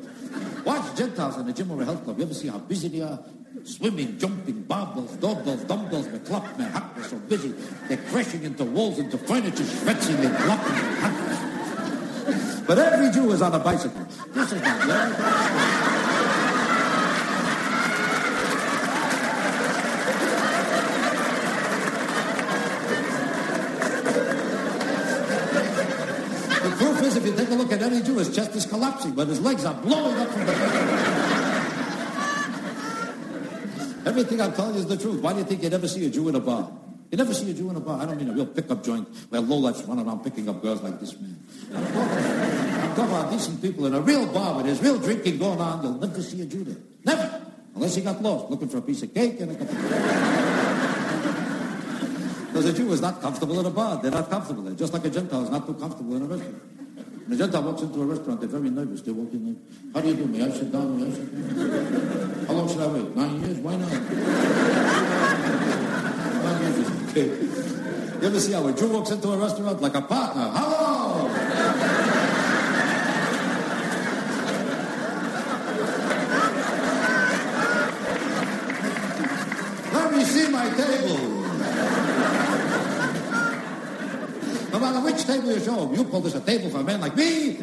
Watch Gentiles in a gym or a health club. You ever see how busy they are? Swimming, jumping, barbells, doorbells, dumbbells, man, hot, they're so busy. They're crashing into walls, into furniture, and clupping and. But every Jew is on a bicycle. This is not the only The proof is, if you take a look at any Jew, his chest is collapsing, but his legs are blowing up from the Everything I'm telling you is the truth. Why do you think you never see a Jew in a bar? You never see a Jew in a bar. I don't mean a real pickup joint where lowlifes run around picking up girls like this man. I'm talking about decent people in a real bar where there's real drinking going on. You'll never see a Jew there. Never. Unless he got lost looking for a piece of cake and a cup of
Because a Jew is not comfortable in a bar. They're not comfortable there. Just like a Gentile is not too comfortable in a restaurant. A Gentile walks into a restaurant, they're very nervous. They walk in. How do you do? May I sit down? May I sit down? How long should I wait? Nine years? Why not? Nine years okay. You ever see how a Jew walks into a restaurant like a partner? Hello! Let me see my table. No matter which table you show him, you pull this a table for a man like me.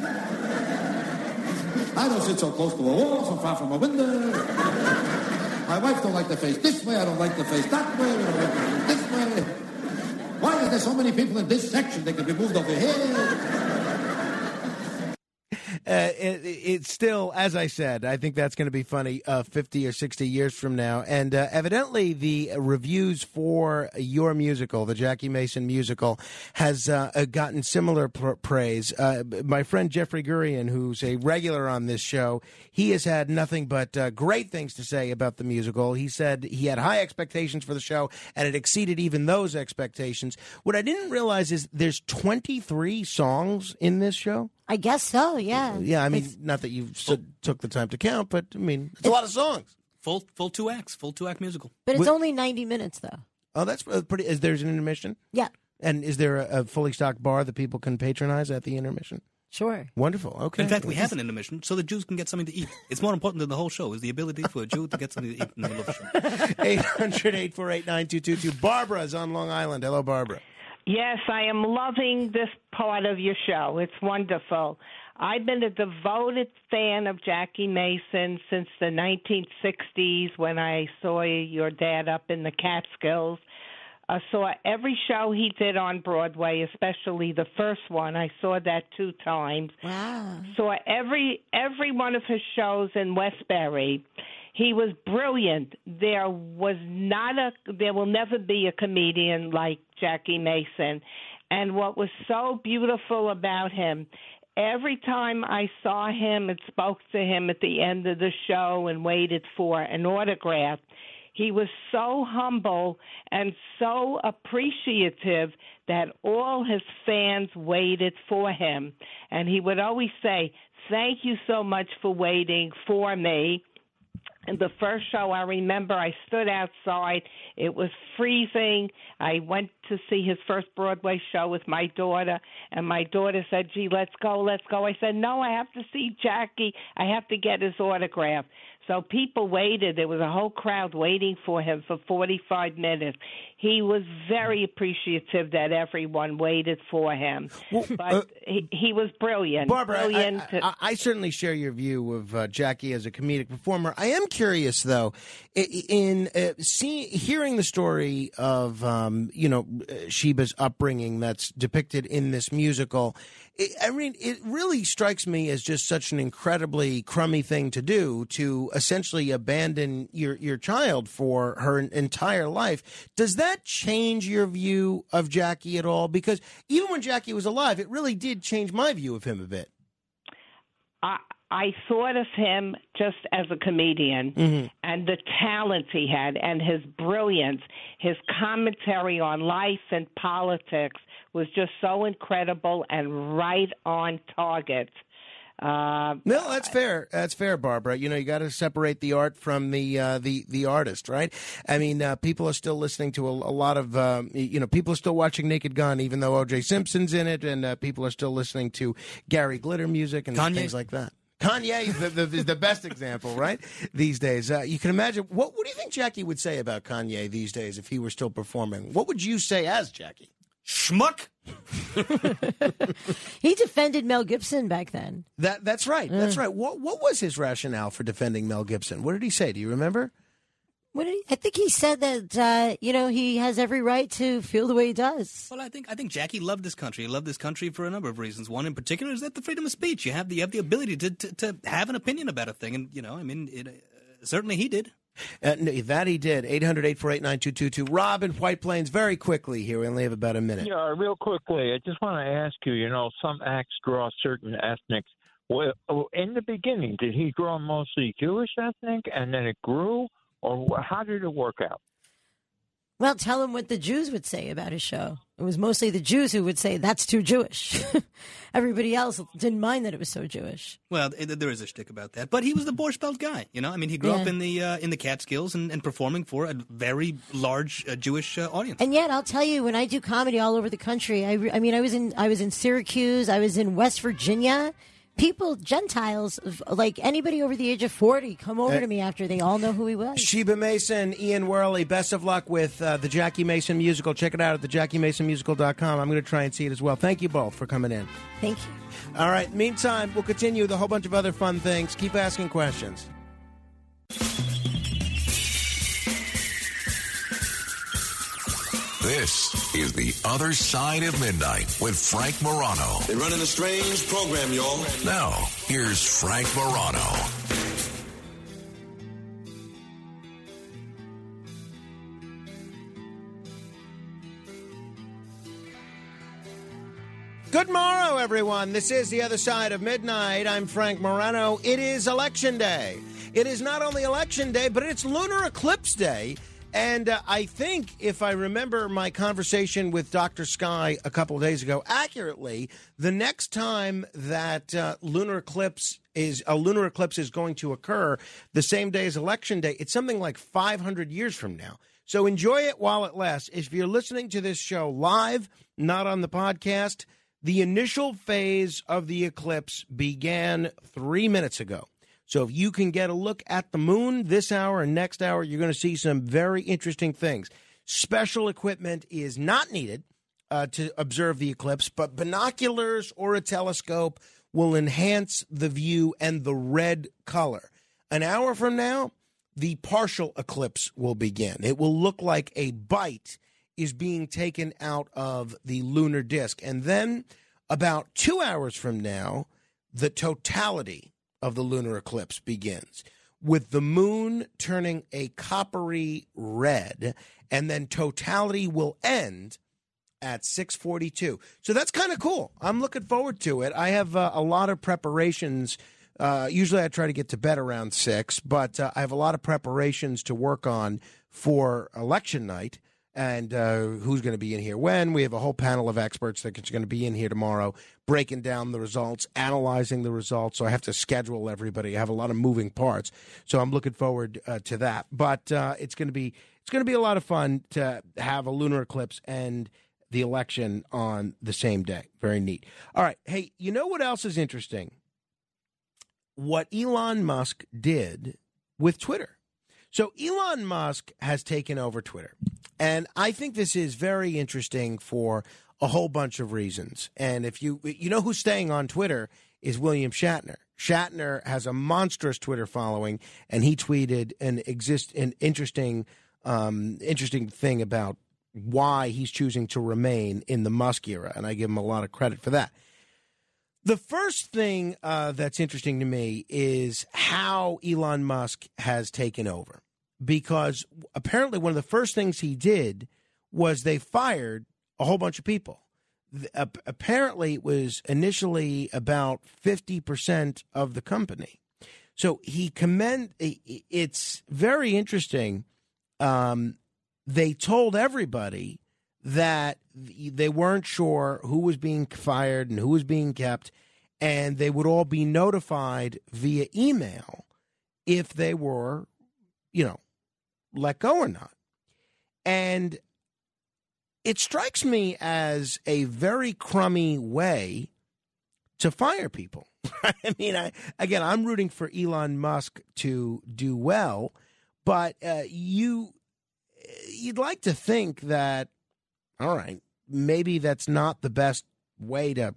I don't sit so close to a wall, so far from a window. My wife don't like the face this way. I don't like the face that way. We don't like the face this way. Why is there so many people in this section? They can be moved over here.
Uh, it, it's still, as I said, I think that's going to be funny uh, 50 or 60 years from now. And uh, evidently, the reviews for your musical, the Jackie Mason musical, has uh, uh, gotten similar pr- praise. Uh, my friend Jeffrey Gurian, who's a regular on this show, he has had nothing but great things to say about the musical. He said he had high expectations for the show, and it exceeded even those expectations. What I didn't realize is there's 23 songs in this show.
I guess so. Yeah.
Yeah, I mean, not that you s- took the time to count, but I mean, it's a lot of songs.
Full full two acts, full two act musical.
But it's
Wh-
only 90 minutes, though.
Oh, that's uh, pretty. Is there's an intermission?
Yeah.
And is there a, a fully stocked bar that people can patronize at the intermission?
Sure.
Wonderful. Okay.
In fact, we have an intermission so the Jews can get something to eat. It's more important than the whole show is the ability for a Jew to get something to eat in the middle of the show.
800 848 9222. Barbara's on Long Island. Hello, Barbara.
Yes, I am loving this part of your show. It's wonderful. I've been a devoted fan of Jackie Mason since the 1960s when I saw your dad up in the Catskills. I saw every show he did on Broadway, especially the first one. I saw that two times.
Wow.
Saw every every one of his shows in Westbury. He was brilliant. There was not a there will never be a comedian like Jackie Mason. And what was so beautiful about him, every time I saw him and spoke to him at the end of the show and waited for an autograph, he was so humble and so appreciative that all his fans waited for him. And he would always say, Thank you so much for waiting for me. And the first show I remember, I stood outside. It was freezing. I went to see his first Broadway show with my daughter, and my daughter said, Gee, let's go, let's go. I said, No, I have to see Jackie. I have to get his autograph. So people waited. There was a whole crowd waiting for him for 45 minutes. He was very appreciative that everyone waited for him. but he, he was brilliant.
uh, Barbara, I-
brilliant.
I, I, I certainly share your view of uh, Jackie as a comedic performer. I am curious, though, in uh, see, hearing the story of um, you know Sheba's upbringing that's depicted in this musical. It, I mean, it really strikes me as just such an incredibly crummy thing to do to essentially abandon your your child for her entire life. Does that change your view of Jackie at all? Because even when Jackie was alive, it really did change my view of him a bit.
I I thought of him just as a comedian
Mm-hmm.
and the talent he had and his brilliance, his commentary on life and politics was just so incredible and right on target. Uh,
No, that's fair. That's fair, Barbara. You know, you got to separate the art from the uh, the the artist, right? I mean, uh, people are still listening to a, a lot of, um, you know, people are still watching Naked Gun, even though O.J. Simpson's in it, and uh, people are still listening to Gary Glitter music and
Kanye.
things like that. Kanye is the, the, is the best example, right? These days, uh, you can imagine. What What do you think Jackie would say about Kanye these days if he were still performing? What would you say as Jackie?
Schmuck.
He defended Mel Gibson back then.
That That's right. That's
Mm.
right. What What was his rationale for defending Mel Gibson? What did he say? Do you remember?
What did he, I think he said that uh, you know he has every right to feel the way he does.
Well, I think I think Jackie loved this country. He loved this country for a number of reasons. One in particular is that the freedom of speech. You have the you have the ability to to, to have an opinion about a thing, and you know, I mean, it, uh, certainly he did.
Uh, no, that he did. 800 848 9222. Rob in White Plains, very quickly here. We only have about a minute.
Yeah, real quickly, I just want to ask you. You know, some acts draw certain ethnics. Well, oh, in the beginning, did he draw mostly Jewish ethnic, and then it grew, or how did it work out?
Well, tell him what the Jews would say about his show. It was mostly the Jews who would say that's too Jewish. Everybody else didn't mind that it was so Jewish.
Well, it, there is a shtick about that, but he was the Borscht Belt guy. You know, I mean, he grew up in the uh, in the Catskills and, and performing for a very large uh, Jewish uh, audience.
And yet, I'll tell you, when I do comedy all over the country, I, re- I mean, I was in I was in Syracuse, I was in West Virginia. People, Gentiles, like anybody over the age of forty, come over
Uh,
to me after they all know who he was.
Sheba Mason, Ian Wehrle, best of luck with uh, the Jackie Mason musical. Check it out at thejackiemasonmusical.com. I'm going to try and see it as well. Thank you both for coming in.
Thank you.
All right. Meantime, we'll continue with a whole bunch of other fun things. Keep asking questions.
This is The Other Side of Midnight with Frank Morano.
They're running a strange program, y'all.
Now, here's Frank Morano.
Good morrow, everyone. This is The Other Side of Midnight. I'm Frank Morano. It is Election Day. It is not only Election Day, but it's Lunar Eclipse Day. And uh, I think, if I remember my conversation with Dr. Sky a couple of days ago accurately, the next time that uh, lunar eclipse is a lunar eclipse is going to occur the same day as Election Day, it's something like 500 years from now. So enjoy it while it lasts. If you're listening to this show live, not on the podcast, the initial phase of the eclipse began three minutes ago. So if you can get a look at the moon this hour and next hour, you're going to see some very interesting things. Special equipment is not needed uh, to observe the eclipse, but binoculars or a telescope will enhance the view and the red color. An hour from now, the partial eclipse will begin. It will look like a bite is being taken out of the lunar disk. And then, about two hours from now, the totality of the lunar eclipse begins. With the moon turning a coppery red and then totality will end at 642 so that's kind of cool. I'm looking forward to it. I have uh, a lot of preparations. Uh, usually i try to get to bed around 6 but uh, i have a lot of preparations to work on for election night and uh, who's going to be in here when. We have a whole panel of experts that's going to be in here tomorrow, breaking down the results, analyzing the results. So I have to schedule everybody. I have a lot of moving parts, so I'm looking forward uh, to that. But uh, it's going to be it's going to be a lot of fun to have a lunar eclipse and the election on the same day. Very neat. All right, hey, you know what else is interesting? What Elon Musk did with Twitter. So Elon Musk has taken over Twitter. And I think this is very interesting for a whole bunch of reasons. And if you you know who's staying on Twitter is William Shatner. Shatner has a monstrous Twitter following, and he tweeted an exist an interesting um, interesting thing about why he's choosing to remain in the Musk era, and I give him a lot of credit for that. The first thing uh, that's interesting to me is how Elon Musk has taken over. Because apparently, one of the first things he did was they fired a whole bunch of people. Ap- Apparently, it was initially about 50% of the company. So he commend. It's very interesting. Um, they told everybody that they weren't sure who was being fired and who was being kept, and they would all be notified via email if they were, you know, let go or not. And it strikes me as a very crummy way to fire people. I mean, I, again, I'm rooting for Elon Musk to do well, but uh, you you'd like to think that all right, maybe that's not the best way to,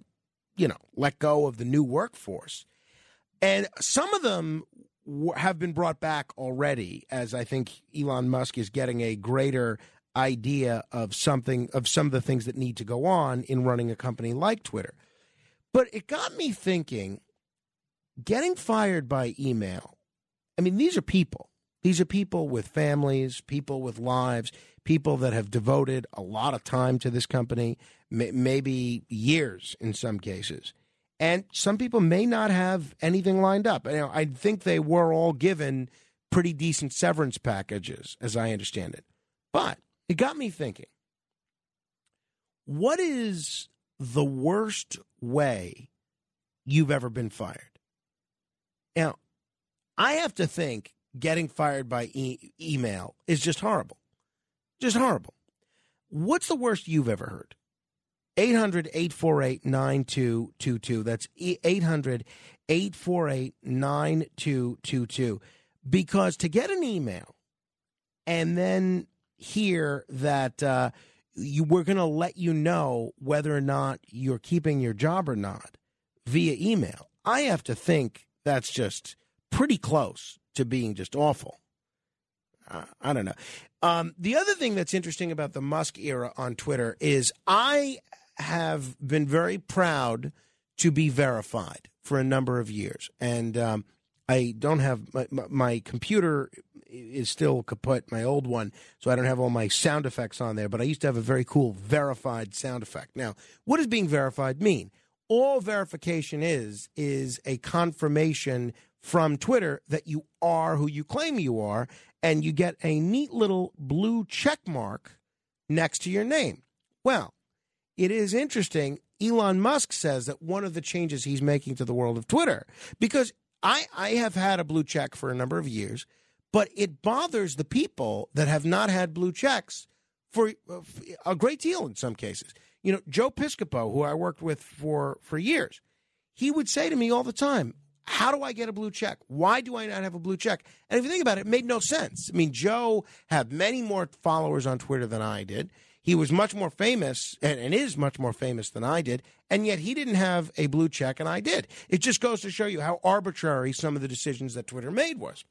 you know, let go of the new workforce. And some of them have been brought back already, as I think Elon Musk is getting a greater idea of something, of some of the things that need to go on in running a company like Twitter. But it got me thinking getting fired by email. I mean, these are people. These are people with families, people with lives, people that have devoted a lot of time to this company, may, maybe years in some cases. And some people may not have anything lined up. You know, I think they were all given pretty decent severance packages, as I understand it. But it got me thinking. What is the worst way you've ever been fired? Now, I have to think getting fired by e- email is just horrible. Just horrible. What's the worst you've ever heard? 800 848 9222. That's 800 848 9222. Because to get an email and then hear that uh, you we're going to let you know whether or not you're keeping your job or not via email, I have to think that's just pretty close to being just awful. Uh, I don't know. Um, the other thing that's interesting about the Musk era on Twitter is I have been very proud to be verified for a number of years, and um, I don't have my, my, computer is still kaput, my old one, so I don't have all my sound effects on there. But I used to have a very cool verified sound effect. Now, what does being verified mean? All verification is is a confirmation from Twitter that you are who you claim you are, and you get a neat little blue check mark next to your name. Well, it is interesting. Elon Musk says that one of the changes he's making to the world of Twitter, because I, I have had a blue check for a number of years, but it bothers the people that have not had blue checks for uh, a great deal in some cases. You know, Joe Piscopo, who I worked with for, for years, he would say to me all the time, how do I get a blue check? Why do I not have a blue check? And if you think about it, it made no sense. I mean, Joe had many more followers on Twitter than I did. He was much more famous and, and, is much more famous than I did, and yet he didn't have a blue check and I did. It just goes to show you how arbitrary some of the decisions that Twitter made was.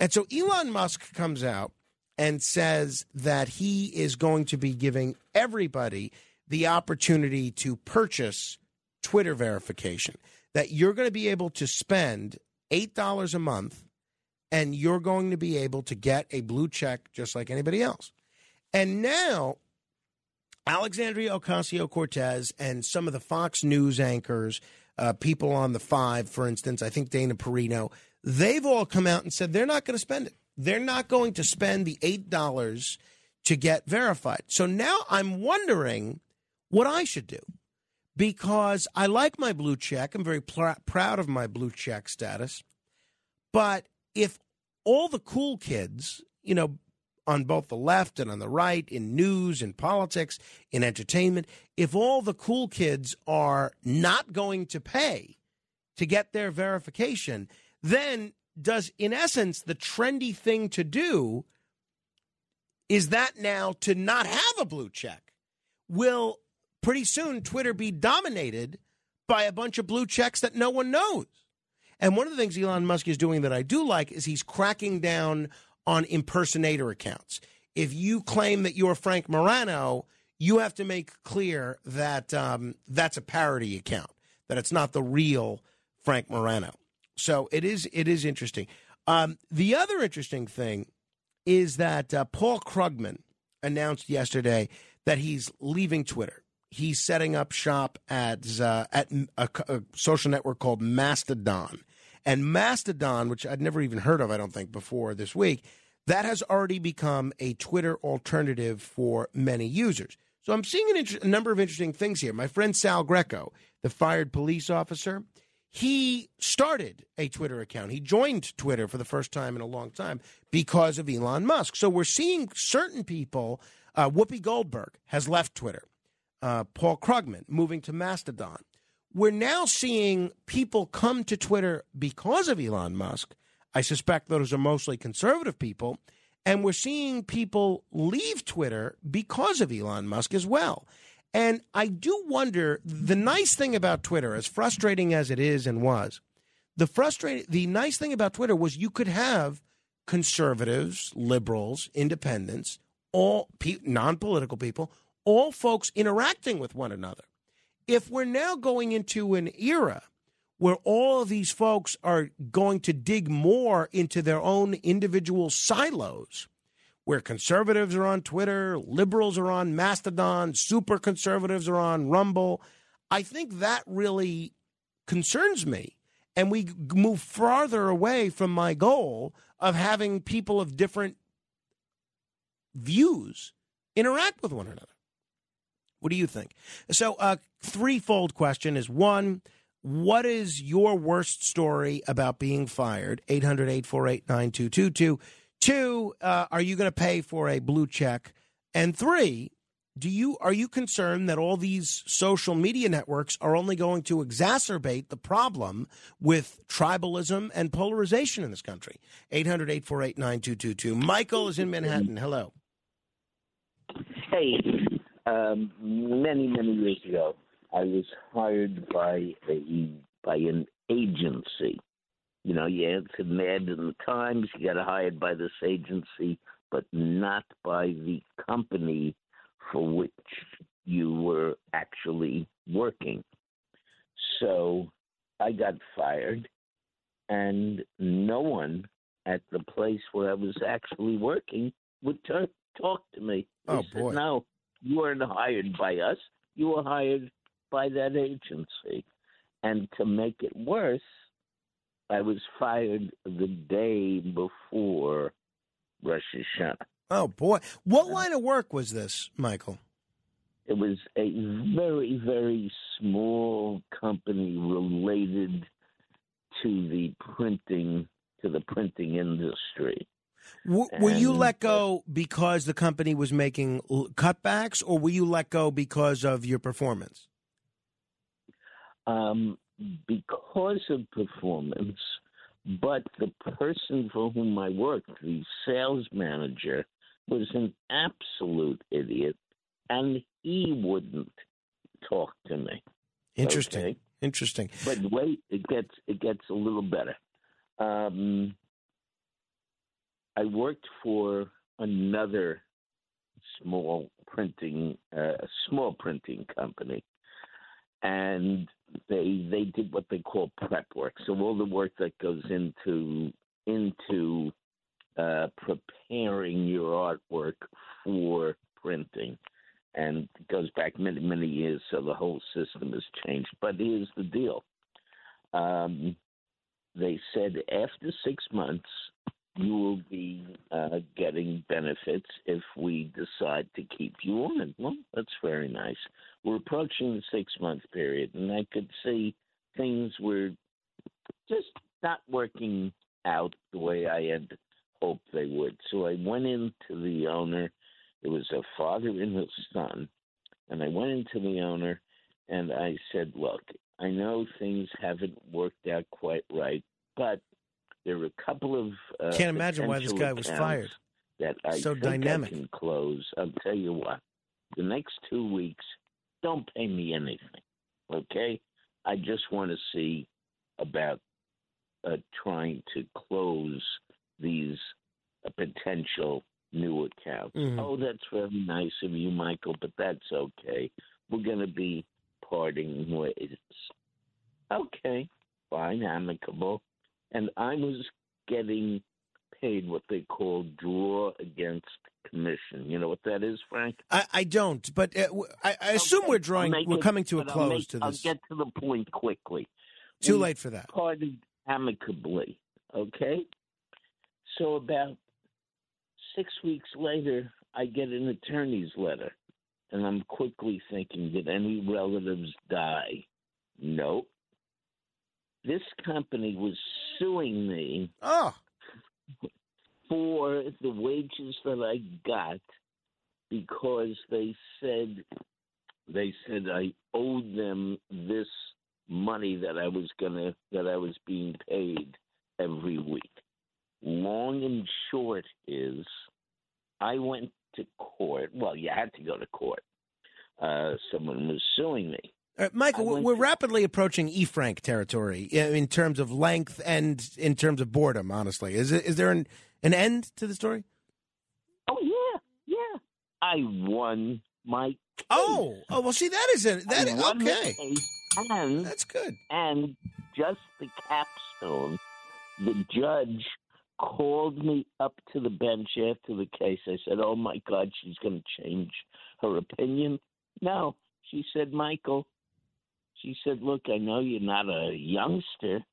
And so Elon Musk comes out and says that he is going to be giving everybody the opportunity to purchase Twitter verification. That you're going to be able to spend $8 a month and you're going to be able to get a blue check just like anybody else. And now Alexandria Ocasio Cortez and some of the Fox News anchors, uh, people on the five, for instance, I think Dana Perino, they've all come out and said they're not going to spend it. They're not going to spend the $8 to get verified. So now I'm wondering what I should do because I like my blue check. I'm very pr- proud of my blue check status. But if all the cool kids, you know, on both the left and on the right, in news, in politics, in entertainment, if all the cool kids are not going to pay to get their verification, then does, in essence, the trendy thing to do is that now to not have a blue check? Will pretty soon Twitter be dominated by a bunch of blue checks that no one knows? And one of the things Elon Musk is doing that I do like is he's cracking down on impersonator accounts. If you claim that you're Frank Morano, you have to make clear that um, that's a parody account, that it's not the real Frank Morano. So it is it is interesting. Um, the other interesting thing is that uh, Paul Krugman announced yesterday that he's leaving Twitter. He's setting up shop at uh, at a, a social network called Mastodon. And Mastodon, which I'd never even heard of, I don't think, before this week, that has already become a Twitter alternative for many users. So I'm seeing inter- a number of interesting things here. My friend Sal Greco, the fired police officer, he started a Twitter account. He joined Twitter for the first time in a long time because of Elon Musk. So we're seeing certain people. Uh, Whoopi Goldberg has left Twitter. Uh, Paul Krugman moving to Mastodon we're now seeing people come to Twitter because of Elon Musk. I suspect those are mostly conservative people. And we're seeing people leave Twitter because of Elon Musk as well. And I do wonder the nice thing about Twitter, as frustrating as it is and was, the frustrating the nice thing about Twitter was you could have conservatives, liberals, independents, all non-political people, all folks interacting with one another if we're now going into an era where all of these folks are going to dig more into their own individual silos, where conservatives are on Twitter, liberals are on Mastodon, super conservatives are on Rumble, I think that really concerns me. And we move farther away from my goal of having people of different views interact with one another. What do you think? So, uh, threefold question is one, what is your worst story about being fired? 800 848 9222. Two, uh, are you going to pay for a blue check? And three, do you are you concerned that all these social media networks are only going to exacerbate the problem with tribalism and polarization in this country? 800 848 9222. Michael is in Manhattan. Hello.
Hey, um, many many years ago, I was hired by a by an agency. You know, you answered an ad in the Times. You got hired by this agency, but not by the company for which you were actually working. So I got fired, and no one at the place where I was actually working would t- talk to me. They
Oh,
said,
boy.
No, you weren't hired by us. You were hired by that agency. And to make it worse, I was fired the day before Rosh Hashanah.
Oh, boy. What line of work was this, Michael?
It was a very, very small company related to the printing to the printing industry.
W- were you let go because the company was making l- cutbacks, or were you let go because of your performance?
Um, because of performance, but the person for whom I worked, the sales manager, was an absolute idiot, and he wouldn't talk to me.
Interesting.
Okay?
Interesting.
But wait, it gets it gets a little better. Um, I worked for another small printing uh, small printing company, and they they did what they call prep work. So all the work that goes into into uh, preparing your artwork for printing, and goes back many many years. So the whole system has changed. But here's the deal: um, they said after six months you will be uh, getting benefits if we decide to keep you on. Well, that's very nice. We're approaching the six month period, and I could see things were just not working out the way I had hoped they would. So I went into the owner. It was a father and a son. And I went into the owner and I said, Look, I know things haven't worked out quite right, but there are a couple of uh,
Can't imagine why this guy was fired.
That I
So dynamic.
I can close. I'll tell you what. The next two weeks, don't pay me anything. Okay? I just want to see about uh, trying to close these uh, potential new accounts.
Mhm.
Oh, that's very nice of you, Michael, but that's okay. We're going to be parting ways. Okay, fine, amicable. And I was getting paid what they call draw against commission. You know what that is, Frank?
I, I don't, but uh, I, I assume we're drawing. We're
it-
coming to a close
make-
to
I'll
this.
get to the point quickly.
Too
We
late for that.
Parted amicably, okay? So about six weeks later, I get an attorney's letter, and I'm quickly thinking, did any relatives die? Nope. This company was suing me
oh.
for the wages that I got because they said they said I owed them this money that I was gonna that I was being paid every week. Long and short is I went to court. Well, you had to go to court. Uh, someone was suing me.
Uh, Michael, we're, we're rapidly approaching E Frank territory in terms of length and in terms of boredom. Honestly, is it, is there an an end to the story?
Oh yeah, yeah. I won my.
Oh, oh well. See, that is it. That
I won
okay.
and
that's good.
And just the capstone, the judge called me up to the bench after the case. I said, "Oh my God, she's going to change her opinion." No, she said, "Michael." She said, "Look, I know you're not a youngster,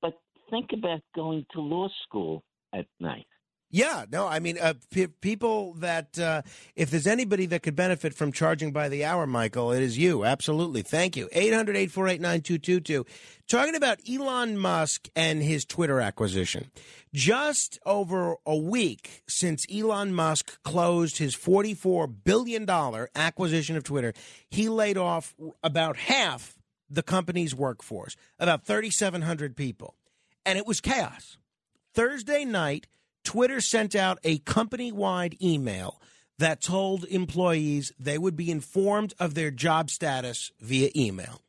but think about going to law school at night."
Yeah, no, I mean, uh, pe people that, uh, if there's anybody that could benefit from charging by the hour, Michael, it is you. Absolutely. Thank you. 800 848 9222. Talking about Elon Musk and his Twitter acquisition. Just over a week since Elon Musk closed his $44 billion acquisition of Twitter, he laid off about half the company's workforce, about 3,700 people. And it was chaos. Thursday night, Twitter sent out a company wide email that told employees they would be informed of their job status via email.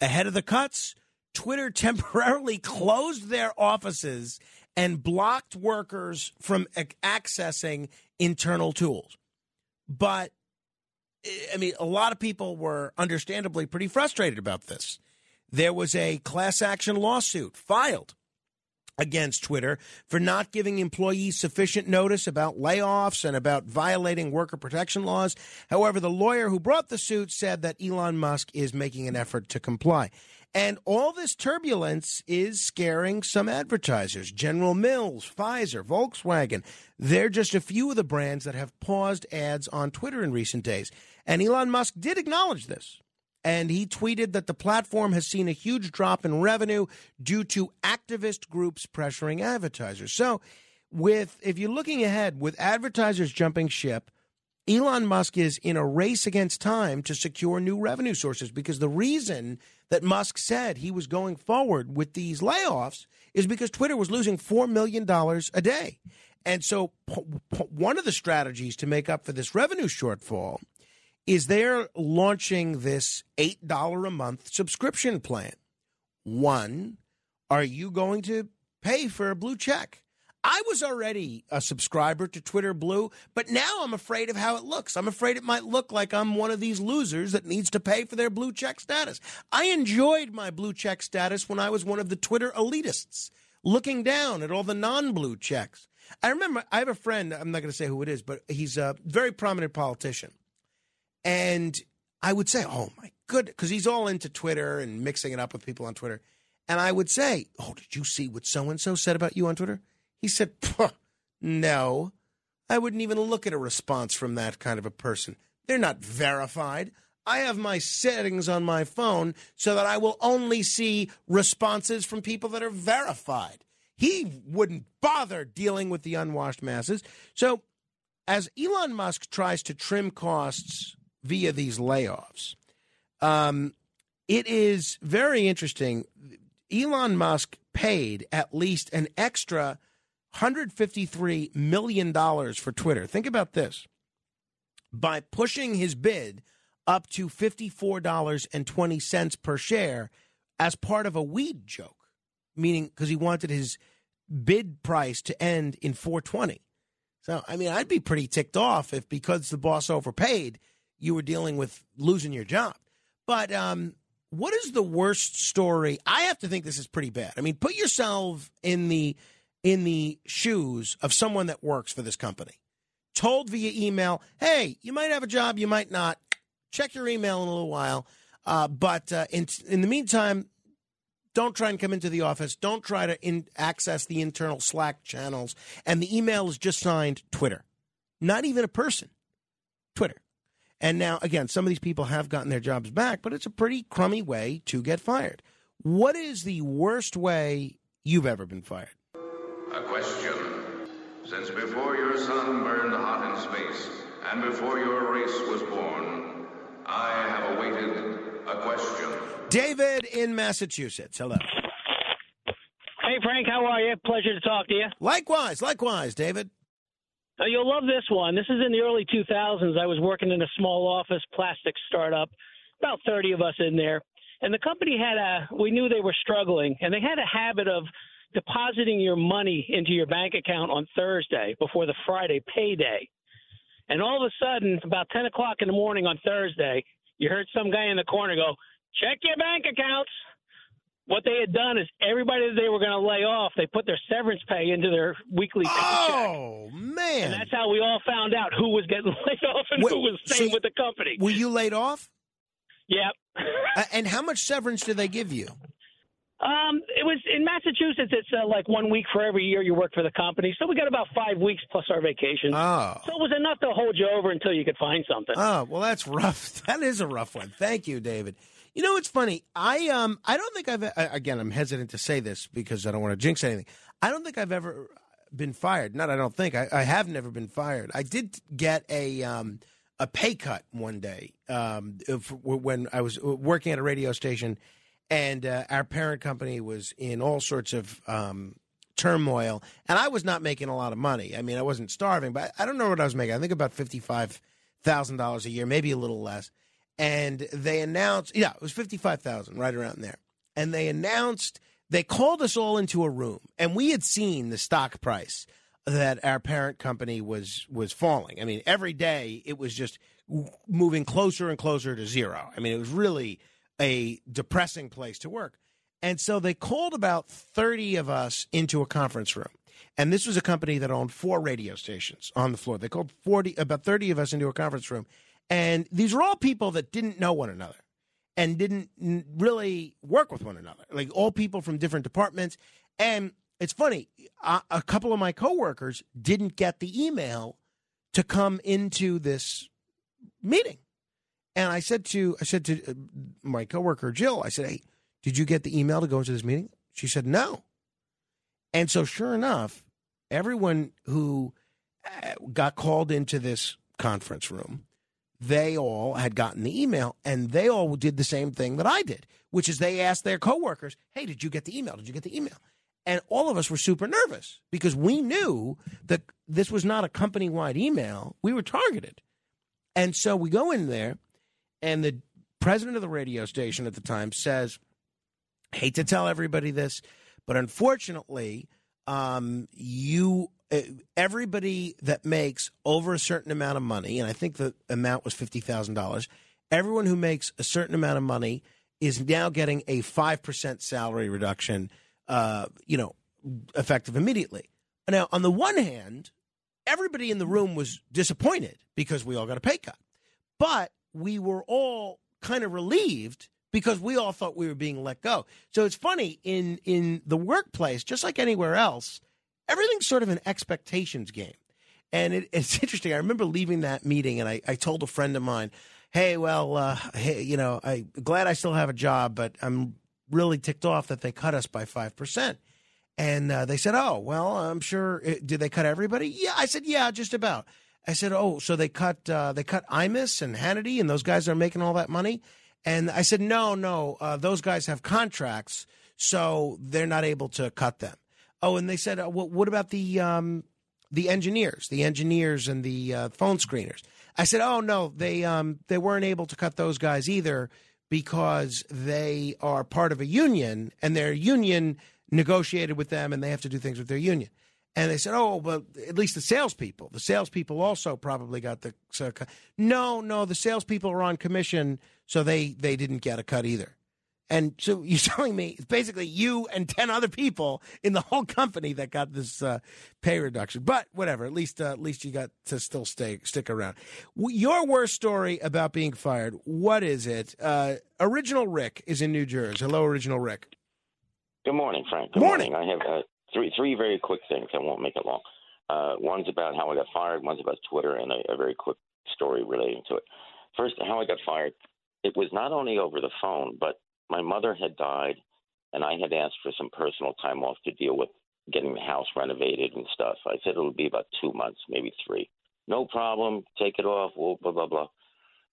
Ahead of the cuts, Twitter temporarily closed their offices and blocked workers from accessing internal tools. But, I mean, a lot of people were understandably pretty frustrated about this. There was a class action lawsuit filed against Twitter for not giving employees sufficient notice about layoffs and about violating worker protection laws. However, the lawyer who brought the suit said that Elon Musk is making an effort to comply. And all this turbulence is scaring some advertisers. General Mills, Pfizer, Volkswagen, they're just a few of the brands that have paused ads on Twitter in recent days. And Elon Musk did acknowledge this and he tweeted that the platform has seen a huge drop in revenue due to activist groups pressuring advertisers. So, with if you're looking ahead with advertisers jumping ship, Elon Musk is in a race against time to secure new revenue sources because the reason that Musk said he was going forward with these layoffs is because Twitter was losing $4 million a day. And so, p- p- one of the strategies to make up for this revenue shortfall is they're launching this $8 a month subscription plan. One, are you going to pay for a blue check? I was already a subscriber to Twitter Blue, but now I'm afraid of how it looks. I'm afraid it might look like I'm one of these losers that needs to pay for their blue check status. I enjoyed my blue check status when I was one of the Twitter elitists, looking down at all the non blue checks. I remember I have a friend, I'm not going to say who it is, but he's a very prominent politician. And I would say, oh my good, because he's all into Twitter and mixing it up with people on Twitter. And I would say, oh, did you see what so and so said about you on Twitter? He said, "Puh, no, I wouldn't even look at a response from that kind of a person. They're not verified. I have my settings on my phone so that I will only see responses from people that are verified. He wouldn't bother dealing with the unwashed masses. So, as Elon Musk tries to trim costs via these layoffs, um, it is very interesting. Elon Musk paid at least an extra $153 million for Twitter. Think about this. By pushing his bid up to $54.20 per share as part of a weed joke, meaning because he wanted his bid price to end in 420. So, I mean, I'd be pretty ticked off if because the boss overpaid, you were dealing with losing your job. But um, what is the worst story? I have to think this is pretty bad. I mean, put yourself in the in the shoes of someone that works for this company. Told via email, "Hey, you might have a job, you might not. Check your email in a little while, uh, but uh, in in the meantime, don't try and come into the office. Don't try to in, access the internal Slack channels. And the email is just signed Twitter, not even a person, Twitter. And now, again, some of these people have gotten their jobs back, but it's a pretty crummy way to get fired. What is the worst way you've ever been fired?
A question. Since before your sun burned hot in space, and before your race was born, I have awaited a question.
David in Massachusetts. Hello.
Hey, Frank, how are you? Pleasure to talk to you.
Likewise, likewise, David.
Uh, you'll love this one. This is in the early 2000s. I was working in a small office plastic startup, about 30 of us in there. And the company had a, we knew they were struggling, and they had a habit of depositing your money into your bank account on Thursday before the Friday payday. And all of a sudden, about 10 o'clock in the morning on Thursday, you heard some guy in the corner go, check your bank accounts. What they had done is everybody that they were going to lay off, they put their severance pay into their weekly paycheck.
Oh, man.
And that's how we all found out who was getting laid off and
Wait,
who was staying
so
with the company.
Were you laid off?
Yep.
Uh, and how much severance did they give you?
Um, it was in Massachusetts. It's uh, like one week for every year you work for the company, so we got about five weeks plus our vacation.
Oh.
So it was enough to hold you over until you could find something.
Oh, well, that's rough. That is a rough one. Thank you, David. You know, it's funny. I um, I don't think I've again. I'm hesitant to say this because I don't want to jinx anything. I don't think I've ever been fired. Not, I don't think I, I have never been fired. I did get a um, a pay cut one day um, if, when I was working at a radio station, and uh, our parent company was in all sorts of um, turmoil, and I was not making a lot of money. I mean, I wasn't starving, but I don't know what I was making. I think about fifty five thousand dollars a year, maybe a little less. And they announced, yeah, it was fifty five thousand, right around there. And they announced they called us all into a room, and we had seen the stock price that our parent company was was falling. I mean, every day it was just moving closer and closer to zero. I mean, it was really a depressing place to work. And so they called about 30 of us into a conference room. And this was a company that owned four radio stations on the floor. They called 40 about 30 of us into a conference room. And these were all people that didn't know one another and didn't really work with one another. Like all people from different departments. And it's funny, a, a couple of my coworkers didn't get the email to come into this meeting. And I said to I said to uh, my coworker Jill, I said, "Hey, did you get the email to go into this meeting?" She said, "No." And so, sure enough, everyone who uh, got called into this conference room, they all had gotten the email, and they all did the same thing that I did, which is they asked their coworkers, "Hey, did you get the email? Did you get the email?" And all of us were super nervous because we knew that this was not a company wide email. We were targeted. And so we go in there, and the president of the radio station at the time says, hate to tell everybody this, but unfortunately, um, you uh, everybody that makes over a certain amount of money, and I think the amount was fifty thousand dollars. Everyone who makes a certain amount of money is now getting a five percent salary reduction. Uh, you know, effective immediately. Now, on the one hand, everybody in the room was disappointed because we all got a pay cut, but we were all kind of relieved because we all thought we were being let go. So it's funny in in the workplace, just like anywhere else, everything's sort of an expectations game. And it, it's interesting. I remember leaving that meeting, and I, I told a friend of mine, "Hey, well, uh, hey, you know, I'm glad I still have a job, but I'm really ticked off that they cut us by five percent." And uh, they said, "Oh, well, I'm sure. uh, Did they cut everybody?" Yeah, I said, "Yeah, just about." I said, "Oh, so they cut uh, they cut Imus and Hannity, and those guys are making all that money?" And I said, "No, no, uh, those guys have contracts, so they're not able to cut them." Oh, and they said, uh, "What what about the um, the engineers, the engineers and the uh, phone screeners?" I said, "Oh no, they um, they weren't able to cut those guys either because they are part of a union, and their union negotiated with them, and they have to do things with their union." And they said, "Oh, well, at least the salespeople. The salespeople also probably got the so, cut." no, no. The salespeople are on commission, so they they didn't get a cut either." And so you're telling me it's basically you and ten other people in the whole company that got this uh, pay reduction. But whatever, at least uh, at least you got to still stay stick around. W- Your worst story about being fired. What is it? Uh, Original Rick is in New Jersey. Hello, Original Rick.
Good morning, Frank. Good
Morning.
I have three three very quick things. I won't make it long. Uh, one's about how I got fired. One's about Twitter, and a, a very quick story relating to it. First, how I got fired. It was not only over the phone, but my mother had died, and I had asked for some personal time off to deal with getting the house renovated and stuff. I said it'll be about two months, maybe three. No problem. Take it off. Well, blah blah blah.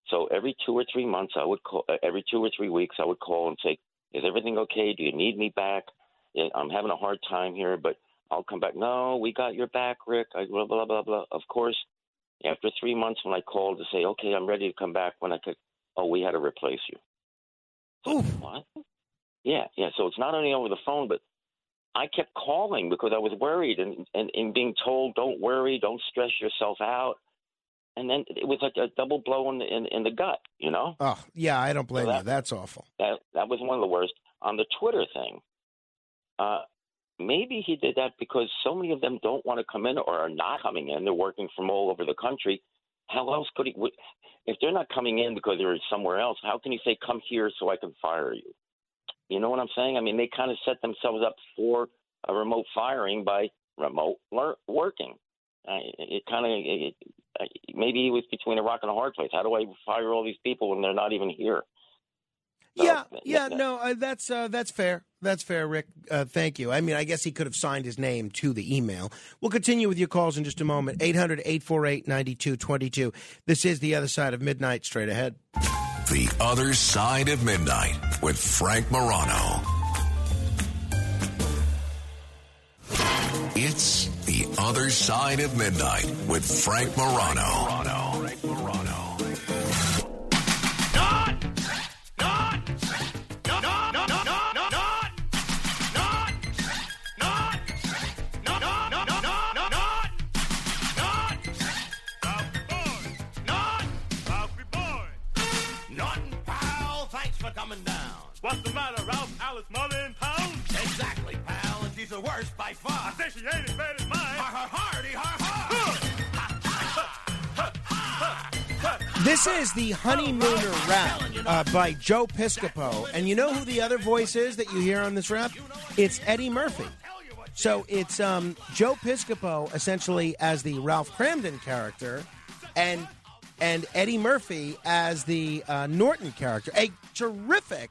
So every two or three months, I would call. uh, Every two or three weeks, I would call and say, "Is everything okay? Do you need me back? Yeah, I'm having a hard time here, but I'll come back." No, we got your back, Rick. I blah blah blah blah. Of course, after three months, when I called to say, "Okay, I'm ready to come back," when I could, oh, we had to replace you. What? Yeah, yeah. So it's not only over the phone, but I kept calling because I was worried and, and, and being told, don't worry, don't stress yourself out. And then it was like a double blow in the, in, in the gut, you know?
Oh, yeah, I don't blame
So that-
you. That's awful.
That, that was one of the worst. On the Twitter thing, uh, maybe he did that because so many of them don't want to come in or are not coming in. They're working from all over the country. How else could he? If they're not coming in because they're somewhere else, how can he say, come here so I can fire you? You know what I'm saying? I mean, they kind of set themselves up for a remote firing by remote lear- working. Uh, it kind of it, it, maybe he was between a rock and a hard place. How do I fire all these people when they're not even here? So,
yeah, yeah,
that-
no, uh, that's uh, that's fair. That's fair, Rick. Uh, thank you. I mean, I guess he could have signed his name to the email. We'll continue with your calls in just a moment. 800 848 9222. This is The Other Side of Midnight, straight ahead.
The Other Side of Midnight with Frank Morano. It's The Other Side of Midnight with Frank Morano.
Norton What's the matter, Ralph? Alice Mother in town? Exactly, pal, and she's the worst by far. I say she ain't as bad as mine. Har, har, hardy, har, har.
This is the Honeymooner rap uh, by Joe Piscopo. And you know who the other voice is that you hear on this rap? It's Eddie Murphy. So it's um, Joe Piscopo essentially as the Ralph Kramden character, and and Eddie Murphy as the uh, Norton character. A terrific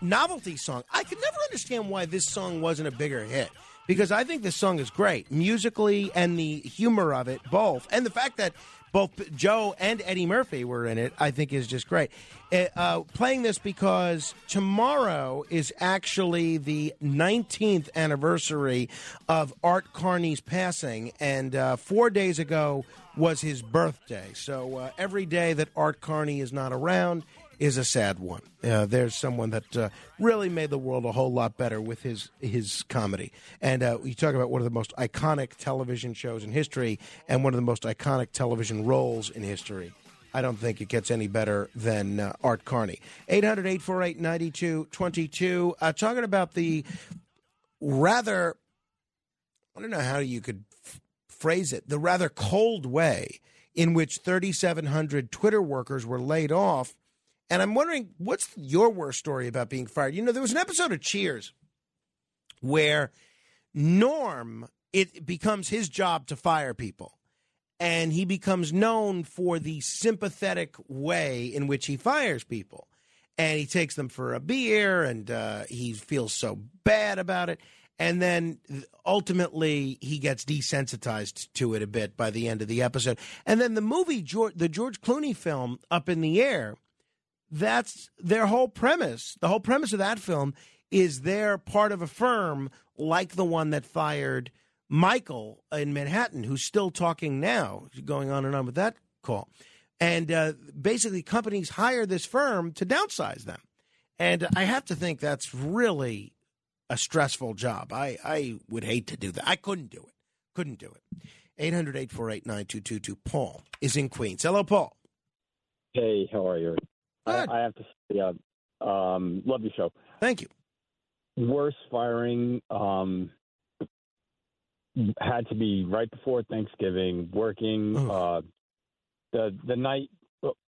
novelty song. I could never understand why this song wasn't a bigger hit because I think this song is great musically and the humor of it both, and the fact that both Joe and Eddie Murphy were in it, I think is just great. Uh, uh, playing this because tomorrow is actually the 19th anniversary of Art Carney's passing, and uh, four days ago was his birthday. So uh, every day that Art Carney is not around is a sad one. Uh, there's someone that uh, really made the world a whole lot better with his his comedy. And uh, you talk about one of the most iconic television shows in history and one of the most iconic television roles in history. I don't think it gets any better than uh, Art Carney. 800 848 9222. Uh, Talking about the rather, I don't know how you could f- phrase it, the rather cold way in which 3,700 Twitter workers were laid off. And I'm wondering, what's your worst story about being fired? You know, there was an episode of Cheers where Norm, it becomes his job to fire people. And he becomes known for the sympathetic way in which he fires people. And he takes them for a beer and uh, he feels so bad about it. And then ultimately he gets desensitized to it a bit by the end of the episode. And then the movie, George, the George Clooney film, Up in the Air, that's their whole premise. The whole premise of that film is they're part of a firm like the one that fired Michael in Manhattan, who's still talking now, going on and on with that call. And uh, basically, companies hire this firm to downsize them. And I have to think that's really a stressful job. I, I would hate to do that. I couldn't do it. Couldn't do it. 800 848 9222. Paul is in Queens. Hello, Paul.
Hey, how are you? I, I have to say, uh, um, love your show.
Thank you.
Worst firing um, had to be right before Thanksgiving. Working uh, the the night.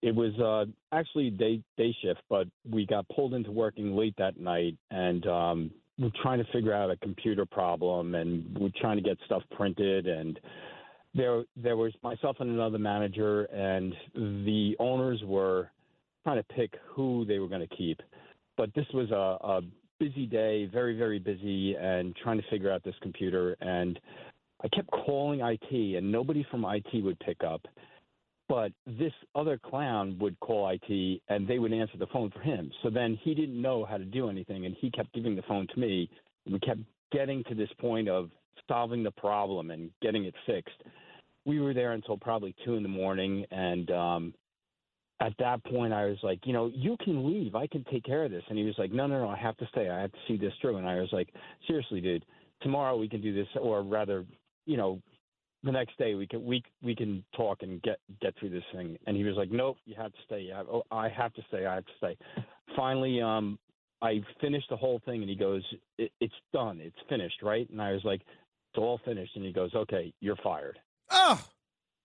It was uh, actually day day shift, but we got pulled into working late that night, and um, we're trying to figure out a computer problem, and we're trying to get stuff printed, and there there was myself and another manager, and the owners were trying to pick who they were going to keep. But this was a, a busy day, very, very busy, and trying to figure out this computer. And I kept calling IT, and nobody from IT would pick up. But this other clown would call IT, and they would answer the phone for him. So then he didn't know how to do anything, and he kept giving the phone to me. We kept getting to this point of solving the problem and getting it fixed. We were there until probably two in the morning, and um, at that point I was like, you know, you can leave. I can take care of this. And he was like, no, no, no, I have to stay. I have to see this through. And I was like, seriously, dude, tomorrow we can do this, or rather, you know, the next day we can we we can talk and get get through this thing. And he was like, nope, you have to stay. You have, oh, I have to stay. I have to stay. Finally, um, I finished the whole thing, and he goes, it, it's done. It's finished, right? And I was like, it's all finished. And he goes, okay, you're fired.
Oh.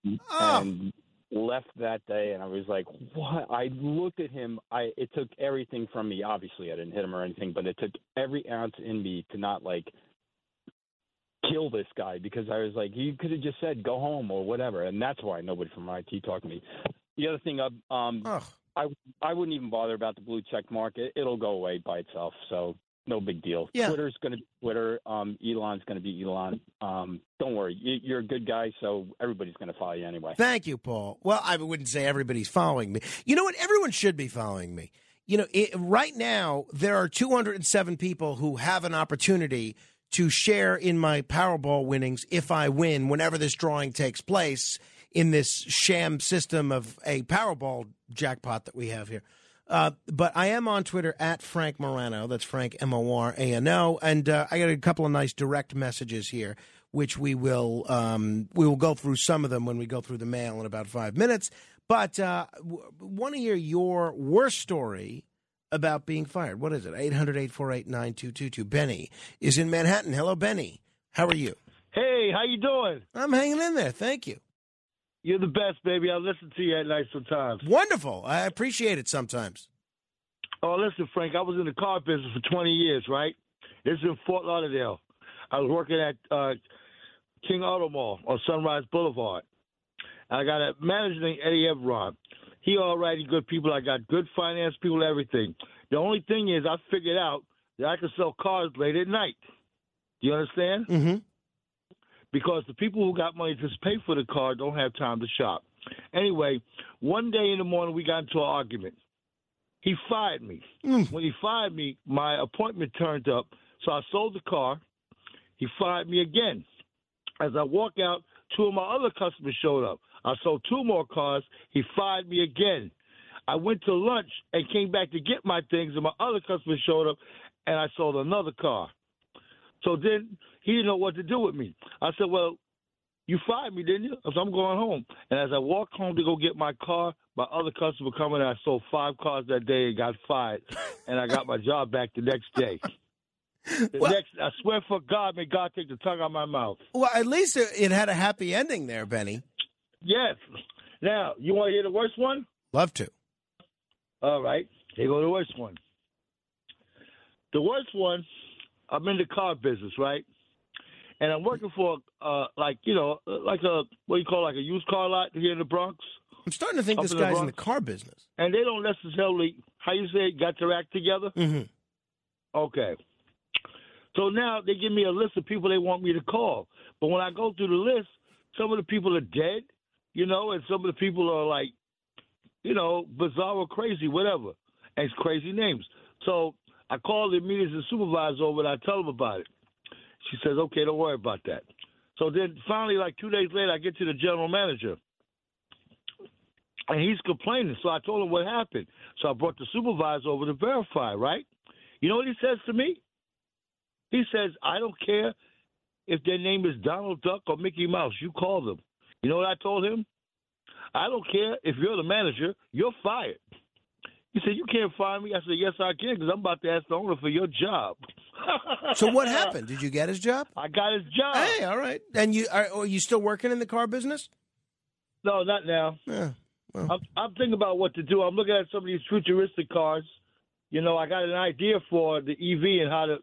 And left that day, and I was like, "What?" I looked at him. I it took everything from me. Obviously, I didn't hit him or anything, but it took every ounce in me to not like kill this guy because I was like, you could have just said go home or whatever, and that's why nobody from IT talked to me. The other thing, um, I I wouldn't even bother about the blue check mark. It, it'll go away by itself, so no big deal.
Yeah.
Twitter's going to be Twitter. Um, Elon's going to be Elon. Um, don't worry, you, you're a good guy, so everybody's going to follow you anyway.
Thank you, Paul. Well, I wouldn't say everybody's following me. You know what? Everyone should be following me. You know, it, right now there are 207 people who have an opportunity to share in my Powerball winnings if I win whenever this drawing takes place in this sham system of a Powerball jackpot that we have here. Uh, but I am on Twitter at Frank Morano. That's Frank M O R A N O, and uh, I got a couple of nice direct messages here, which we will um, we will go through some of them when we go through the mail in about five minutes. But uh, w- want to hear your worst story about being fired. What is it? 800-848-9222. Benny is in Manhattan. Hello, Benny. How are you?
Hey, how you doing?
I'm hanging in there. Thank you.
You're the best, baby. I listen to you at night sometimes.
Wonderful. I appreciate it sometimes.
Oh, listen, Frank. I was in the car business for 20 years, right? This is in Fort Lauderdale. I was working at uh, King Auto Mall on Sunrise Boulevard. I got a manager named Eddie Everon. He already good people. I got good finance people, everything. The only thing is, I figured out that I could sell cars late at night. Do you understand?
Mm-hmm.
Because the people who got money to pay for the car don't have time to shop. Anyway, one day in the morning we got into an argument. He fired me. Mm. When he fired me, my appointment turned up, so I sold the car. He fired me again. As I walk out, two of my other customers showed up. I sold two more cars. He fired me again. I went to lunch and came back to get my things, and my other customers showed up, and I sold another car. So then he didn't know what to do with me. I said, Well, you fired me, didn't you? So I'm going home. And as I walked home to go get my car, my other customer coming and I sold five cars that day and got fired. and I got my job back the next day. The next, I swear for God, may God take the tongue out of my mouth.
Well, at least it it had a happy ending there, Benny.
Yes. Now, you want to hear the worst one?
Love to.
All right. Here go the worst one. The worst one, I'm in the car business, right? And I'm working for, uh, like, you know, like a, what do you call it, like a used car lot here in the Bronx.
I'm starting to think this
in the
guy's in the car business.
And they don't necessarily, how you say, it, got their act together?
Mm-hmm.
Okay. So now they give me a list of people they want me to call. But when I go through the list, some of the people are dead, you know, and some of the people are like, you know, bizarre or crazy, whatever. And it's crazy names. So I call the immediate supervisor over and I tell him about it. She says, okay, don't worry about that. So then finally, like two days later, I get to the general manager. And he's complaining. So I told him what happened. So I brought the supervisor over to verify, right? You know what he says to me? He says, I don't care if their name is Donald Duck or Mickey Mouse. You call them. You know what I told him? I don't care if you're the manager. You're fired. He said, You can't fire me. I said, Yes, I can because I'm about to ask the owner for your job.
So what happened? Did you get his job?
I got his job.
Hey, all right. And you are, are you still working in the car business?
No, not now.
Yeah.
I'm, I'm thinking about what to do. I'm looking at some of these futuristic cars. You know, I got an idea for the EV and how to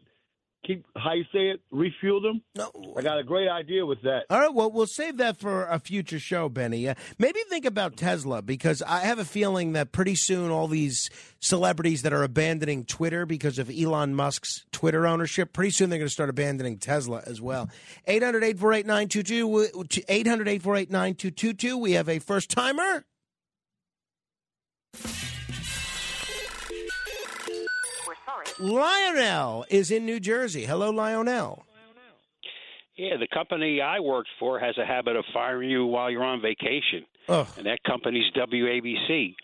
keep how you say it, refuel them.
No,
I got a great idea with that.
All right, well, we'll save that for a future show, Benny. Uh, maybe think about Tesla because I have a feeling that pretty soon all these celebrities that are abandoning Twitter because of Elon Musk's Twitter ownership, pretty soon they're going to start abandoning Tesla as well. 800 848 9222. 800 848 9222. We have a first timer. Lionel is in New Jersey. Hello, Lionel.
Yeah, the company I worked for has a habit of firing you while you're on vacation.
Oh.
And that company's WABC.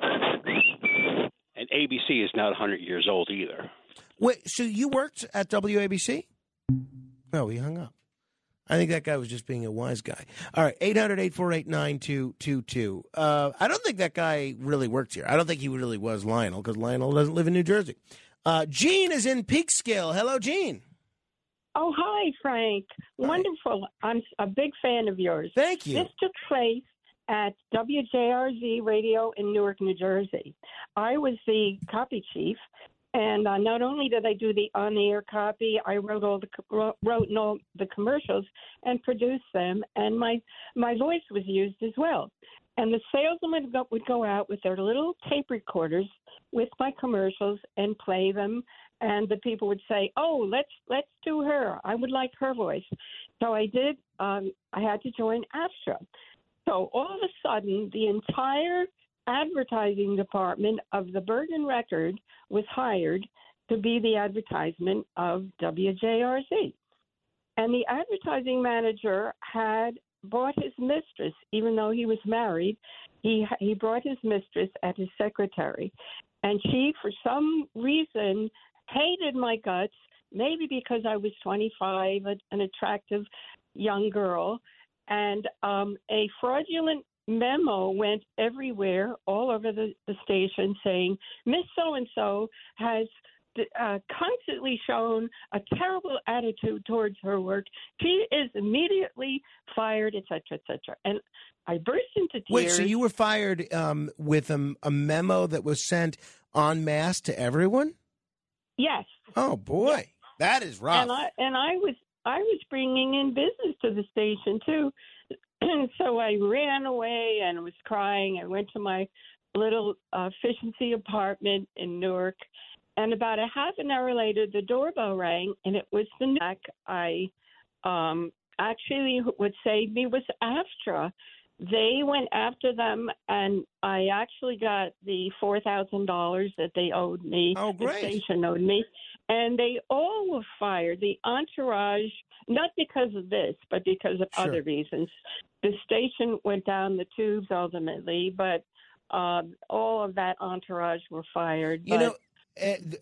And ABC is not 100 years old either.
Wait, so you worked at WABC? No, he hung up. I think that guy was just being a wise guy. All right, 800 848 9222. Uh, I don't think that guy really worked here. I don't think he really was Lionel because Lionel doesn't live in New Jersey. Uh, Gene is in Peekskill. Hello, Gene.
Oh, hi, Frank. Wonderful. I'm a big fan of yours.
Thank you.
This took place
at WJRZ Radio in Newark, New Jersey. I was the copy chief, and uh, not only did I do the on-the-air copy, I wrote all the wrote all the commercials and produced them, and my my voice was used as well. And the would go, would go out with their little tape recorders with my commercials and play them, and the people would say, "Oh, let's let's do her. I would like her voice." So I did. Um, I had to join AFTRA. So all of a sudden, the entire advertising department of the Bergen Record was hired to be the advertisement of WJRZ. And the advertising manager had brought his mistress, even though he was married, he he brought his mistress as his secretary, and she, for some reason, hated my guts. Maybe because I was 25, an attractive young girl, and um, a fraudulent memo went everywhere, all over the, the station, saying Miss So and So has uh, constantly shown a terrible attitude towards her work. She is immediately fired, etc., etc. And I burst into tears.
Wait, so you were fired um, with a, a memo that was sent en masse to everyone?
Yes.
Oh boy, that is rough.
And I and I was I was bringing in business to the station too. so I ran away and was crying. I went to my little uh, efficiency apartment in Newark, and about a half an hour later, the doorbell rang, and it was the neck. I um, actually what saved me was AFTRA. They went after them, and I actually got the four thousand dollars that they owed me.
Oh, great!
The station owed me, and they all were fired. The entourage, not because of this, but because of
Sure.
other reasons. The station went down the tubes ultimately, but um, all of that entourage were fired.
You
but
know,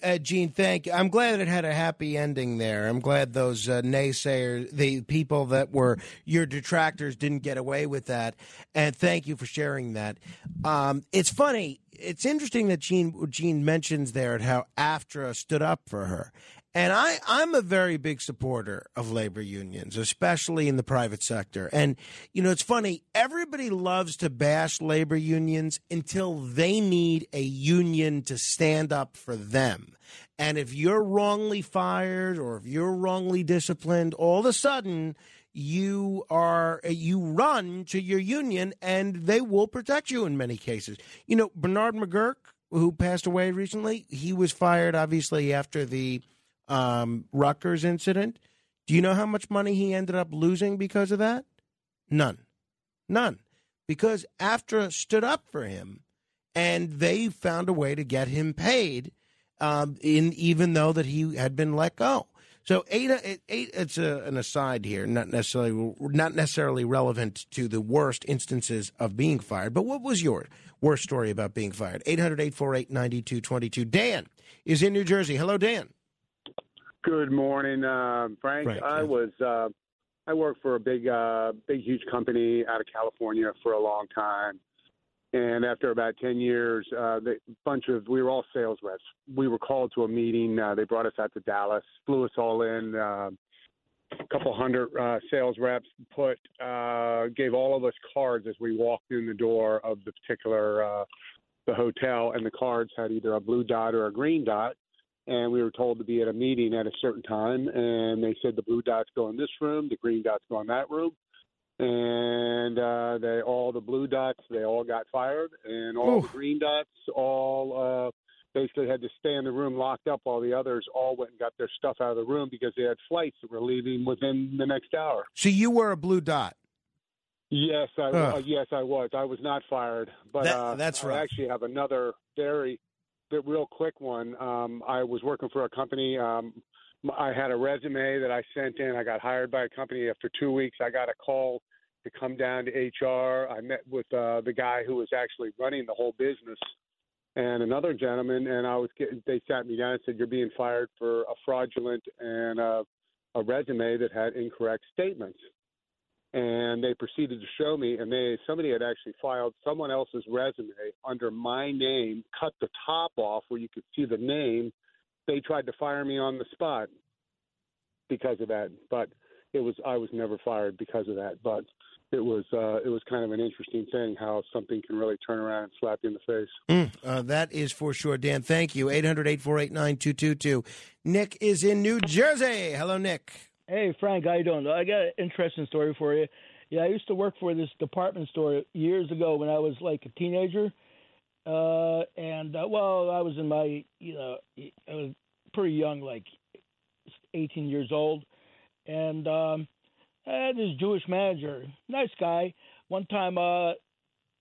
uh, Gene, thank you. I'm glad it had a happy ending there. I'm glad those uh, naysayers, the people that were your detractors, didn't get away with that. And thank you for sharing that. Um, it's funny. It's interesting that Gene Gene mentions there how AFTRA stood up for her. And I, I'm a very big supporter of labor unions, especially in the private sector. And, you know, it's funny, everybody loves to bash labor unions until they need a union to stand up for them. And if you're wrongly fired or if you're wrongly disciplined, all of a sudden you are you run to your union and they will protect you in many cases. You know, Bernard McGuirk, who passed away recently, he was fired obviously after the um, Rutgers incident. Do you know how much money he ended up losing because of that? None. None. Because AFTRA stood up for him and they found a way to get him paid um, in even though that he had been let go. So eight, eight, eight it's a, an aside here, not necessarily not necessarily relevant to the worst instances of being fired. But what was your worst story about being fired? 800-848-9222. Dan is in New Jersey. Hello, Dan.
Good morning, uh, Frank.
Frank,
I was uh, I worked for a big, uh, big, huge company out of California for a long time, and after about ten years, uh, the bunch of we were all sales reps. We were called to a meeting. Uh, they brought us out to Dallas, flew us all in. Uh, a couple hundred uh, sales reps put uh, gave all of us cards as we walked in the door of the particular uh, the hotel, and the cards had either a blue dot or a green dot and we were told to be at a meeting at a certain time and they said the blue dots go in this room the green dots go in that room. And uh they all the blue dots they all got fired and all the green dots all uh basically had to stay in the room locked up while the others all went and got their stuff out of the room because they had flights that were leaving within the next hour.
So you were a blue dot.
Yes, I uh, yes I was. I was not fired, but
That-
uh,
that's
I actually have another very, the real quick one. Um, I was working for a company. Um, I had a resume that I sent in. I got hired by a company. After two weeks, I got a call to come down to HR. I met with uh, the guy who was actually running the whole business and another gentleman, and I was getting. They sat me down and said, "You're being fired for a fraudulent and uh, a resume that had incorrect statements." And they proceeded to show me and they somebody had actually filed someone else's resume under my name cut the top off where you could see the name they tried to fire me on the spot because of that but it was i was never fired because of that but it was uh, it was kind of an interesting thing how something can really turn around and slap you in the face.
Mm, uh, that is for sure, Dan. Thank you. 800 848 9222. Nick is in New Jersey. Hello, Nick.
Hey Frank, how you doing? I got an interesting story for you. Yeah, I used to work for this department store years ago when I was like a teenager, uh, and uh, well, I was in my you know I was pretty young, like 18 years old, and um, I had this Jewish manager, nice guy. One time, uh,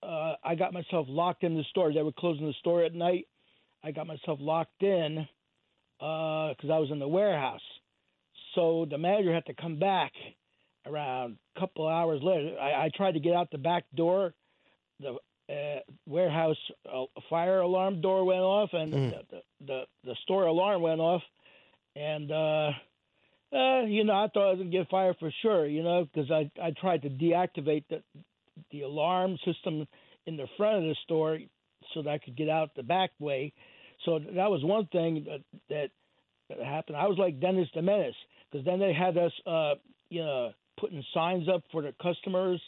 uh, I got myself locked in the store. They were closing the store at night. I got myself locked in because I was in the warehouse. So the manager had to come back around a couple hours later. I, I tried to get out the back door. The uh, warehouse uh, fire alarm door went off, and
Mm.
the, the, the store alarm went off. And uh, uh, you know, I thought I was gonna get fired for sure. You know, because I I tried to deactivate the the alarm system in the front of the store so that I could get out the back way. So that was one thing that that, that happened. I was like Dennis the Menace because then they had us, uh, you know, putting signs up for the customers,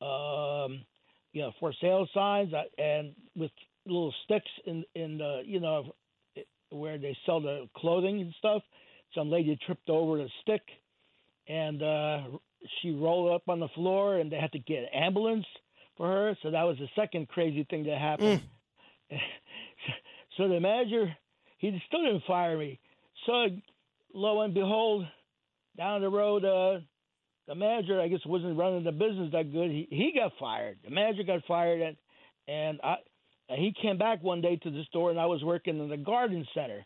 um, you know, for sale signs, uh, and with little sticks in in the, you know, where they sell the clothing and stuff. Some lady tripped over the stick, and uh, she rolled up on the floor, and they had to get an ambulance for her. So that was the second crazy thing that happened. so the manager, he still didn't fire me. So lo and behold, down the road, uh, the manager, I guess, wasn't running the business that good. He he got fired. The manager got fired, and and I he came back one day to the store, and I was working in the garden center.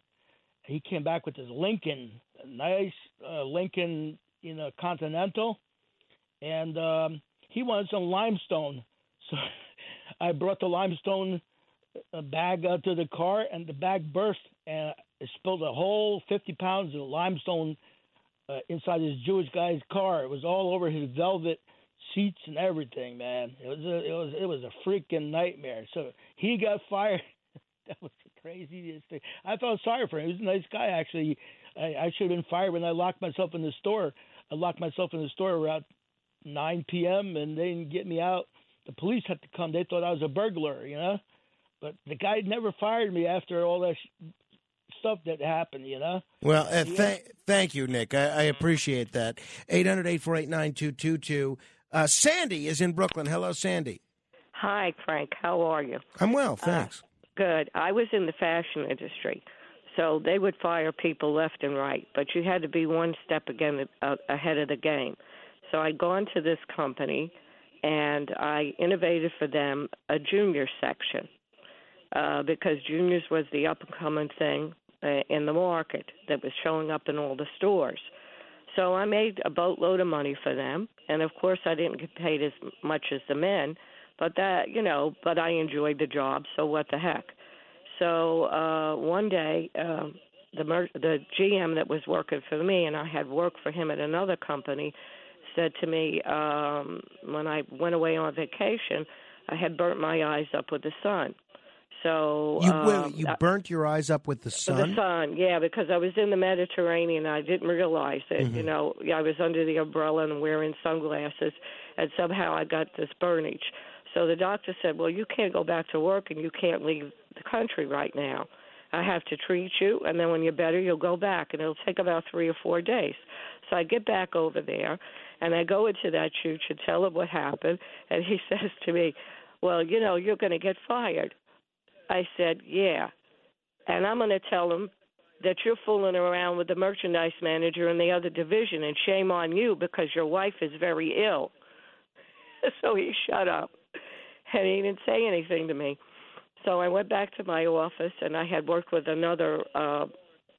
He came back with his Lincoln, nice uh, Lincoln, you know, Continental, and um, he wanted some limestone. So I brought the limestone uh, bag out to the car, and the bag burst, and it spilled a whole 50 pounds of limestone uh, inside this Jewish guy's car. It was all over his velvet seats and everything, man. It was a, it was it was a freaking nightmare. So he got fired. that was the craziest thing. I felt sorry for him. He was a nice guy, actually. I, I should have been fired when I locked myself in the store. I locked myself in the store around 9 p.m. and they didn't get me out. The police had to come. They thought I was a burglar, you know. But the guy never fired me after all that sh- stuff that happened, you know.
Well, uh, th- thank you, Nick. I, I appreciate that. 800 848 9222. Uh, Sandy is in Brooklyn. Hello, Sandy.
Hi, Frank. How are you?
I'm well, thanks.
Good. I was in the fashion industry, so they would fire people left and right, but you had to be one step again uh, ahead of the game. So I'd gone to this company, and I innovated for them a junior section uh, because juniors was the up and coming thing uh, in the market that was showing up in all the stores. So I made a boatload of money for them, and of course I didn't get paid as much as the men, but that you know, but I enjoyed the job, so what the heck. So uh one day, um the mer- the GM that was working for me, and I had worked for him at another company, said to me um when I went away on vacation, I had burnt my eyes up with the sun. So
You,
um,
wait, you burnt your eyes up with the sun?
The sun, yeah, because I was in the Mediterranean. I didn't realize it. You
Mhm.
know, I was under the umbrella and wearing sunglasses, and somehow I got this burnage. So the doctor said, "Well, you can't go back to work, and you can't leave the country right now. I have to treat you, and then when you're better, you'll go back, and it'll take about three or four days." So I get back over there, and I go into that church and tell him what happened, and he says to me, "Well, you know, you're going to get fired." I said, "Yeah." and I'm going to tell him that you're fooling around with the merchandise manager in the other division, and shame on you because your wife is very ill. so he shut up, and he didn't say anything to me. So I went back to my office, and I had worked with another uh,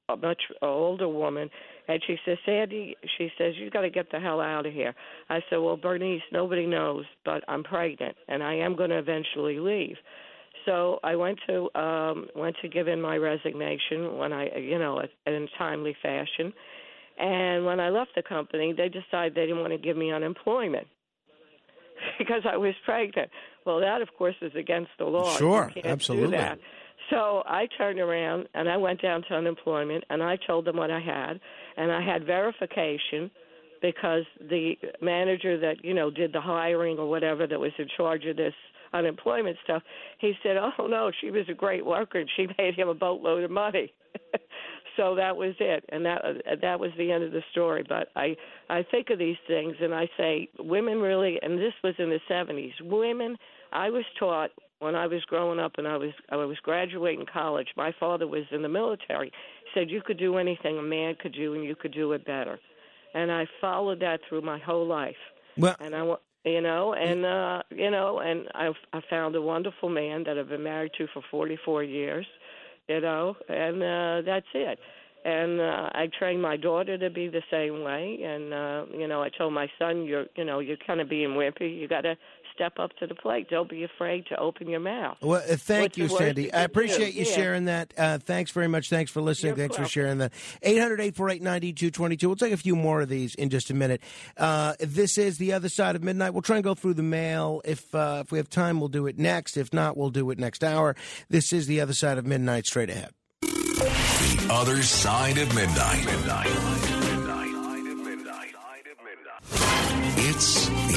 a much older woman, and she says, Sandy, she says, you've got to get the hell out of here. I said, well, Bernice, nobody knows, but I'm pregnant, and I am going to eventually leave. So I went to um went to give in my resignation when I you know in a timely fashion, and when I left the company, they decided they didn't want to give me unemployment because I was pregnant. Well, that of course is against the law.
Sure, absolutely.
So I turned around and I went down to unemployment and I told them what I had, and I had verification because the manager that you know did the hiring or whatever that was in charge of this unemployment stuff, he said, "Oh no, she was a great worker and she made him a boatload of money." so that was it, and that uh, that was the end of the story. But I I think of these things and I say, women really, and this was in the '70s. Women, I was taught when I was growing up and I was I was graduating college. My father was in the military. He said you could do anything a man could do, and you could do it better. And I followed that through my whole life.
Well,
and I you know, and uh, you know, and i've I found a wonderful man that I've been married to for 44 years, you know, and uh that's it. And uh I trained my daughter to be the same way and uh you know, I told my son you're you know, you're kind of being wimpy. You got to step up to the plate. Don't be afraid to open your mouth.
Well, uh, thank
What's
you, Sandy.
you
I
can do?
appreciate you
Yeah.
sharing that. Uh, thanks very much. Thanks for listening.
You're
thanks for sharing that. 800 848 9222. We'll take a few more of these in just a minute. Uh, this is The Other Side of Midnight. We'll try and go through the mail. If, uh, if we have time, we'll do it next. If not, we'll do it next hour. This is The Other Side of Midnight, straight ahead.
The other side of midnight. Midnight. It's the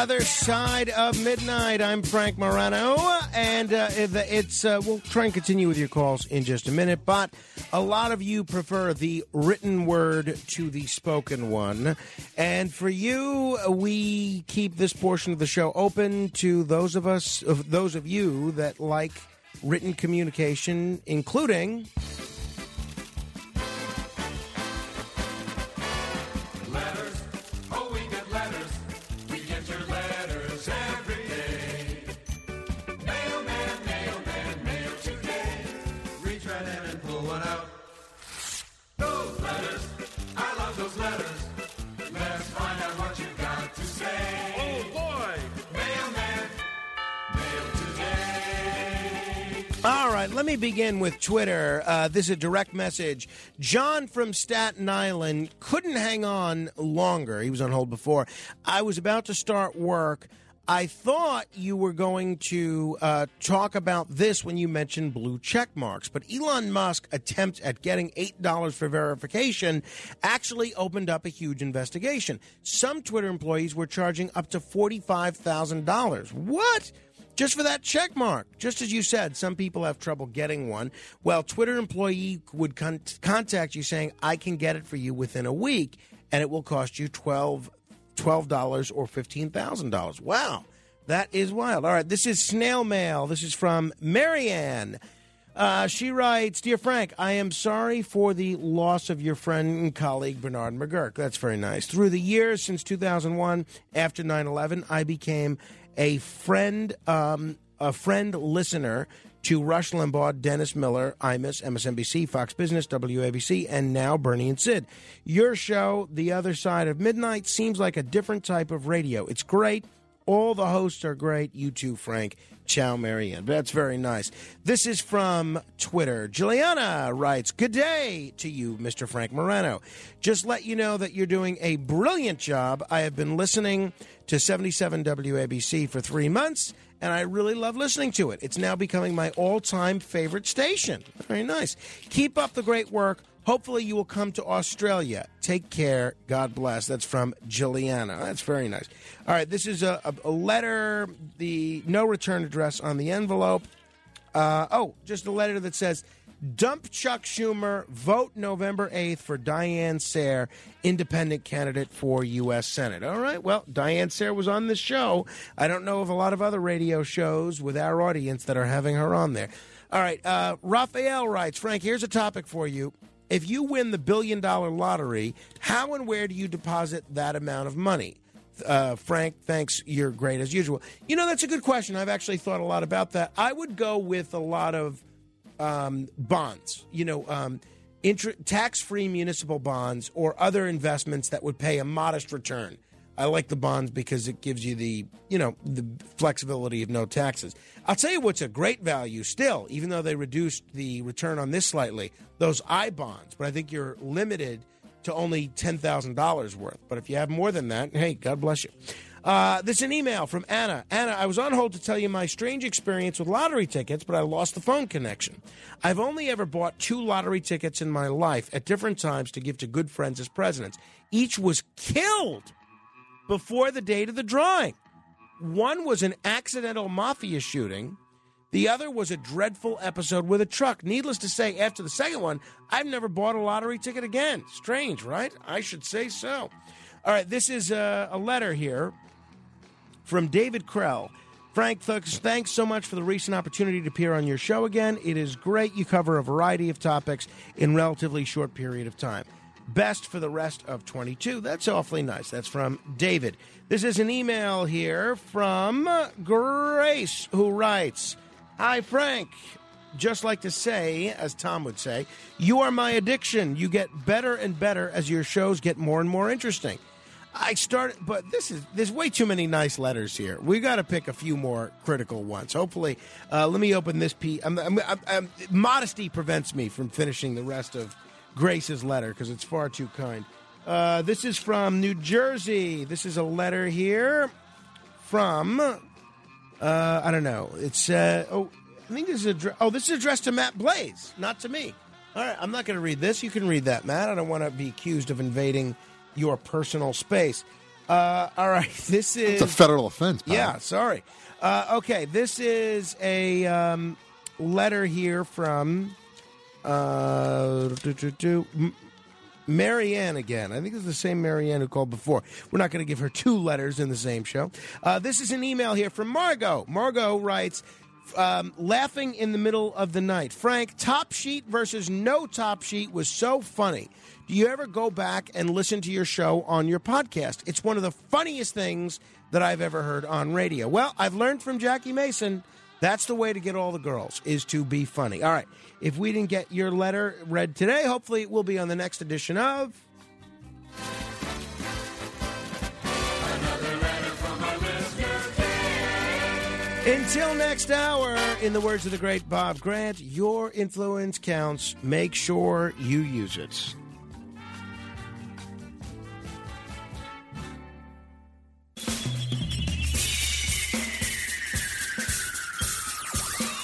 Other side of midnight. I'm Frank Morano, and uh, it's uh, we'll try and continue with your calls in just a minute. But a lot of you prefer the written word to the spoken one, and for you, we keep this portion of the show open to those of us, of those of you that like written communication, including. Me begin with Twitter. Uh, this is a direct message. John from Staten Island couldn't hang on longer. He was on hold before. I was about to start work. I thought you were going to uh, talk about this when you mentioned blue check marks, but Elon Musk attempt at getting $8 for verification actually opened up a huge investigation. Some Twitter employees were charging up to $45,000. What? Just for that check mark. Just as you said, some people have trouble getting one. Well, Twitter employee would con- contact you saying, I can get it for you within a week, and it will cost you 12 $12 or $15,000. Wow. That is wild. All right, this is snail mail. This is from Marianne. Uh, she writes, Dear Frank, I am sorry for the loss of your friend and colleague Bernard McGuirk. That's very nice. Through the years since 2001, after 9 11, I became a friend, um, a friend listener to Rush Limbaugh, Dennis Miller, Imus, MSNBC, Fox Business, WABC, and now Bernie and Sid. Your show, The Other Side of Midnight, seems like a different type of radio. It's great. All the hosts are great. You too, Frank. Ciao, Marianne. That's very nice. This is from Twitter. Juliana writes, Good day to you, Mr. Frank Morano. Just let you know that you're doing a brilliant job. I have been listening to 77 WABC for three months, and I really love listening to it. It's now becoming my all time favorite station. Very nice. Keep up the great work. Hopefully, you will come to Australia. Take care. God bless. That's from Juliana. That's very nice. All right, this is a, a, letter, the no return address on the envelope. Uh, oh, just a letter that says, Dump Chuck Schumer, vote November 8th for Diane Sare, independent candidate for U.S. Senate. All right, well, Diane Sare was on this show. I don't know of a lot of other radio shows with our audience that are having her on there. All right, uh, Raphael writes, Frank, here's a topic for you. If you win the billion dollar lottery, how and where do you deposit that amount of money? Uh, Frank, thanks. You're great as usual. You know, that's a good question. I've actually thought a lot about that. I would go with a lot of um, bonds, you know, um, inter- tax free municipal bonds or other investments that would pay a modest return. I like the bonds because it gives you the, you know, the flexibility of no taxes. I'll tell you what's a great value still, even though they reduced the return on this slightly, those I bonds. But I think you're limited to only $10,000 worth. But if you have more than that, hey, God bless you. Uh, this is an email from Anna. Anna, I was on hold to tell you my strange experience with lottery tickets, but I lost the phone connection. I've only ever bought two lottery tickets in my life at different times to give to good friends as presidents. Each was killed before the date of the drawing. One was an accidental mafia shooting. The other was a dreadful episode with a truck. Needless to say, after the second one, I've never bought a lottery ticket again. Strange, right? I should say so. All right, this is a, a letter here from David Krell. Frank, thanks so much for the recent opportunity to appear on your show again. It is great you cover a variety of topics in relatively short period of time. Best for the rest of 22. That's awfully nice. That's from David. This is an email here from Grace, who writes Hi, Frank. Just like to say, as Tom would say, you are my addiction. You get better and better as your shows get more and more interesting. I started, but this is there's way too many nice letters here. We got to pick a few more critical ones. Hopefully, uh, let me open this piece. I'm, um, I'm, um, I'm, um, modesty prevents me from finishing the rest of Grace's letter because it's far too kind. Uh, this is from New Jersey. This is a letter here from uh, I don't know. It's uh, oh I think this is addre- oh this is addressed to Matt Blaze, not to me. All right, I'm not going to read this. You can read that, Matt. I don't want to be accused of invading your personal space. Uh, all right, this is
It's a federal offense. pal.
Yeah, sorry. Uh, okay, this is a um, letter here from uh, Marianne again. I think it's the same Marianne who called before. We're not going to give her two letters in the same show. Uh, this is an email here from Margot. Margot writes, um, laughing in the middle of the night. Frank, top sheet versus no top sheet was so funny. Do you ever go back and listen to your show on your podcast? It's one of the funniest things that I've ever heard on radio. Well, I've learned from Jackie Mason that's the way to get all the girls is to be funny. All right. If we didn't get your letter read today, hopefully it will be on the next edition of Until next hour, in the words of the great Bob Grant, your influence counts. Make sure you use it.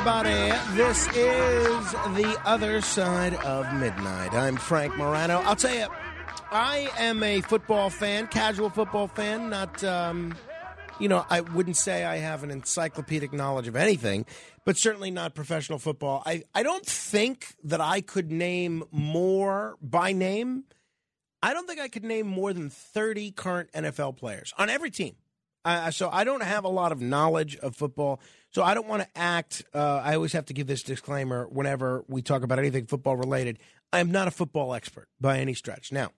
Everybody. This is the other side of midnight. I'm Frank Morano. I'll tell you, I am a football fan, casual football fan. Not, um, you know, I wouldn't say I have an encyclopedic knowledge of anything, but certainly not professional football. I, I don't think that I could name more by name. I don't think I could name more than 30 current NFL players on every team. Uh, so I don't have a lot of knowledge of football. So I don't want to act. Uh, I always have to give this disclaimer whenever we talk about anything football related. I am not a football expert by any stretch. Now,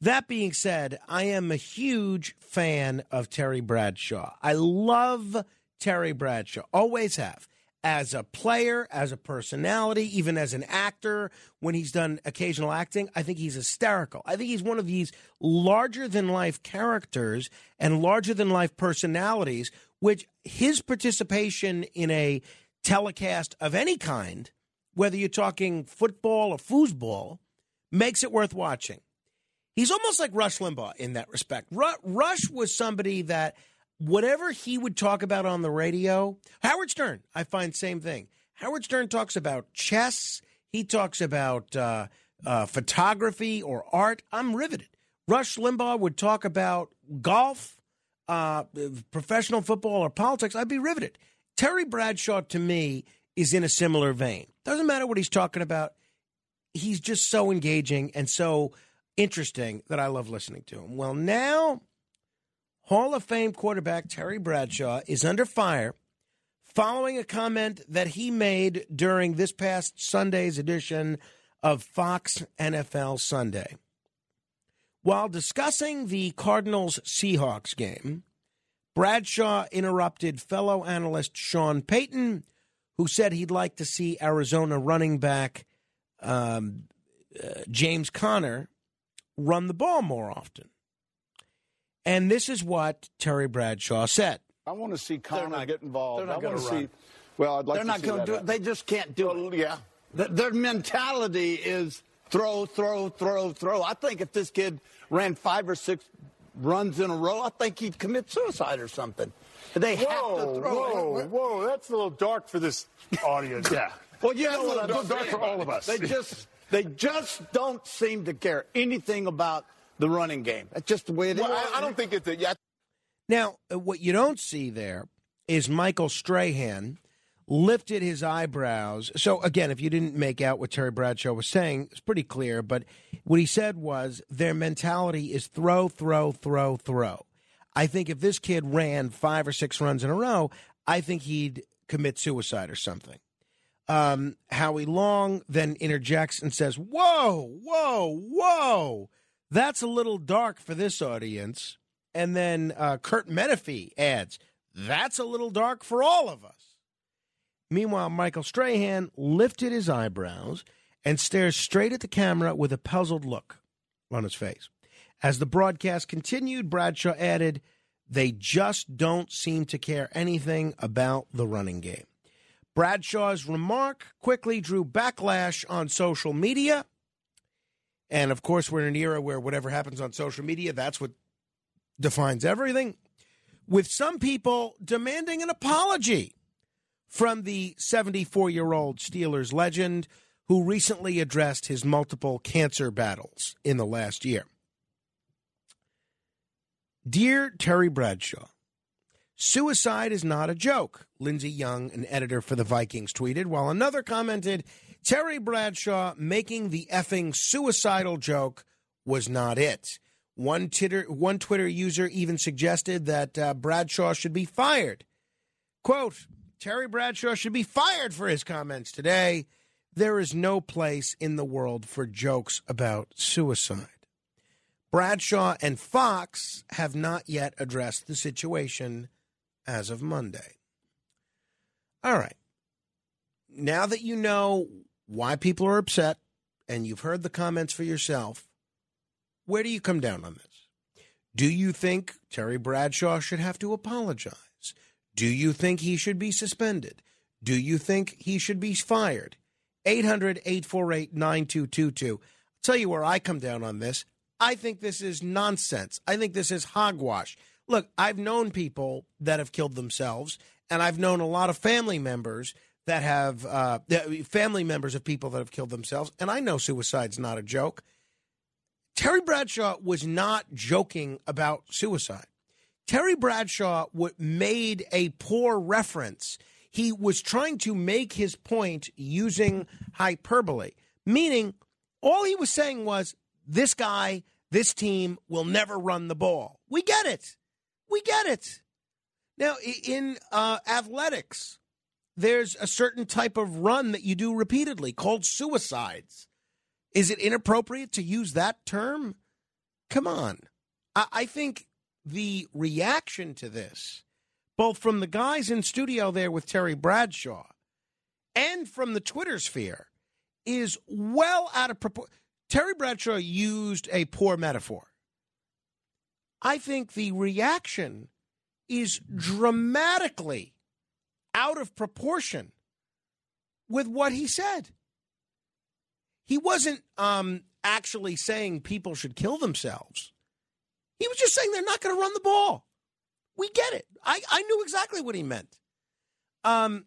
that being said, I am a huge fan of Terry Bradshaw. I love Terry Bradshaw, always have. As a player, as a personality, even as an actor, when he's done occasional acting, I think he's hysterical. I think he's one of these larger than life characters and larger than life personalities, which his participation in a telecast of any kind, whether you're talking football or foosball, makes it worth watching. He's almost like Rush Limbaugh in that respect. Ru- Rush was somebody that whatever he would talk about on the radio, Howard Stern, I find same thing. Howard Stern talks about chess. He talks about uh, uh, photography or art. I'm riveted. Rush Limbaugh would talk about golf, uh, professional football, or politics. I'd be riveted. Terry Bradshaw, to me, is in a similar vein. Doesn't matter what he's talking about. He's just so engaging and so interesting that I love listening to him. Well, now Hall of Fame quarterback Terry Bradshaw is under fire following a comment that he made during this past Sunday's edition of Fox NFL Sunday. While discussing the Cardinals Seahawks game, Bradshaw interrupted fellow analyst Sean Payton, who said he'd like to see Arizona running back um, uh, James Conner run the ball more often. And this is what Terry Bradshaw said.
I want to see Conner get involved.
they're not
I
gonna
want to
run.
see. Well, I'd like
They're
to
not
see
going to
that
do it. They just can't do it.
Yeah.
Th- Their mentality is throw, throw, throw, throw. I think if this kid ran five or six runs in a row, I think he'd commit suicide or something. They have
Whoa,
to throw.
whoa, whoa! That's a little dark for this audience. yeah.
Well, yeah,
That's a little dark, dark for all of us.
They just they just don't seem to care anything about the running game. That's just the way it is.
Well, I, I don't think it's. Yeah,
Now, uh, what you don't see there is Michael Strahan lifted his eyebrows. So, again, if you didn't make out what Terry Bradshaw was saying, it's pretty clear. But what he said was their mentality is throw, throw, throw, throw. I think if this kid ran five or six runs in a row, I think he'd commit suicide or something. Um, Howie Long then interjects and says, Whoa, whoa, whoa. That's a little dark for this audience. And then uh, Kurt Menefee adds, That's a little dark for all of us. Meanwhile, Michael Strahan lifted his eyebrows and stared straight at the camera with a puzzled look on his face. As the broadcast continued, Bradshaw added, They just don't seem to care anything about the running game. Bradshaw's remark quickly drew backlash on social media. And of course, we're in an era where whatever happens on social media, that's what defines everything. With some people demanding an apology from the 74 year old Steelers legend who recently addressed his multiple cancer battles in the last year. Dear Terry Bradshaw, suicide is not a joke, Lindsey Young, an editor for the Vikings, tweeted, while another commented, Terry Bradshaw making the effing suicidal joke was not it. One Twitter, one Twitter user even suggested that uh, Bradshaw should be fired. Quote, Terry Bradshaw should be fired for his comments today. There is no place in the world for jokes about suicide. Bradshaw and Fox have not yet addressed the situation as of Monday. All right. Now that you know why people are upset and you've heard the comments for yourself, where do you come down on this? Do you think Terry Bradshaw should have to apologize? Do you think he should be suspended? Do you think he should be fired? 800 848 9222. I'll tell you where I come down on this. I think this is nonsense. I think this is hogwash. Look, I've known people that have killed themselves, and I've known a lot of family members that have, uh, family members of people that have killed themselves, and I know suicide's not a joke. Terry Bradshaw was not joking about suicide. Terry Bradshaw w- made a poor reference. He was trying to make his point using hyperbole, meaning all he was saying was this guy, this team will never run the ball. We get it. We get it. Now, in uh, athletics, there's a certain type of run that you do repeatedly called suicides. Is it inappropriate to use that term? Come on. I, I think the reaction to this, both from the guys in studio there with Terry Bradshaw and from the Twitter sphere, is well out of proportion. Terry Bradshaw used a poor metaphor. I think the reaction is dramatically out of proportion with what he said. He wasn't um, actually saying people should kill themselves. He was just saying they're not going to run the ball. We get it. I, I knew exactly what he meant. Um,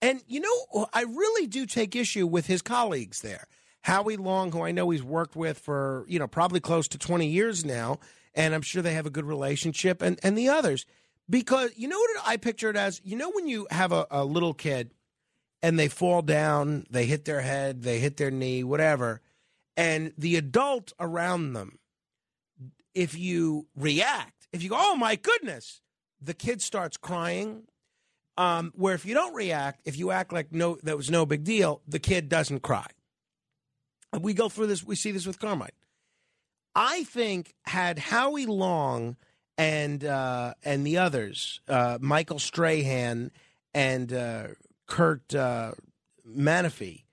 and you know, I really do take issue with his colleagues there. Howie Long, who I know he's worked with for, you know, probably close to 20 years now, and I'm sure they have a good relationship, and, and the others. Because you know what I picture it as? You know, when you have a, a little kid and they fall down, they hit their head, they hit their knee, whatever, and the adult around them, if you react, if you go, oh my goodness, the kid starts crying. Um, where if you don't react, if you act like no, that was no big deal, the kid doesn't cry. And we go through this, we see this with Carmine. I think had Howie Long and uh, and the others, uh, Michael Strahan and uh, Kurt uh, Menefee,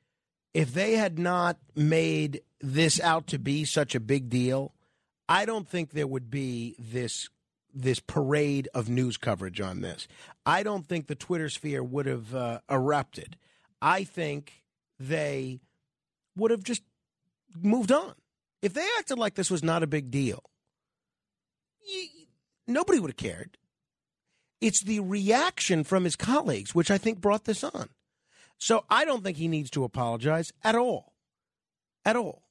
if they had not made this out to be such a big deal, I don't think there would be this this parade of news coverage on this. I don't think the Twitter sphere would have uh, erupted. I think they would have just moved on. If they acted like this was not a big deal, nobody would have cared. It's the reaction from his colleagues, which I think brought this on. So I don't think he needs to apologize at all. At all.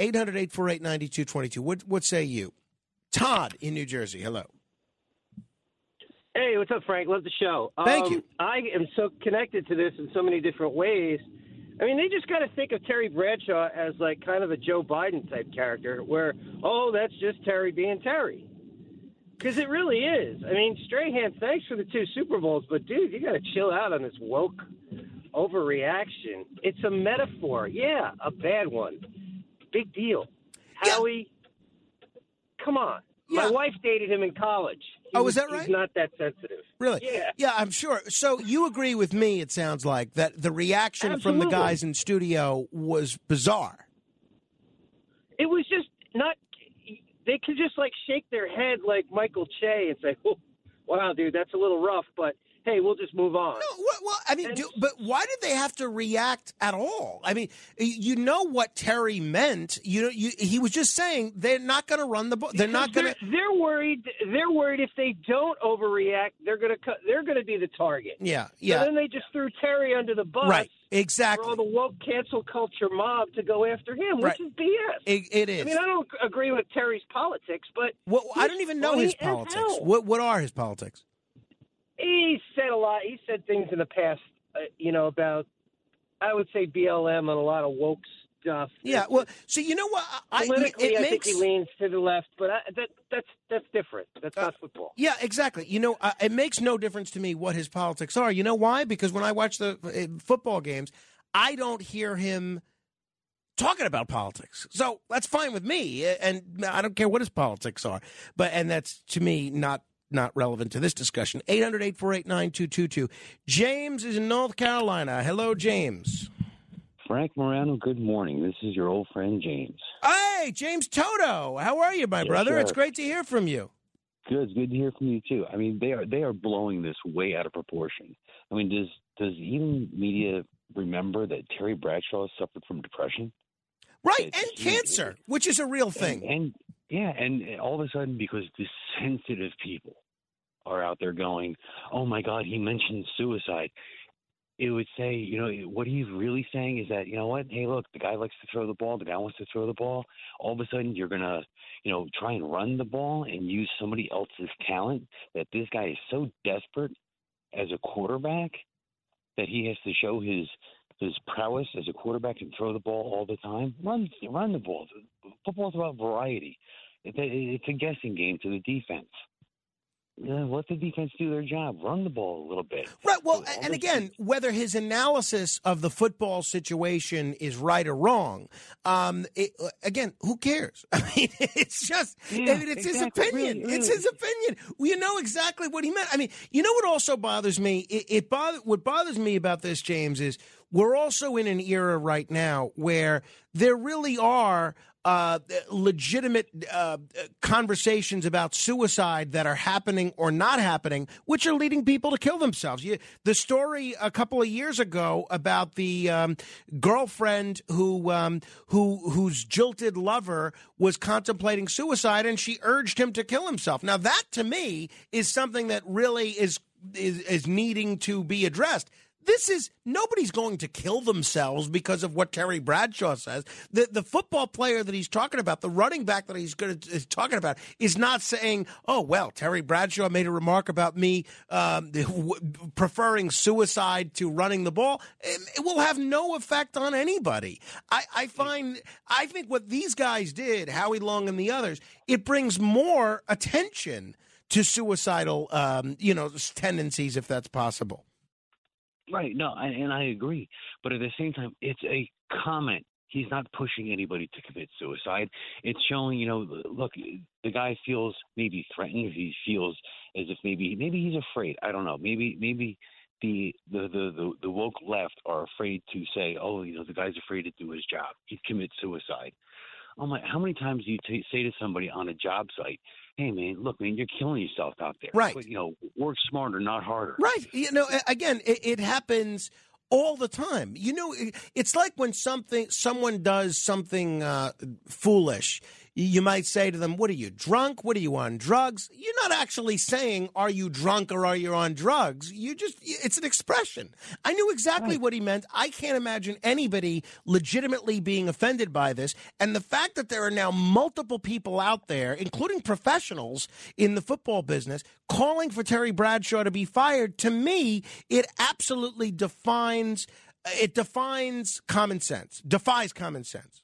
800 848 9222. What what say you? Todd in New Jersey. Hello.
Hey, what's up, Frank? Love the show.
Thank
um,
you.
I am so connected to this in so many different ways. I mean, they just got to think of Terry Bradshaw as like kind of a Joe Biden type character, where oh, that's just Terry being Terry, because it really is. I mean, Strahan, thanks for the two Super Bowls, but dude, you got to chill out on this woke overreaction. It's a metaphor, yeah, a bad one. Big deal. Howie, come on. My wife dated him in college. He
Oh, is
was-
that right?
He's not that sensitive.
Really?
Yeah.
Yeah, I'm sure. So you agree with me, it sounds like, that the reaction from the guys in studio was bizarre.
It was just not. They could just like shake their head like Michael Che and say, oh, "Wow, dude, that's a little rough," but hey, we'll just move on.
No, well, I mean, do, but why did they have to react at all? I mean, you know what Terry meant. You know, you, he was just saying they're not going to run the ball. They're not going to.
They're, worried. They're worried if they don't overreact, they're gonna cut. They're gonna be the target.
Yeah,
So
yeah.
then they just threw Terry under the bus.
Right, exactly.
For all the woke cancel culture mob to go after him,
Right.
which is BS.
It, it is.
I mean, I don't agree with Terry's politics, but
Well, I don't even know his politics. What what are his politics?
He said a lot. He said things in the past, uh, you know, about I would say BLM and a lot of woke stuff.
Yeah, well, so you know what? I,
Politically,
it
I
makes,
think he leans to the left, but I, that that's that's different. That's not football.
Yeah, exactly. You know, uh, it makes no difference to me what his politics are. You know why? Because when I watch the uh, football games, I don't hear him talking about politics. So that's fine with me, uh, and I don't care what his politics are. But and that's to me not not relevant to this discussion. 800-848-9222. James is in North Carolina. Hello, James.
Frank Morano, good morning. This is your old friend James.
Hey, James Toto. How are you, my
Yes,
brother?
sir.
It's great to hear from you.
Good, it's good to hear from you too. I mean, they are they are blowing this way out of proportion. I mean, does does even media remember that Terry Bradshaw suffered from depression?
Right, and cancer, which is a real thing.
And, and yeah, and eh, all of a sudden, because the sensitive people are out there going, "Oh my God, he mentioned suicide," it would say, you know, what he's really saying is that, you know what? Hey, look, the guy likes to throw the ball. The guy wants to throw the ball. All of a sudden, you're gonna, you know, try and run the ball and use somebody else's talent. That this guy is so desperate as a quarterback that he has to show his his prowess as a quarterback and throw the ball all the time. Run run the ball. Football's about variety. It, it's a guessing game to the defense. Yeah, let the defense do their job. Run the ball a little bit.
Right. Well, and again, whether his analysis of the football situation is right or wrong, um, it, again, who cares? I mean, it's just,
Yeah,
I mean, it's
exactly.
his opinion.
Really,
It's
really.
his opinion. We know exactly what he meant. I mean, you know what also bothers me? It, it bother, what bothers me about this, James, is we're also in an era right now where there really are uh, legitimate uh, conversations about suicide that are happening or not happening, which are leading people to kill themselves. You, the story a couple of years ago about the um, girlfriend who um, who whose jilted lover was contemplating suicide, and she urged him to kill himself. Now, that to me is something that really is is, is needing to be addressed. This is nobody's going to kill themselves because of what Terry Bradshaw says. The the football player that he's talking about, the running back that he's going to, is talking about, is not saying, "Oh well, Terry Bradshaw made a remark about me um, preferring suicide to running the ball." It, it will have no effect on anybody. I, I find I think what these guys did, Howie Long and the others, it brings more attention to suicidal, um, you know, tendencies if that's possible.
Right. No, I, and I agree. But at the same time, it's a comment. He's not pushing anybody to commit suicide. It's showing, you know, look, the guy feels maybe threatened. He feels as if maybe maybe he's afraid. I don't know. Maybe maybe the the the the, the woke left are afraid to say, oh, you know, the guy's afraid to do his job. He'd commit suicide. Oh my! How many times do you t- say to somebody on a job site, "Hey, man, look, man, you're killing yourself out there.
Right.
But, you know, work smarter, not harder."
Right. You know, again, it, it happens all the time. You know, it- it's like when something someone does something uh, foolish. You might say to them, "What are you drunk? What are you on drugs?" You're not actually saying, "Are you drunk or are you on drugs?" You just it's an expression. I knew exactly what he meant. I can't imagine anybody legitimately being offended by this. And the fact that there are now multiple people out there, including professionals in the football business, calling for Terry Bradshaw to be fired, to me, it absolutely defines it defines common sense. Defies common sense.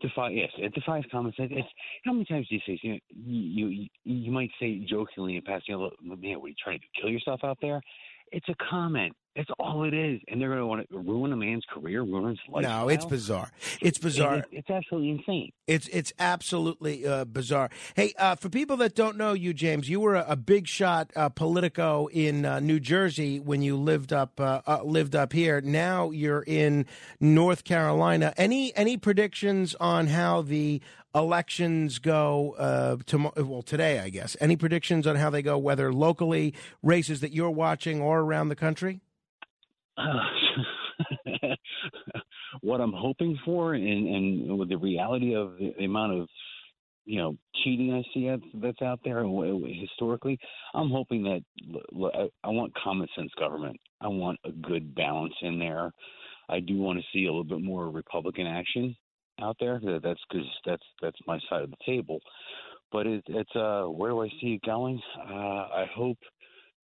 Defy yes, it defies common sense. It's how many times do you say you know, you you, you might say jokingly in passing, you know, "Look, man, what are you trying to do, kill yourself out there? It's a comment. That's all it is, and they're going to want to ruin a man's career, ruin his life.
No, it's bizarre. It's bizarre.
it's absolutely insane.
It's it's absolutely uh, bizarre. Hey, uh, for people that don't know you, James, you were a, a big shot uh, Politico in uh, New Jersey when you lived up uh, uh, lived up here. Now you're in North Carolina. Any any predictions on how the elections go uh, tomorrow? Well, today, I guess. Any predictions on how they go, whether locally races that you're watching or around the country?
what I'm hoping for, and, and with the reality of the, amount of you know cheating I see that's, out there historically, I'm hoping that I want common sense government. I want a good balance in there. I do want to see a little bit more Republican action out there. That- That's because that's that's my side of the table. But it, it's uh, where do I see it going? Uh, I hope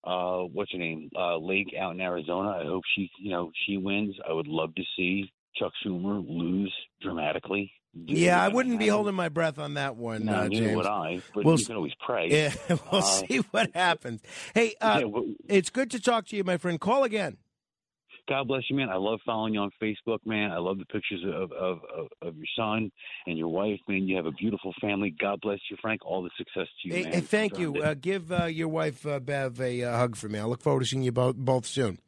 uh what's her name uh lake out in arizona i hope she you know she wins i would love to see chuck schumer lose dramatically
Yeah, I wouldn't be holding my breath on that one,
No,
uh,
neither
James.
would I, but
We'll
you can always pray.
Yeah, we'll
Uh,
see what happens. Hey, uh,
yeah, well-
it's good to talk to you, my friend. Call again.
God bless you man i love following you on facebook man i love the pictures of of of, of your son and your wife man you have a beautiful family god bless you frank all the success to you
Hey,
man
hey, thank
Found
you. Uh, give uh, your wife uh, Bev a uh, hug for me. I look forward to seeing you both both soon.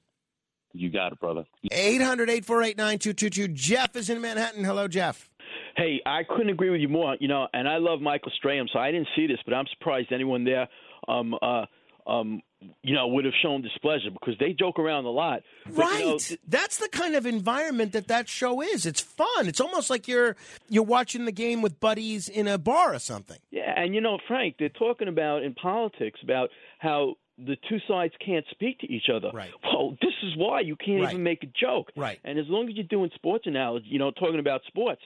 you got it brother
800 848 9222. Jeff is in Manhattan. Hello, Jeff.
Hey, I couldn't agree with you more. You know, and I love Michael Strahan, so I didn't see this, but I'm surprised anyone there, um, uh, um, you know, would have shown displeasure because they joke around a lot. But,
Right.
You know, th-
That's the kind of environment that that show is. It's fun. It's almost like you're you're watching the game with buddies in a bar or something.
yeah, and you know, Frank, they're talking about in politics about how the two sides can't speak to each other. Right. Well, this is why you can't
Right.
even make a joke.
Right.
And as long as you're doing sports analogy, you know, talking about sports,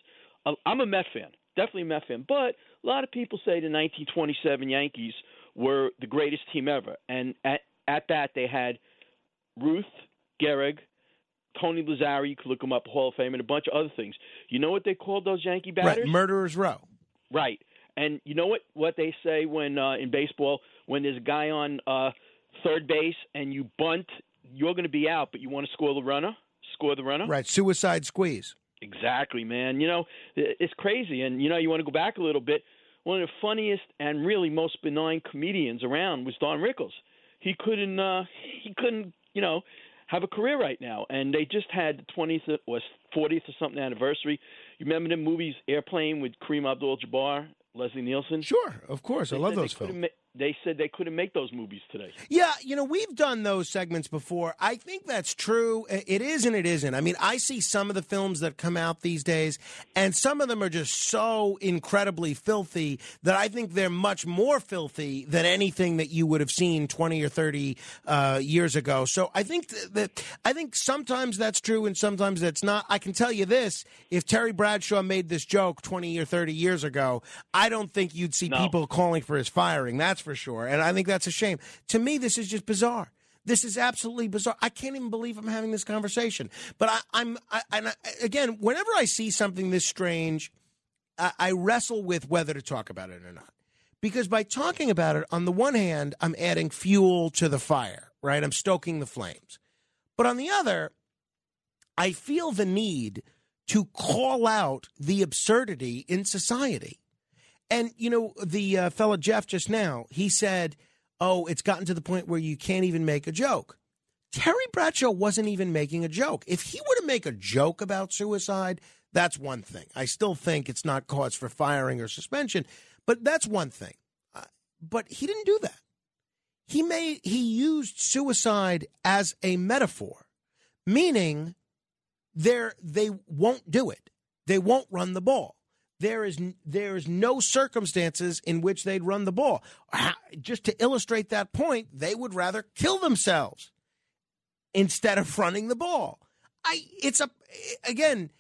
uh, I'm a Met fan, definitely a Met fan. But a lot of people say the 1927 Yankees were the greatest team ever, and at at that they had Ruth, Gehrig, Tony Lazzeri. You could look them up, Hall of Fame, and a bunch of other things. You know what they called those Yankee batters?
Right. Murderers Row.
Right. And you know what what they say when uh, in baseball when there's a guy on uh, third base and you bunt, you're going to be out, but you want to score the runner, score the runner.
Right. Suicide squeeze.
Exactly, man. You know, it's crazy. And, you know, you want to go back a little bit. One of the funniest and really most benign comedians around was Don Rickles. He couldn't, uh, he couldn't, you know, have a career right now. And they just had the 20th or 40th or something anniversary. You remember the movies Airplane with Kareem Abdul-Jabbar, Leslie Nielsen?
Sure, of course. I love those films.
ma- they said they couldn't make those movies today.
Yeah, you know, we've done those segments before. I think that's true. It is and it isn't. I mean, I see some of the films that come out these days, and some of them are just so incredibly filthy that I think they're much more filthy than anything that you would have seen 20 or 30 uh, years ago. So I think that I think sometimes that's true and sometimes that's not. I can tell you this if Terry Bradshaw made this joke 20 or 30 years ago, I don't think you'd see
No.
people calling for his firing. That's for sure. And I think that's a shame. To me, this is just bizarre. This is absolutely bizarre. I can't even believe I'm having this conversation. But I, I'm, I, and I, again, whenever I see something this strange, I, I wrestle with whether to talk about it or not. Because by talking about it, on the one hand, I'm adding fuel to the fire, right? I'm stoking the flames. But on the other, I feel the need to call out the absurdity in society. And, you know, the uh, fellow Jeff just now, he said, oh, it's gotten to the point where you can't even make a joke. Terry Bradshaw wasn't even making a joke. If he were to make a joke about suicide, that's one thing. I still think it's not cause for firing or suspension, but that's one thing. Uh, but he didn't do that. He made he used suicide as a metaphor, meaning there they won't do it. They won't run the ball. There is there is no circumstances in which they'd run the ball. Just to illustrate that point, they would rather kill themselves instead of running the ball. I it's a again,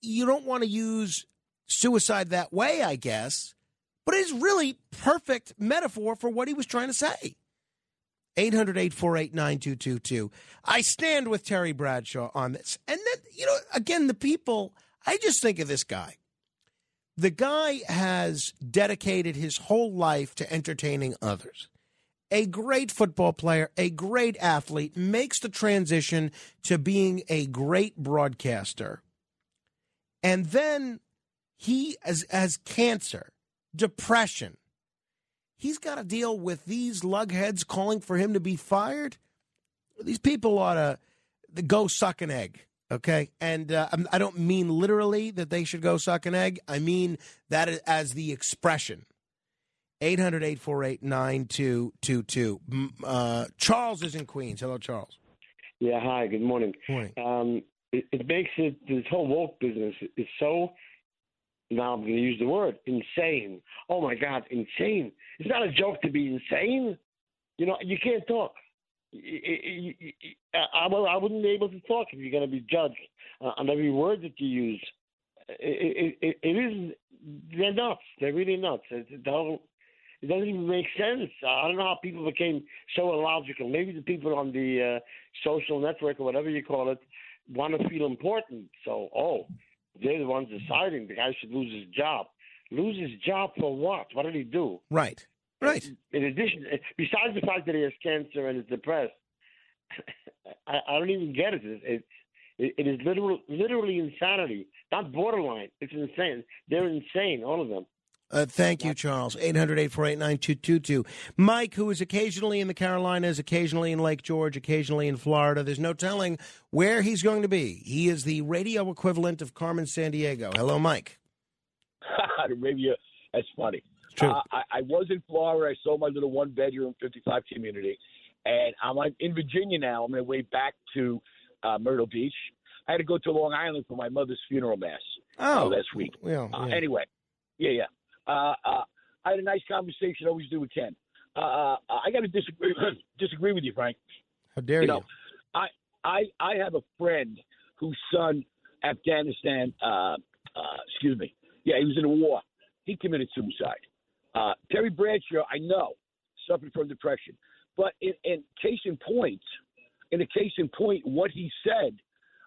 you don't want to use suicide that way, I guess, but it's really perfect metaphor for what he was trying to say. 800 848 9222. I stand with Terry Bradshaw on this. And then, you know, again, the people, I just think of this guy. The guy has dedicated his whole life to entertaining others. A great football player, a great athlete, makes the transition to being a great broadcaster. And then he has, has cancer, depression. He's got to deal with these lugheads calling for him to be fired. These people ought to go suck an egg, okay? And uh, I'm- don't mean literally that they should go suck an egg. I mean that as the expression. 800 848 9222. Uh, Charles is in Queens. Hello, Charles.
Yeah, hi, good morning.
Morning.
Um, it, it makes it, this whole woke business is so, now I'm going to use the word, insane. Oh my God, insane. It's not a joke to be insane. You know, you can't talk. I, I wouldn't be able to talk if you're going to be judged uh, on every word that you use. It, it, it, is, they're nuts. They're really nuts. It, it, don't, it doesn't even make sense. I don't know how people became so illogical. Maybe the people on the uh, social network or whatever you call it want to feel important. So, oh, they're the ones deciding the guy should lose his job. Lose his job for what? What did he do?
Right. Right.
In addition, besides the fact that he has cancer and is depressed, I, I don't even get it. It, it, it is literal, literally insanity, not borderline. It's insane. They're insane, all of them.
Uh, thank you, Charles. 800 848 9222. Mike, who is occasionally in the Carolinas, occasionally in Lake George, occasionally in Florida. There's no telling where he's going to be. He is the radio equivalent of Carmen Sandiego. Hello, Mike.
the radio. That's funny.
True.
Uh, I, I was in Florida. I sold my little one bedroom 55 community, and I'm in Virginia now. I'm on my way back to uh, Myrtle Beach. I had to go to Long Island for my mother's funeral mass uh,
Oh.
last week.
Well,
Uh, anyway, yeah, yeah. Uh, uh, I had a nice conversation. Always do with Ken. Uh, uh, I got to disagree disagree with you, Frank.
How dare
you?
you?
Know, I I I have a friend whose son Afghanistan. Uh, uh, excuse me. Yeah, he was in a war. He committed suicide. Uh, Terry Bradshaw, I know, suffered from depression. But in, in case in point, in a case in point, what he said,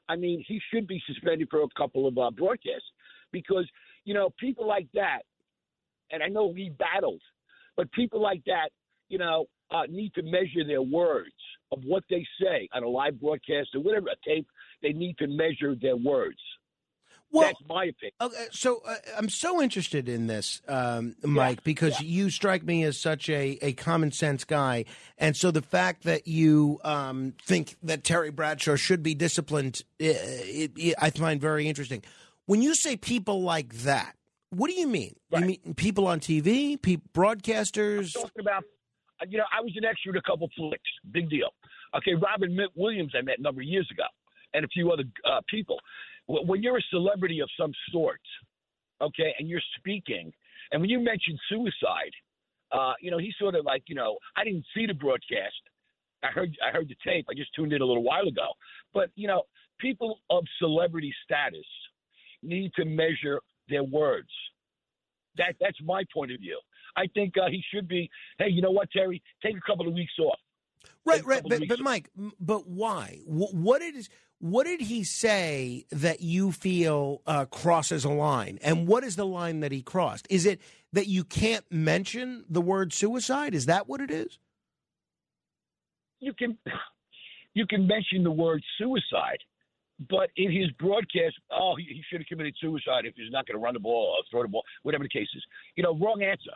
I mean, he should be suspended for a couple of uh, broadcasts because you know people like that, and I know he battled, but people like that, you know, uh, need to measure their words of what they say on a live broadcast or whatever a tape. They need to measure their words. That's my opinion.
Okay, so uh, I'm so interested in this, um, Mike, because you strike me as such a, a common sense guy, and so the fact that you um, think that Terry Bradshaw should be disciplined, uh, it, it, I find very interesting. When you say people like that, what do you mean? You mean people on TV, pe- broadcasters?
talking about, uh, you know, I was an extra in a couple flicks. Big deal. Okay, Robin Williams, I met a number of years ago, and a few other uh, people. Wh- When you're a celebrity of some sort, okay, and you're speaking, and when you mentioned suicide, uh, you know, he's sort of like, you know, I didn't see the broadcast. I heard, I heard the tape. I just tuned in a little while ago. But you know, people of celebrity status need to measure their words. That that's my point of view. I think uh, he should be. Hey, you know what, Terry? Take a couple of weeks off.
Right, right. But, but Mike, but why? Wh- What did what did he say that you feel uh, crosses a line? And what is the line that he crossed? Is it that you can't mention the word suicide? Is that what it is?
You can you can mention the word suicide, but in his broadcast, oh, he, he should have committed suicide if he's not going to run the ball or throw the ball, whatever the case is. You know, wrong answer.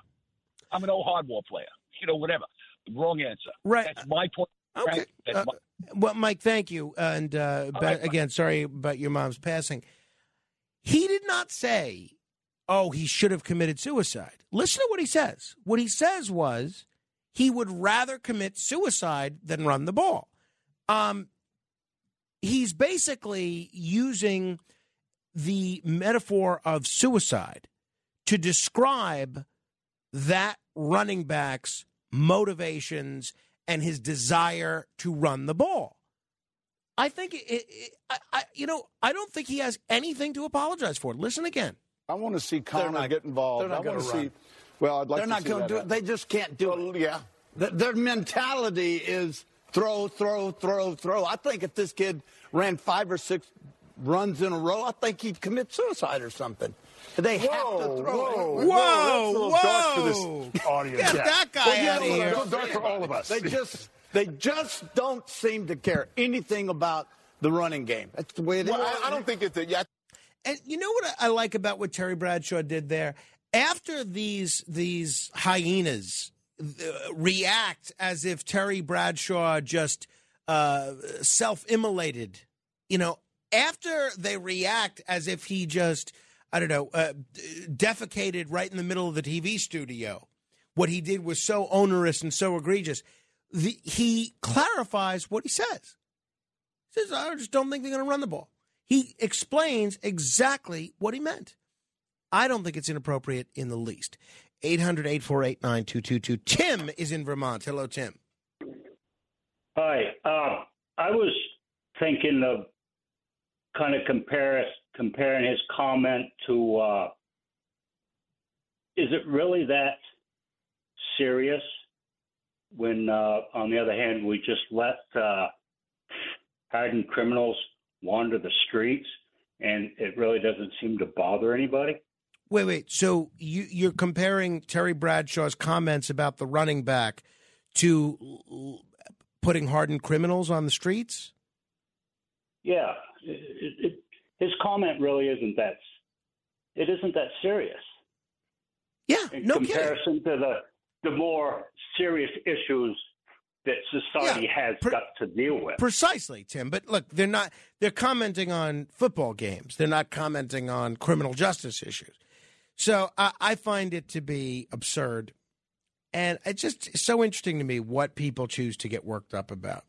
I'm an old hardball player. You know, whatever. Wrong answer.
Right.
That's my point.
Okay. Uh, well, Mike, thank you. And uh, ba- again, sorry about your mom's passing. He did not say, oh, he should have committed suicide. Listen to what he says. What he says was he would rather commit suicide than run the ball. Um, he's basically using the metaphor of suicide to describe that running back's motivations and his desire to run the ball. I think it, it, I, I, you know, I don't think he has anything to apologize for. Listen again.
I want to see Conner
not-
get involved.
they're not
I want
gonna
to
run.
see. Well, I'd like to see Conner.
They're
to
not going to do it.
happen.
They just can't do it.
Yeah.
Th- Their mentality is throw, throw, throw, throw. I think if this kid ran five or six runs in a row, I think he'd commit suicide or something. They have to throw.
Whoa, that's a little dark for this audience.
Get
yeah.
that guy
Well, yeah,
out of here.
little dark for all of us.
They just they just don't seem to care anything about the running game. That's the way it is.
Well, I, I don't think it's a, yeah.
And you know what I like about what Terry Bradshaw did there? After these these hyenas uh, react as if Terry Bradshaw just uh, self-immolated, you know, after they react as if he just I don't know uh, defecated right in the middle of the TV studio. What he did was so onerous and so egregious. The, he clarifies what he says. He says, I just don't think they're going to run the ball. He explains exactly what he meant. I don't think it's inappropriate in the least. 800 848 9222. Tim is in Vermont. Hello, Tim.
Hi. Uh, I was thinking of kind of compare, comparing his comment to uh, is it really that serious when, uh, on the other hand, we just let uh, hardened criminals wander the streets and it really doesn't seem to bother anybody?
Wait, wait. So you, you're comparing Terry Bradshaw's comments about the running back to putting hardened criminals on the streets?
Yeah, it, it, his comment really isn't that. It isn't that serious.
Yeah,
in
no kidding.
comparison to the the more serious issues that society has got to deal with.
Precisely, Tim. But look, they're not. They're commenting on football games. They're not commenting on criminal justice issues. So I, I find it to be absurd, and it's just so interesting to me what people choose to get worked up about.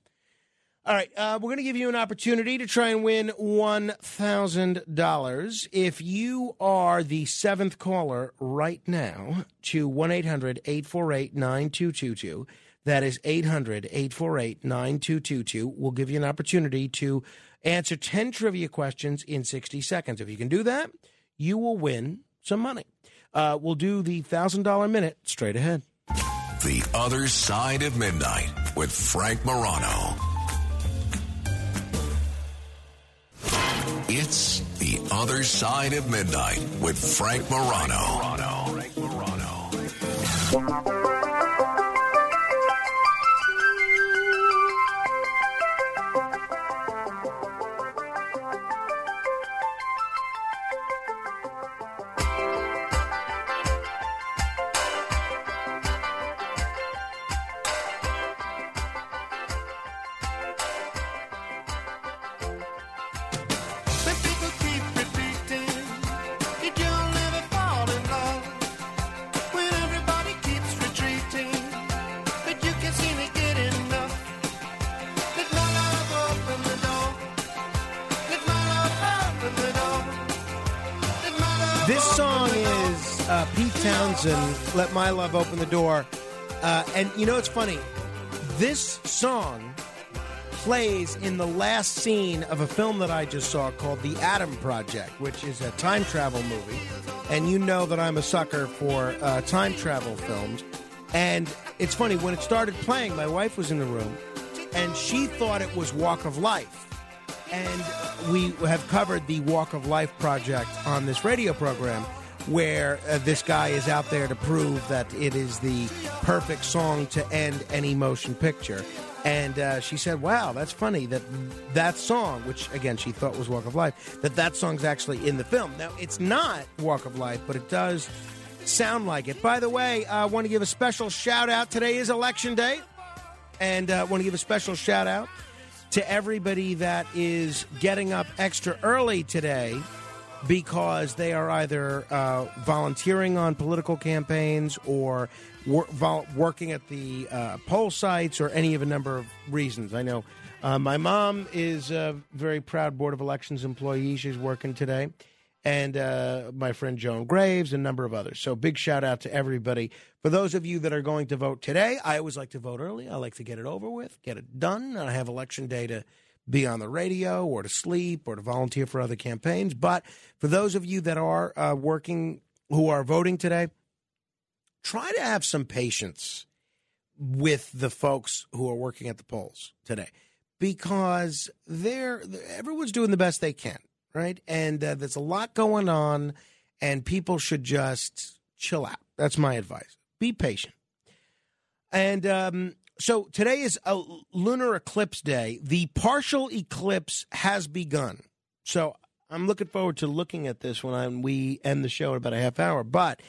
All right, uh, we're going to give you an opportunity to try and win one thousand dollars if you are the seventh caller right now to 1 800 848 9222. That is 800 848 9222. We'll give you an opportunity to answer 10 trivia questions in 60 seconds. If you can do that, you will win some money. Uh, we'll do the $1,000 minute straight ahead.
The Other Side of Midnight with Frank Morano. It's The Other Side of Midnight with Frank Morano.
This Townshend, Let My Love Open the Door. Uh, and you know, it's funny. This song plays in the last scene of a film that I just saw called The Adam Project, which is a time travel movie. And you know that I'm a sucker for uh, time travel films. And it's funny, when it started playing, my wife was in the room and she thought it was Walk of Life. And we have covered the Walk of Life project on this radio program where uh, this guy is out there to prove that it is the perfect song to end any motion picture. And uh, she said, "Wow, that's funny that that song, which again she thought was Walk of Life, that that song's actually in the film. Now it's not Walk of Life, but it does sound like it. By the way, I want to give a special shout out. Today is election day, and I uh, want to give a special shout out to everybody that is getting up extra early today because they are either uh, volunteering on political campaigns or wor- vol- working at the uh, poll sites or any of a number of reasons. I know uh, my mom is a very proud Board of Elections employee. She's working today. And uh, my friend Joan Graves, and a number of others. So, big shout out to everybody. For those of you that are going to vote today, I always like to vote early. I like to get it over with, get it done. I have election day to be on the radio or to sleep or to volunteer for other campaigns. But for those of you that are uh, working, who are voting today, try to have some patience with the folks who are working at the polls today because they're everyone's doing the best they can, right? And uh, there's a lot going on, and people should just chill out. That's my advice. Be patient. And um, so today is a lunar eclipse day. The partial eclipse has begun. So I'm looking forward to looking at this when I'm, we end the show in about a half hour. But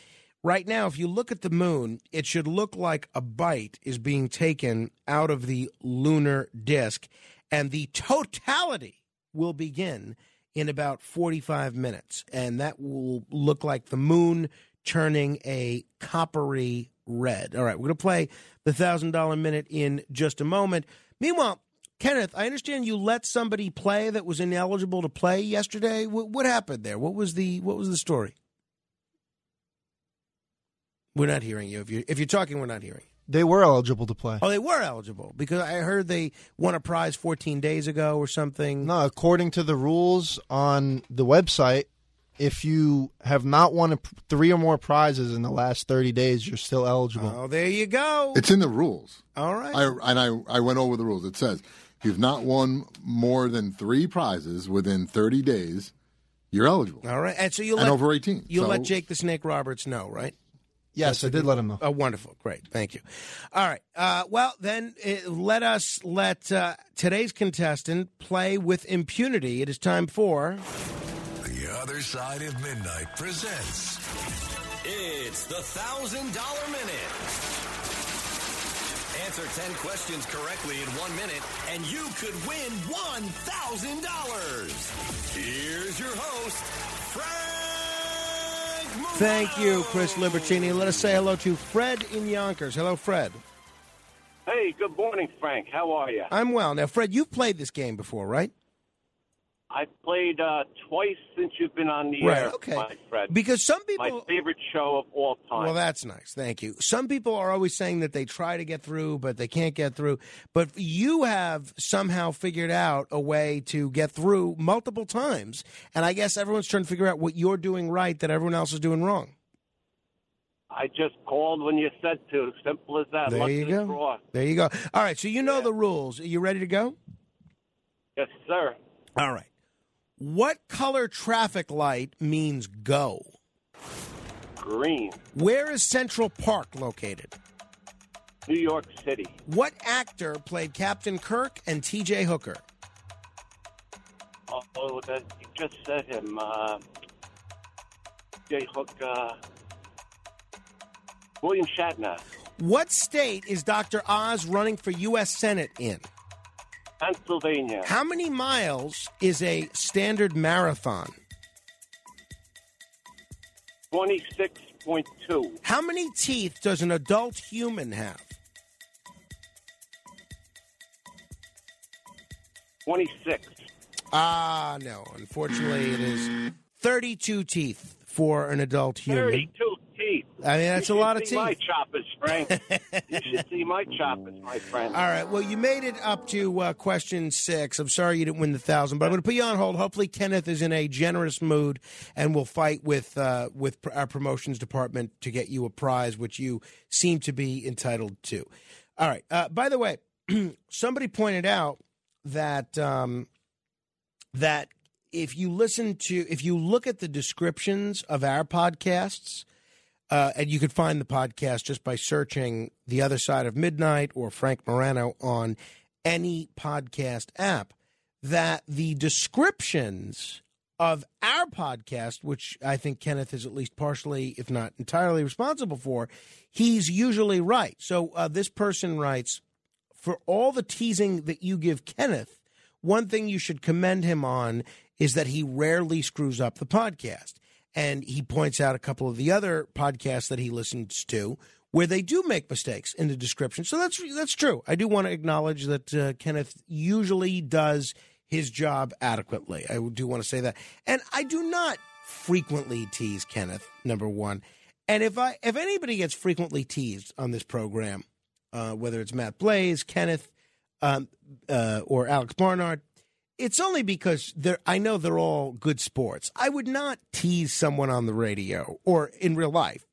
right now, if you look at the moon, it should look like a bite is being taken out of the lunar disk, and the totality will begin in about 45 minutes. And that will look like the moon turning a coppery red. All right, we're going to play the $1,000 minute in just a moment. Meanwhile, Kenneth, I understand you let somebody play that was ineligible to play yesterday. What, what happened there? What was the what was the story? We're not hearing you. If you if you're talking, we're not hearing.
They were eligible to play.
Oh, they were eligible because I heard they won a prize 14 days ago or something.
No, according to the rules on the website, if you have not won a, three or more prizes in the last 30 days, you're still eligible.
Oh, there you go.
It's in the rules.
All right.
I, and I, I went over the rules. It says if you've not won more than three prizes within 30 days, you're eligible.
All right. And so you
and
let
over 18.
You'll
So-
let Jake the Snake Roberts know, right?
Yes, I did let him know.
Oh, wonderful. Great. Thank you. All right. Uh, well, then uh, let us let uh, today's contestant play with impunity. It is time for.
The Other Side of Midnight presents
It's the thousand dollar minute. Answer 10 questions correctly in one minute, and you could win $1,000. Here's your host, Frank Morano.
Thank you, Chris Libertini. Let us say hello to Fred in Yonkers. Hello, Fred.
Hey, good morning, Frank. How are you?
I'm well. Now, Fred, you've played this game before, right?
I've played uh, twice since you've been on the
Right,
air,
okay.
my Fred.
Because some people, My
favorite show of all time.
Well, that's nice. Thank you. Some people are always saying that they try to get through, but they can't get through. But you have somehow figured out a way to get through multiple times. And I guess everyone's trying to figure out what you're doing right that everyone else is doing wrong.
I just called when you said to. Simple as that.
There
Luck
you go.
draw.
There you go. All right. So you know the rules. Are you ready to go?
Yes, sir.
All right. What color traffic light means go?
Green.
Where is Central Park located?
New York City.
What actor played Captain Kirk and TJ Hooker?
Oh, oh that, you just said him. Uh, J. Hook. Uh, William Shatner.
What state is Dr. Oz running for U.S. Senate in?
Pennsylvania.
How many miles is a standard marathon?
26.2.
How many teeth does an adult human have?
26.
Ah, no. Unfortunately, it is 32 teeth for an adult human.
Thirty-two teeth.
I mean, that's
You
a lot of
see My
teeth.
choppers, Frank. you should see my choppers, my friend.
All right. Well, you made it up to uh, question six. I'm sorry you didn't win the thousand, but I'm going to put you on hold. Hopefully, Kenneth is in a generous mood and will fight with uh, with pr- our promotions department to get you a prize, which you seem to be entitled to. All right. Uh, by the way, somebody pointed out that um, that if you listen to if you look at the descriptions of our podcasts uh, and you could find the podcast just by searching the other side of midnight or frank morano on any podcast app that the descriptions of our podcast which i think kenneth is at least partially if not entirely responsible for he's usually right so uh, this person writes for all the teasing that you give Kenneth, one thing you should commend him on is that he rarely screws up the podcast. And he points out a couple of the other podcasts that he listens to where they do make mistakes in the description. So that's that's true. I do want to acknowledge that uh, Kenneth usually does his job adequately. I do want to say that. And I do not frequently tease Kenneth, number 1. And if I if anybody gets frequently teased on this program, uh, whether it's Matt Blaze, Kenneth, um, uh, or Alex Barnard, it's only because they're, I know they're all good sports. I would not tease someone on the radio or in real life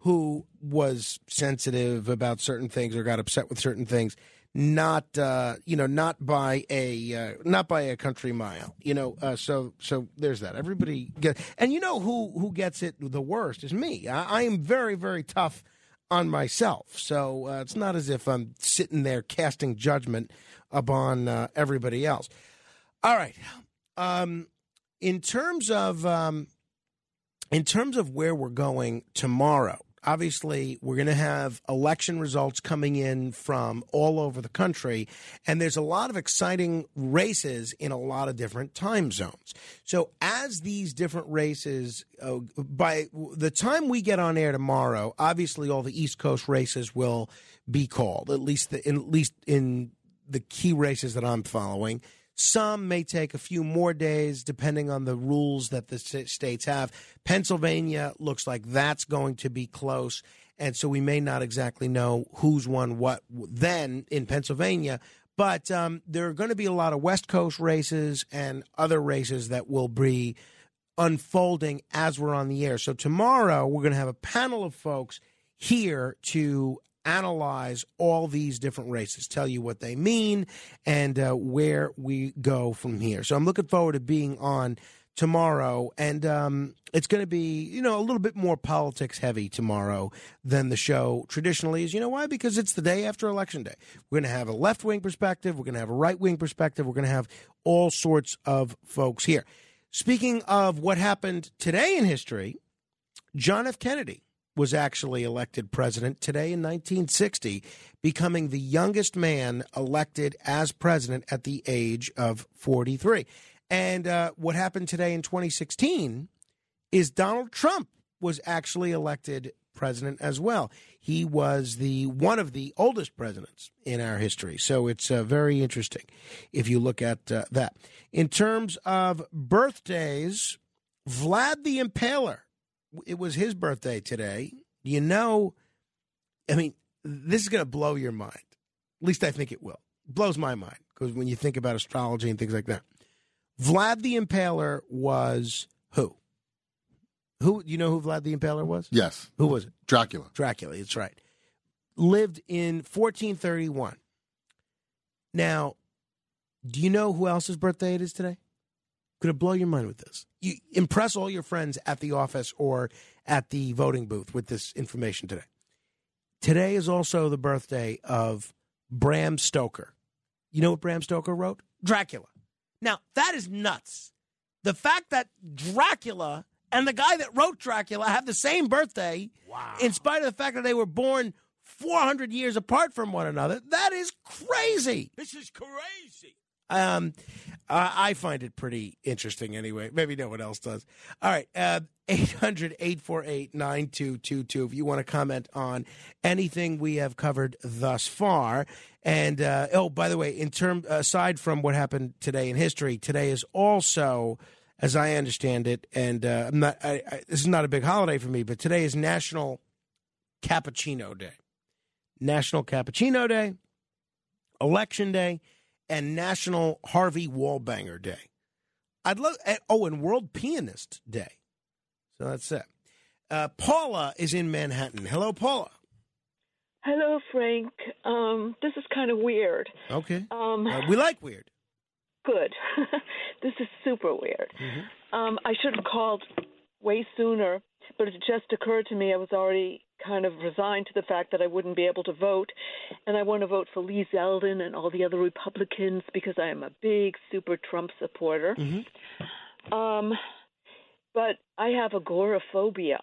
who was sensitive about certain things or got upset with certain things. Not uh, you know, not by a uh, not by a country mile. You know, uh, so so there's that. Everybody get, and you know who who gets it the worst is me. I, I am very very tough on myself. So uh, it's not as if I'm sitting there casting judgment upon uh, everybody else. All right. Um, in terms of um, in terms of where we're going tomorrow, obviously we're going to have election results coming in from all over the country, and there's a lot of exciting races in a lot of different time zones. So as these different races, uh, by the time we get on air tomorrow, obviously all the East Coast races will be called, at least the, in, at least in the key races that I'm following. Some may take a few more days depending on the rules that the states have. Pennsylvania looks like that's going to be close. And so we may not exactly know who's won what then in Pennsylvania. But um, there are going to be a lot of West Coast races and other races that will be unfolding as we're on the air. So tomorrow we're going to have a panel of folks here to analyze all these different races, tell you what they mean, and uh, where we go from here. So I'm looking forward to being on tomorrow, and um, it's going to be you know a little bit more politics heavy tomorrow than the show traditionally is. You know why? Because it's the day after election day. We're going to have a left wing perspective. We're going to have a right wing perspective. We're going to have all sorts of folks here. Speaking of what happened today in history, John F. Kennedy was actually elected president today in 1960, becoming the youngest man elected as president at the age of 43. And uh, what happened today in 2016 is Donald Trump was actually elected president as well. He was the one of the oldest presidents in our history. So it's uh, very interesting if you look at uh, that. In terms of birthdays, Vlad the Impaler it was his birthday today. You know, I mean, this is going to blow your mind. At least I think it will. It blows my mind because when you think about astrology and things like that. Vlad the Impaler was who? Who you know who Vlad the Impaler was?
Yes.
Who was it?
Dracula.
Dracula, that's right. Lived in 1431. Now, do you know who else's birthday it is today? Could to blow your mind with this. You impress all your friends at the office or at the voting booth with this information today. Today is also the birthday of Bram Stoker. You know what Bram Stoker wrote? Dracula. Now, that is nuts. The fact that Dracula and the guy that wrote Dracula have the same birthday, in spite of the fact that they were born 400 years apart from one another, that is crazy.
This is crazy.
Um, uh, I find it pretty interesting anyway. Maybe no one else does. All right. Uh, 800 848 9222 if you want to comment on anything we have covered thus far. And uh, oh, by the way, in term aside from what happened today in history, today is also as I understand it, and uh, I'm not. I, I, this is not a big holiday for me, but today is National Cappuccino Day. National Cappuccino Day, Election Day, and National Harvey Wallbanger Day. I'd love. eh, Oh, and World Pianist Day. So that's it. Uh, Paula is in Manhattan. Hello, Paula.
Hello, Frank. Um, this is kind of weird.
Okay.
Um,
Uh, we like weird.
good. this is super weird. Um, I should have called way sooner, but it just occurred to me I was already kind of resigned to the fact that I wouldn't be able to vote, and I want to vote for Lee Zeldin and all the other Republicans because I am a big super Trump supporter. Um, but I have agoraphobia,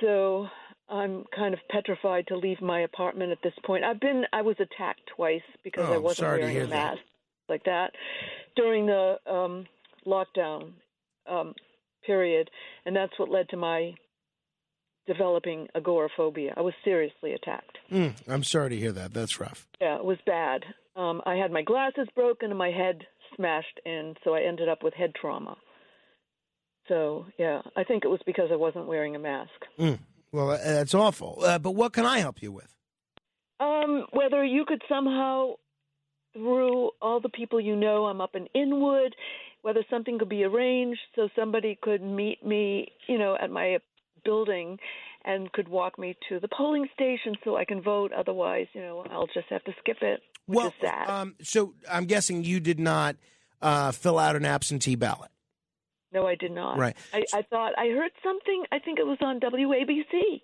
so I'm kind of petrified to leave my apartment at this point. I've been I was attacked twice because
Oh,
I wasn't wearing a
that.
mask like that during the um, lockdown um, period, and that's what led to my developing agoraphobia. I was seriously attacked.
Mm, I'm sorry to hear that. That's rough.
Yeah, it was bad. Um, I had my glasses broken and my head smashed in, so I ended up with head trauma. So yeah, I think it was because I wasn't wearing a mask.
Mm. Well, uh, that's awful. Uh, but what can I help you with?
Um, whether you could somehow, through all the people you know, I'm up in Inwood, whether something could be arranged so somebody could meet me, you know, at my building and could walk me to the polling station so I can vote. Otherwise, you know, I'll just have to skip it, which
well,
is sad.
Um, so I'm guessing you did not uh, fill out an absentee ballot.
No, I did not.
Right.
I, I thought I heard something. I think it was on WABC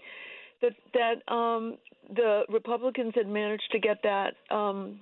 that that um, the Republicans had managed to get that um,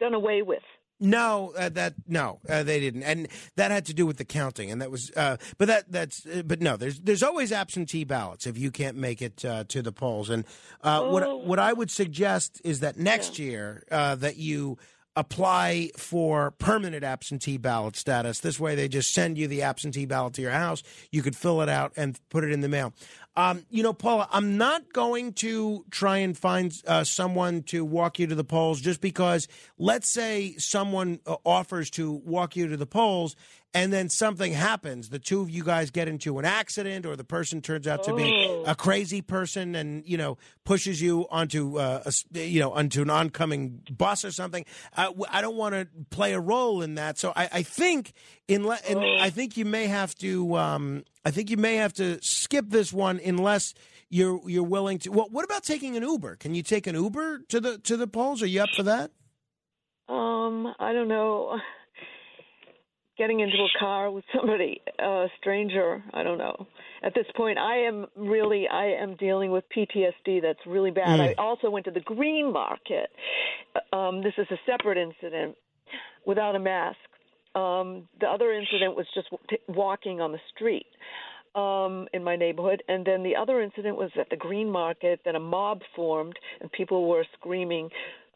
done away with.
No, uh, that no, uh, they didn't, and that had to do with the counting, and that was. Uh, but that that's. Uh, but no, there's there's always absentee ballots if you can't make it uh, to the polls, and uh,
Oh.
what what I would suggest is that next year uh, that you apply for permanent absentee ballot status. This way, they just send you the absentee ballot to your house. You could fill it out and put it in the mail. Um, you know, Paula, I'm not going to try and find uh, someone to walk you to the polls just because, let's say, someone uh, offers to walk you to the polls and then something happens. The two of you guys get into an accident, or the person turns out to be
Oh.
a crazy person and, you know, pushes you onto, uh, a you know, onto an oncoming bus or something. I, w- I don't want to play a role in that. So I, I think, in, in I think you may have to. Um, I think you may have to skip this one unless you're you're willing to. Well, what about taking an Uber? Can you take an Uber to the to the polls? Are you up for that?
Um, I don't know. Getting into a car with somebody, a stranger, I don't know. At this point, I am really, I am dealing with PTSD that's really bad.
Mm.
I also went to the green market. Um, this is a separate incident without a mask. Um, the other incident was just w- t- walking on the street um, in my neighborhood, and then the other incident was at the green market. Then a mob formed, and people were screaming,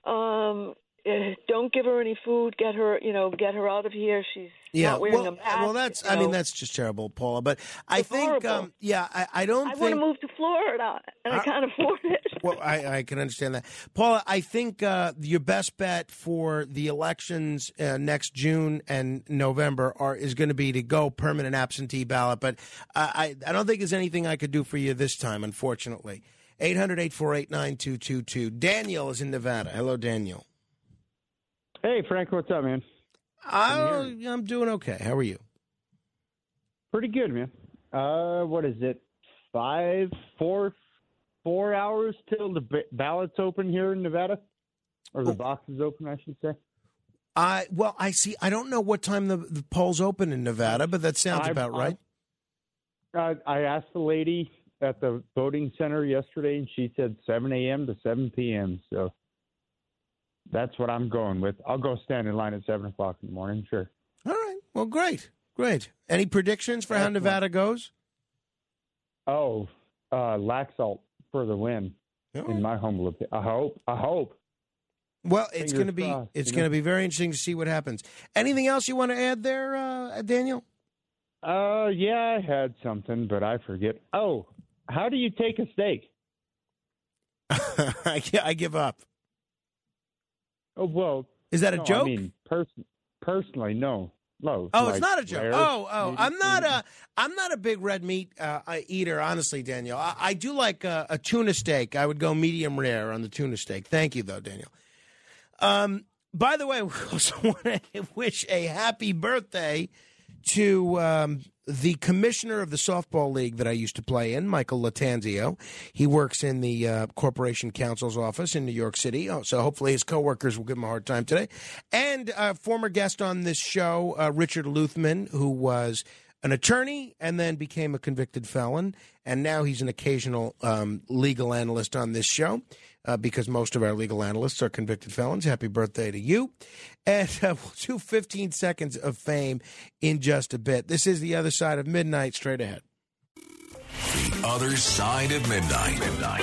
um, eh, "Don't give her any food. Get her, you know, get her out of here. She's
Yeah,
not wearing
well,
a mask."
well, that's.
you
I mean, that's just terrible, Paula. But I
It's
think, um, yeah, I, I don't
I want to move to Florida, and I can't afford it.
Well, I, I can understand that, Paula. I think uh, your best bet for the elections uh, next June and November are is going to be to go permanent absentee ballot. But I, I don't think there's anything I could do for you this time, unfortunately. 800-848-9222. Daniel is in Nevada. Hello, Daniel.
Hey, Frank, what's up, man?
I, I'm doing okay. How are you?
Pretty good, man. Uh, what is it? Five, four, four hours till the ba- ballots open here in Nevada, or the boxes open, I should say.
I well, I see. I don't know what time the, the polls open in Nevada, but that sounds
I-
about right.
Uh, I asked the lady at the voting center yesterday, and she said 7 a.m. to 7 p.m. So that's what I'm going with. I'll go stand in line at 7 o'clock in the morning, sure.
All right. Well, great, great. Any predictions for how Nevada goes?
Oh, uh, Laxalt for the win, in my humble opinion. I hope. I hope.
Well, it's going to be
crossed,
it's going to be very interesting to see what happens. Anything else you want to add there, uh, Daniel?
Uh, yeah, I had something, but I forget. Oh, how do you take a steak?
I, I give up.
Oh well,
Is that a
no,
joke?
I mean, pers- personally, no. No.
Oh,
like
it's not a joke.
rare
Oh, oh,
meat
I'm not a I'm not a big red meat uh, eater, honestly, Daniel. I, I do like uh, a tuna steak. I would go medium rare on the tuna steak. Thank you, though, Daniel. Um, by the way, we also want to wish a happy birthday to um, the commissioner of the softball league that I used to play in, Michael Latanzio. He works in the uh, corporation counsel's office in New York City, oh, so hopefully his coworkers will give him a hard time today. And uh, former guest on this show, uh, Richard Luthmann, who was an attorney and then became a convicted felon, and now he's an occasional um, legal analyst on this show. Uh, because most of our legal analysts are convicted felons. Happy birthday to you. And uh, we'll do 15 seconds of fame in just a bit. This is The Other Side of Midnight, straight ahead.
The Other Side of Midnight. midnight.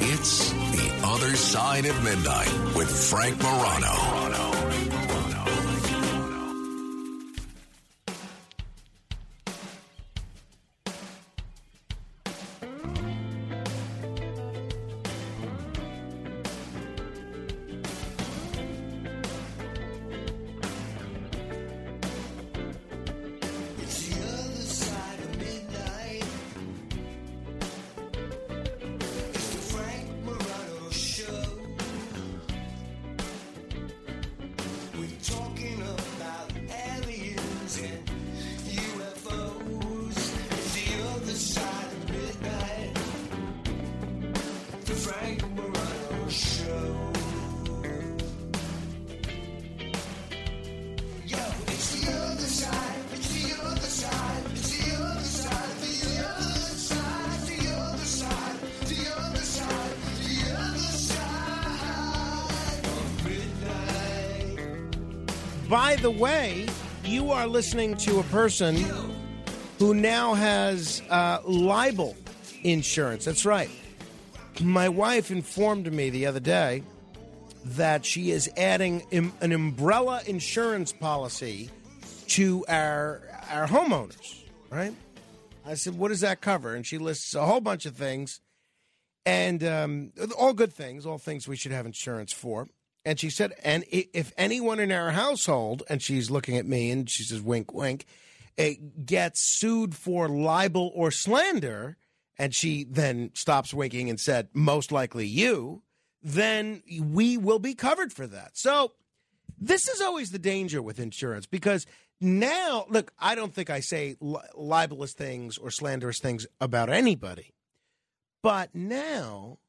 It's The Other Side of Midnight with Frank Morano. The
way, you are listening to a person who now has uh, libel insurance. That's right. My wife informed me the other day that she is adding im- an umbrella insurance policy to our our homeowners. Right? I said, "What does that cover?" And she lists a whole bunch of things, and um, all good things, all things we should have insurance for. And she said, "And if anyone in our household," and she's looking at me, and she says, "Wink, wink," eh, gets sued for libel or slander, and she then stops winking and said, "Most likely you." Then we will be covered for that. So this is always the danger with insurance because now, look, I don't think I say li- libelous things or slanderous things about anybody, but now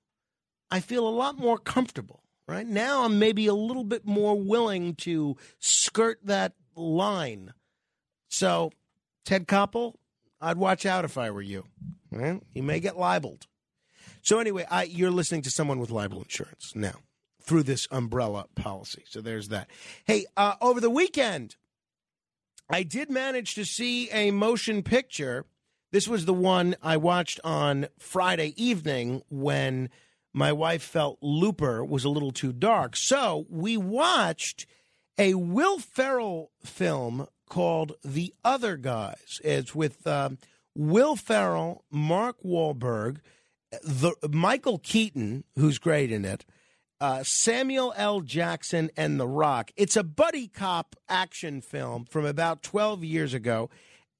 I feel a lot more comfortable. Right now, I'm maybe a little bit more willing to skirt that line. So, Ted Koppel, I'd watch out if I were you. Right? You may get libeled. So anyway, I, you're listening to someone with libel insurance now through this umbrella policy. So there's that. Hey, uh, over the weekend, I did manage to see a motion picture. This was the one I watched on Friday evening when my wife felt Looper was a little too dark. So we watched a Will Ferrell film called The Other Guys. It's with um, Will Ferrell, Mark Wahlberg, the Michael Keaton, who's great in it, uh, Samuel L. Jackson, and The Rock. It's a buddy cop action film from about 12 years ago.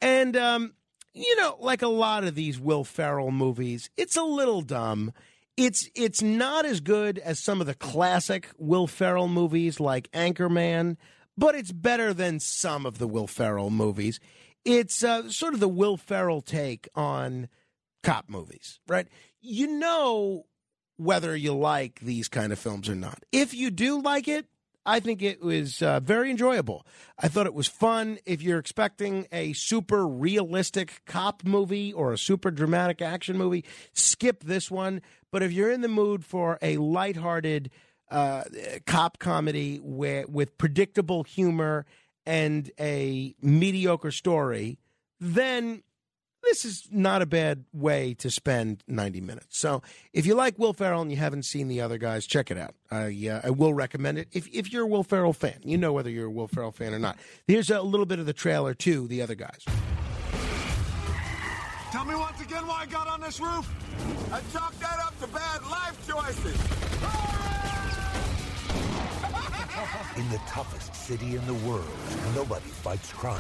And, um, you know, like a lot of these Will Ferrell movies, it's a little dumb. It's it's not as good as some of the classic Will Ferrell movies like Anchorman, but it's better than some of the Will Ferrell movies. It's uh, sort of the Will Ferrell take on cop movies, right? You know whether you like these kind of films or not. If you do like it, I think it was uh, very enjoyable. I thought it was fun. If you're expecting a super realistic cop movie or a super dramatic action movie, skip this one. But if you're in the mood for a lighthearted uh, cop comedy with predictable humor and a mediocre story, then this is not a bad way to spend 90 minutes. So if you like Will Ferrell and you haven't seen the other guys, check it out. I, uh, I will recommend it. If, if you're a Will Ferrell fan, you know whether you're a Will Ferrell fan or not. Here's a little bit of the trailer to the other guys.
Tell me once again why I got on this roof. I chalked that up to bad life choices.
In the toughest city in the world, nobody fights crime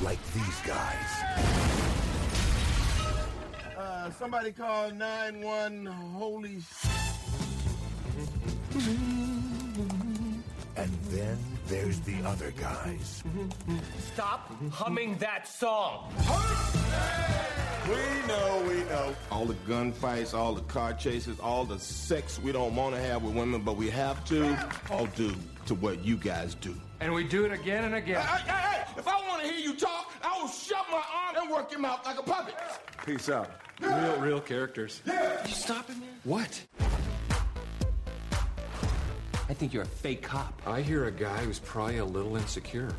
like these guys.
Uh, somebody call 9-1 holy
And then there's the other guys.
Stop humming that song.
We know, we know. All the gunfights, all the car chases, all the sex we don't want to have with women, but we have to, all due to what you guys do.
And we do it again and again.
Hey, hey, hey! If I want to hear you talk, I will shove my arm and work your mouth like a puppet.
Peace out. Real, real characters.
You stopping me?
What?
I think you're a fake cop.
I hear a guy who's probably a little insecure.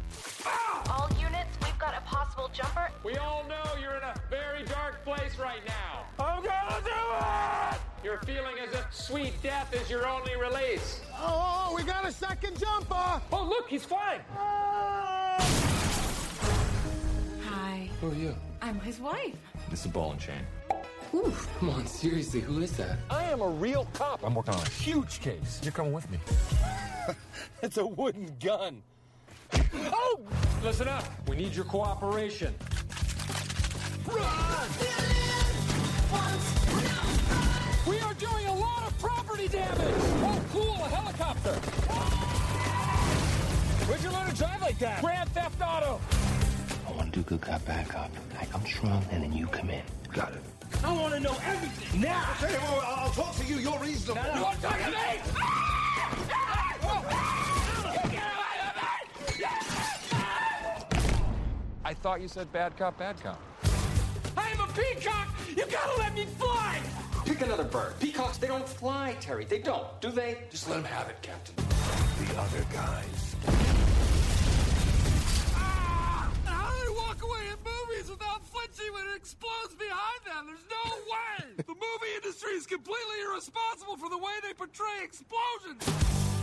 Ah!
All units, we've got a possible jumper.
We all know you're in a very dark place right now.
I'm gonna do it!
You're feeling as if sweet death is your only release.
Oh, oh, oh we got a second jumper!
Oh, look, he's flying. Ah.
Hi,
Who are you?
I'm his wife.
This is a ball and chain.
Ooh,
Come on, seriously, who is that?
I am a real cop.
I'm working on a huge case. You're coming with me.
It's a wooden gun.
Oh! Listen up. We need your cooperation. We are doing a lot of property damage. Oh, cool, a helicopter. Where'd you learn to drive like that? Grand Theft Auto.
I want to do good cop, bad cop. I come strong, and then you come in.
Got it.
I want to know everything now.
Hey, well, I'll talk to you. You're reasonable.
You want to talk to me? Ah! Oh!
I thought you said bad cop, bad cop.
I am a peacock. You gotta let me fly.
Pick another bird. Peacocks, they don't fly, Terry. They don't, do they?
Just let him have it, Captain.
The other guys. Ah!
How do they walk away in movies without flinching when it explodes behind them? There's no way. the movie industry is completely irresponsible for the way they portray explosions.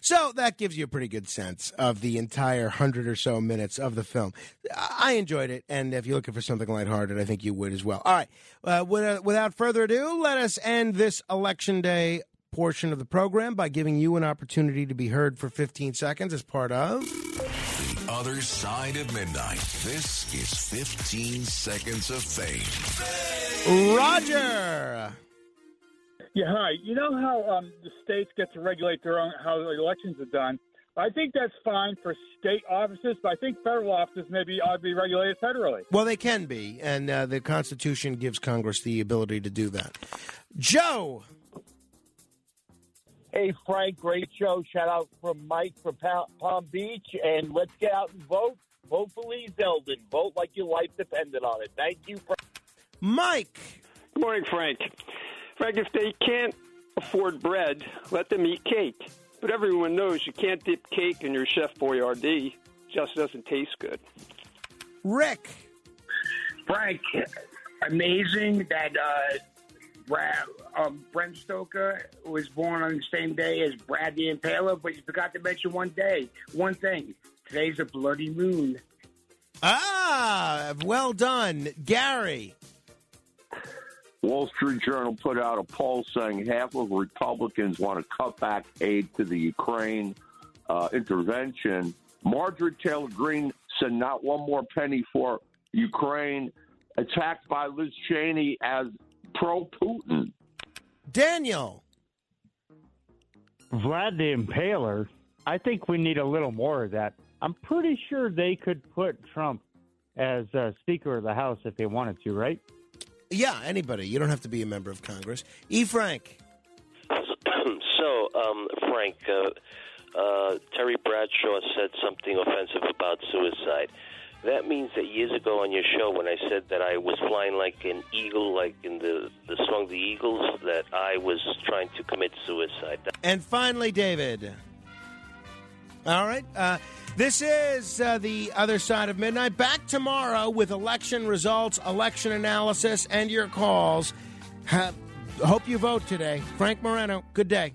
So that gives you a pretty good sense of the entire hundred or so minutes of the film. I enjoyed it, and if you're looking for something lighthearted, I think you would as well. All right, uh, without further ado, let us end this election day portion of the program by giving you an opportunity to be heard for 15 seconds as part of.
The other side of midnight. This is 15 seconds of fame.
Roger.
Yeah, hi. You know how um, the states get to regulate their own how the elections are done. I think that's fine for state offices, but I think federal offices maybe ought to be regulated federally.
Well, they can be, and uh, the Constitution gives Congress the ability to do that. Joe.
Hey, Frank, great show. Shout out from Mike from Palm Beach. And let's get out and vote. Vote for Lee Zeldin. Vote like your life depended on it. Thank you, Frank.
Mike.
Good morning, Frank. Frank, if they can't afford bread, let them eat cake. But everyone knows you can't dip cake in your Chef Boyardee. It Just doesn't taste good.
Rick.
Frank, amazing that uh, Brad, um, Brent Stoker was born on the same day as Brad the Impaler, but you forgot to mention one day, one thing. Today's a bloody moon.
Ah, well done, Gary.
Wall Street Journal put out a poll saying half of Republicans want to cut back aid to the Ukraine uh, intervention. Margaret Taylor Greene said not one more penny for Ukraine, attacked by Liz Cheney as pro Putin.
Daniel.
Vlad the Impaler, I think we need a little more of that. I'm pretty sure they could put Trump as uh, Speaker of the House if they wanted to, right?
Yeah, anybody. You don't have to be a member of Congress. E. Frank.
so, um, Frank, uh, uh, Terry Bradshaw said something offensive about suicide. That means that years ago on your show, when I said that I was flying like an eagle, like in the, the song The Eagles, that I was trying to commit suicide.
And finally, David. All right. Uh, this is uh, the other side of midnight. Back tomorrow with election results, election analysis, and your calls. Hope you vote today. Frank Morano, good day.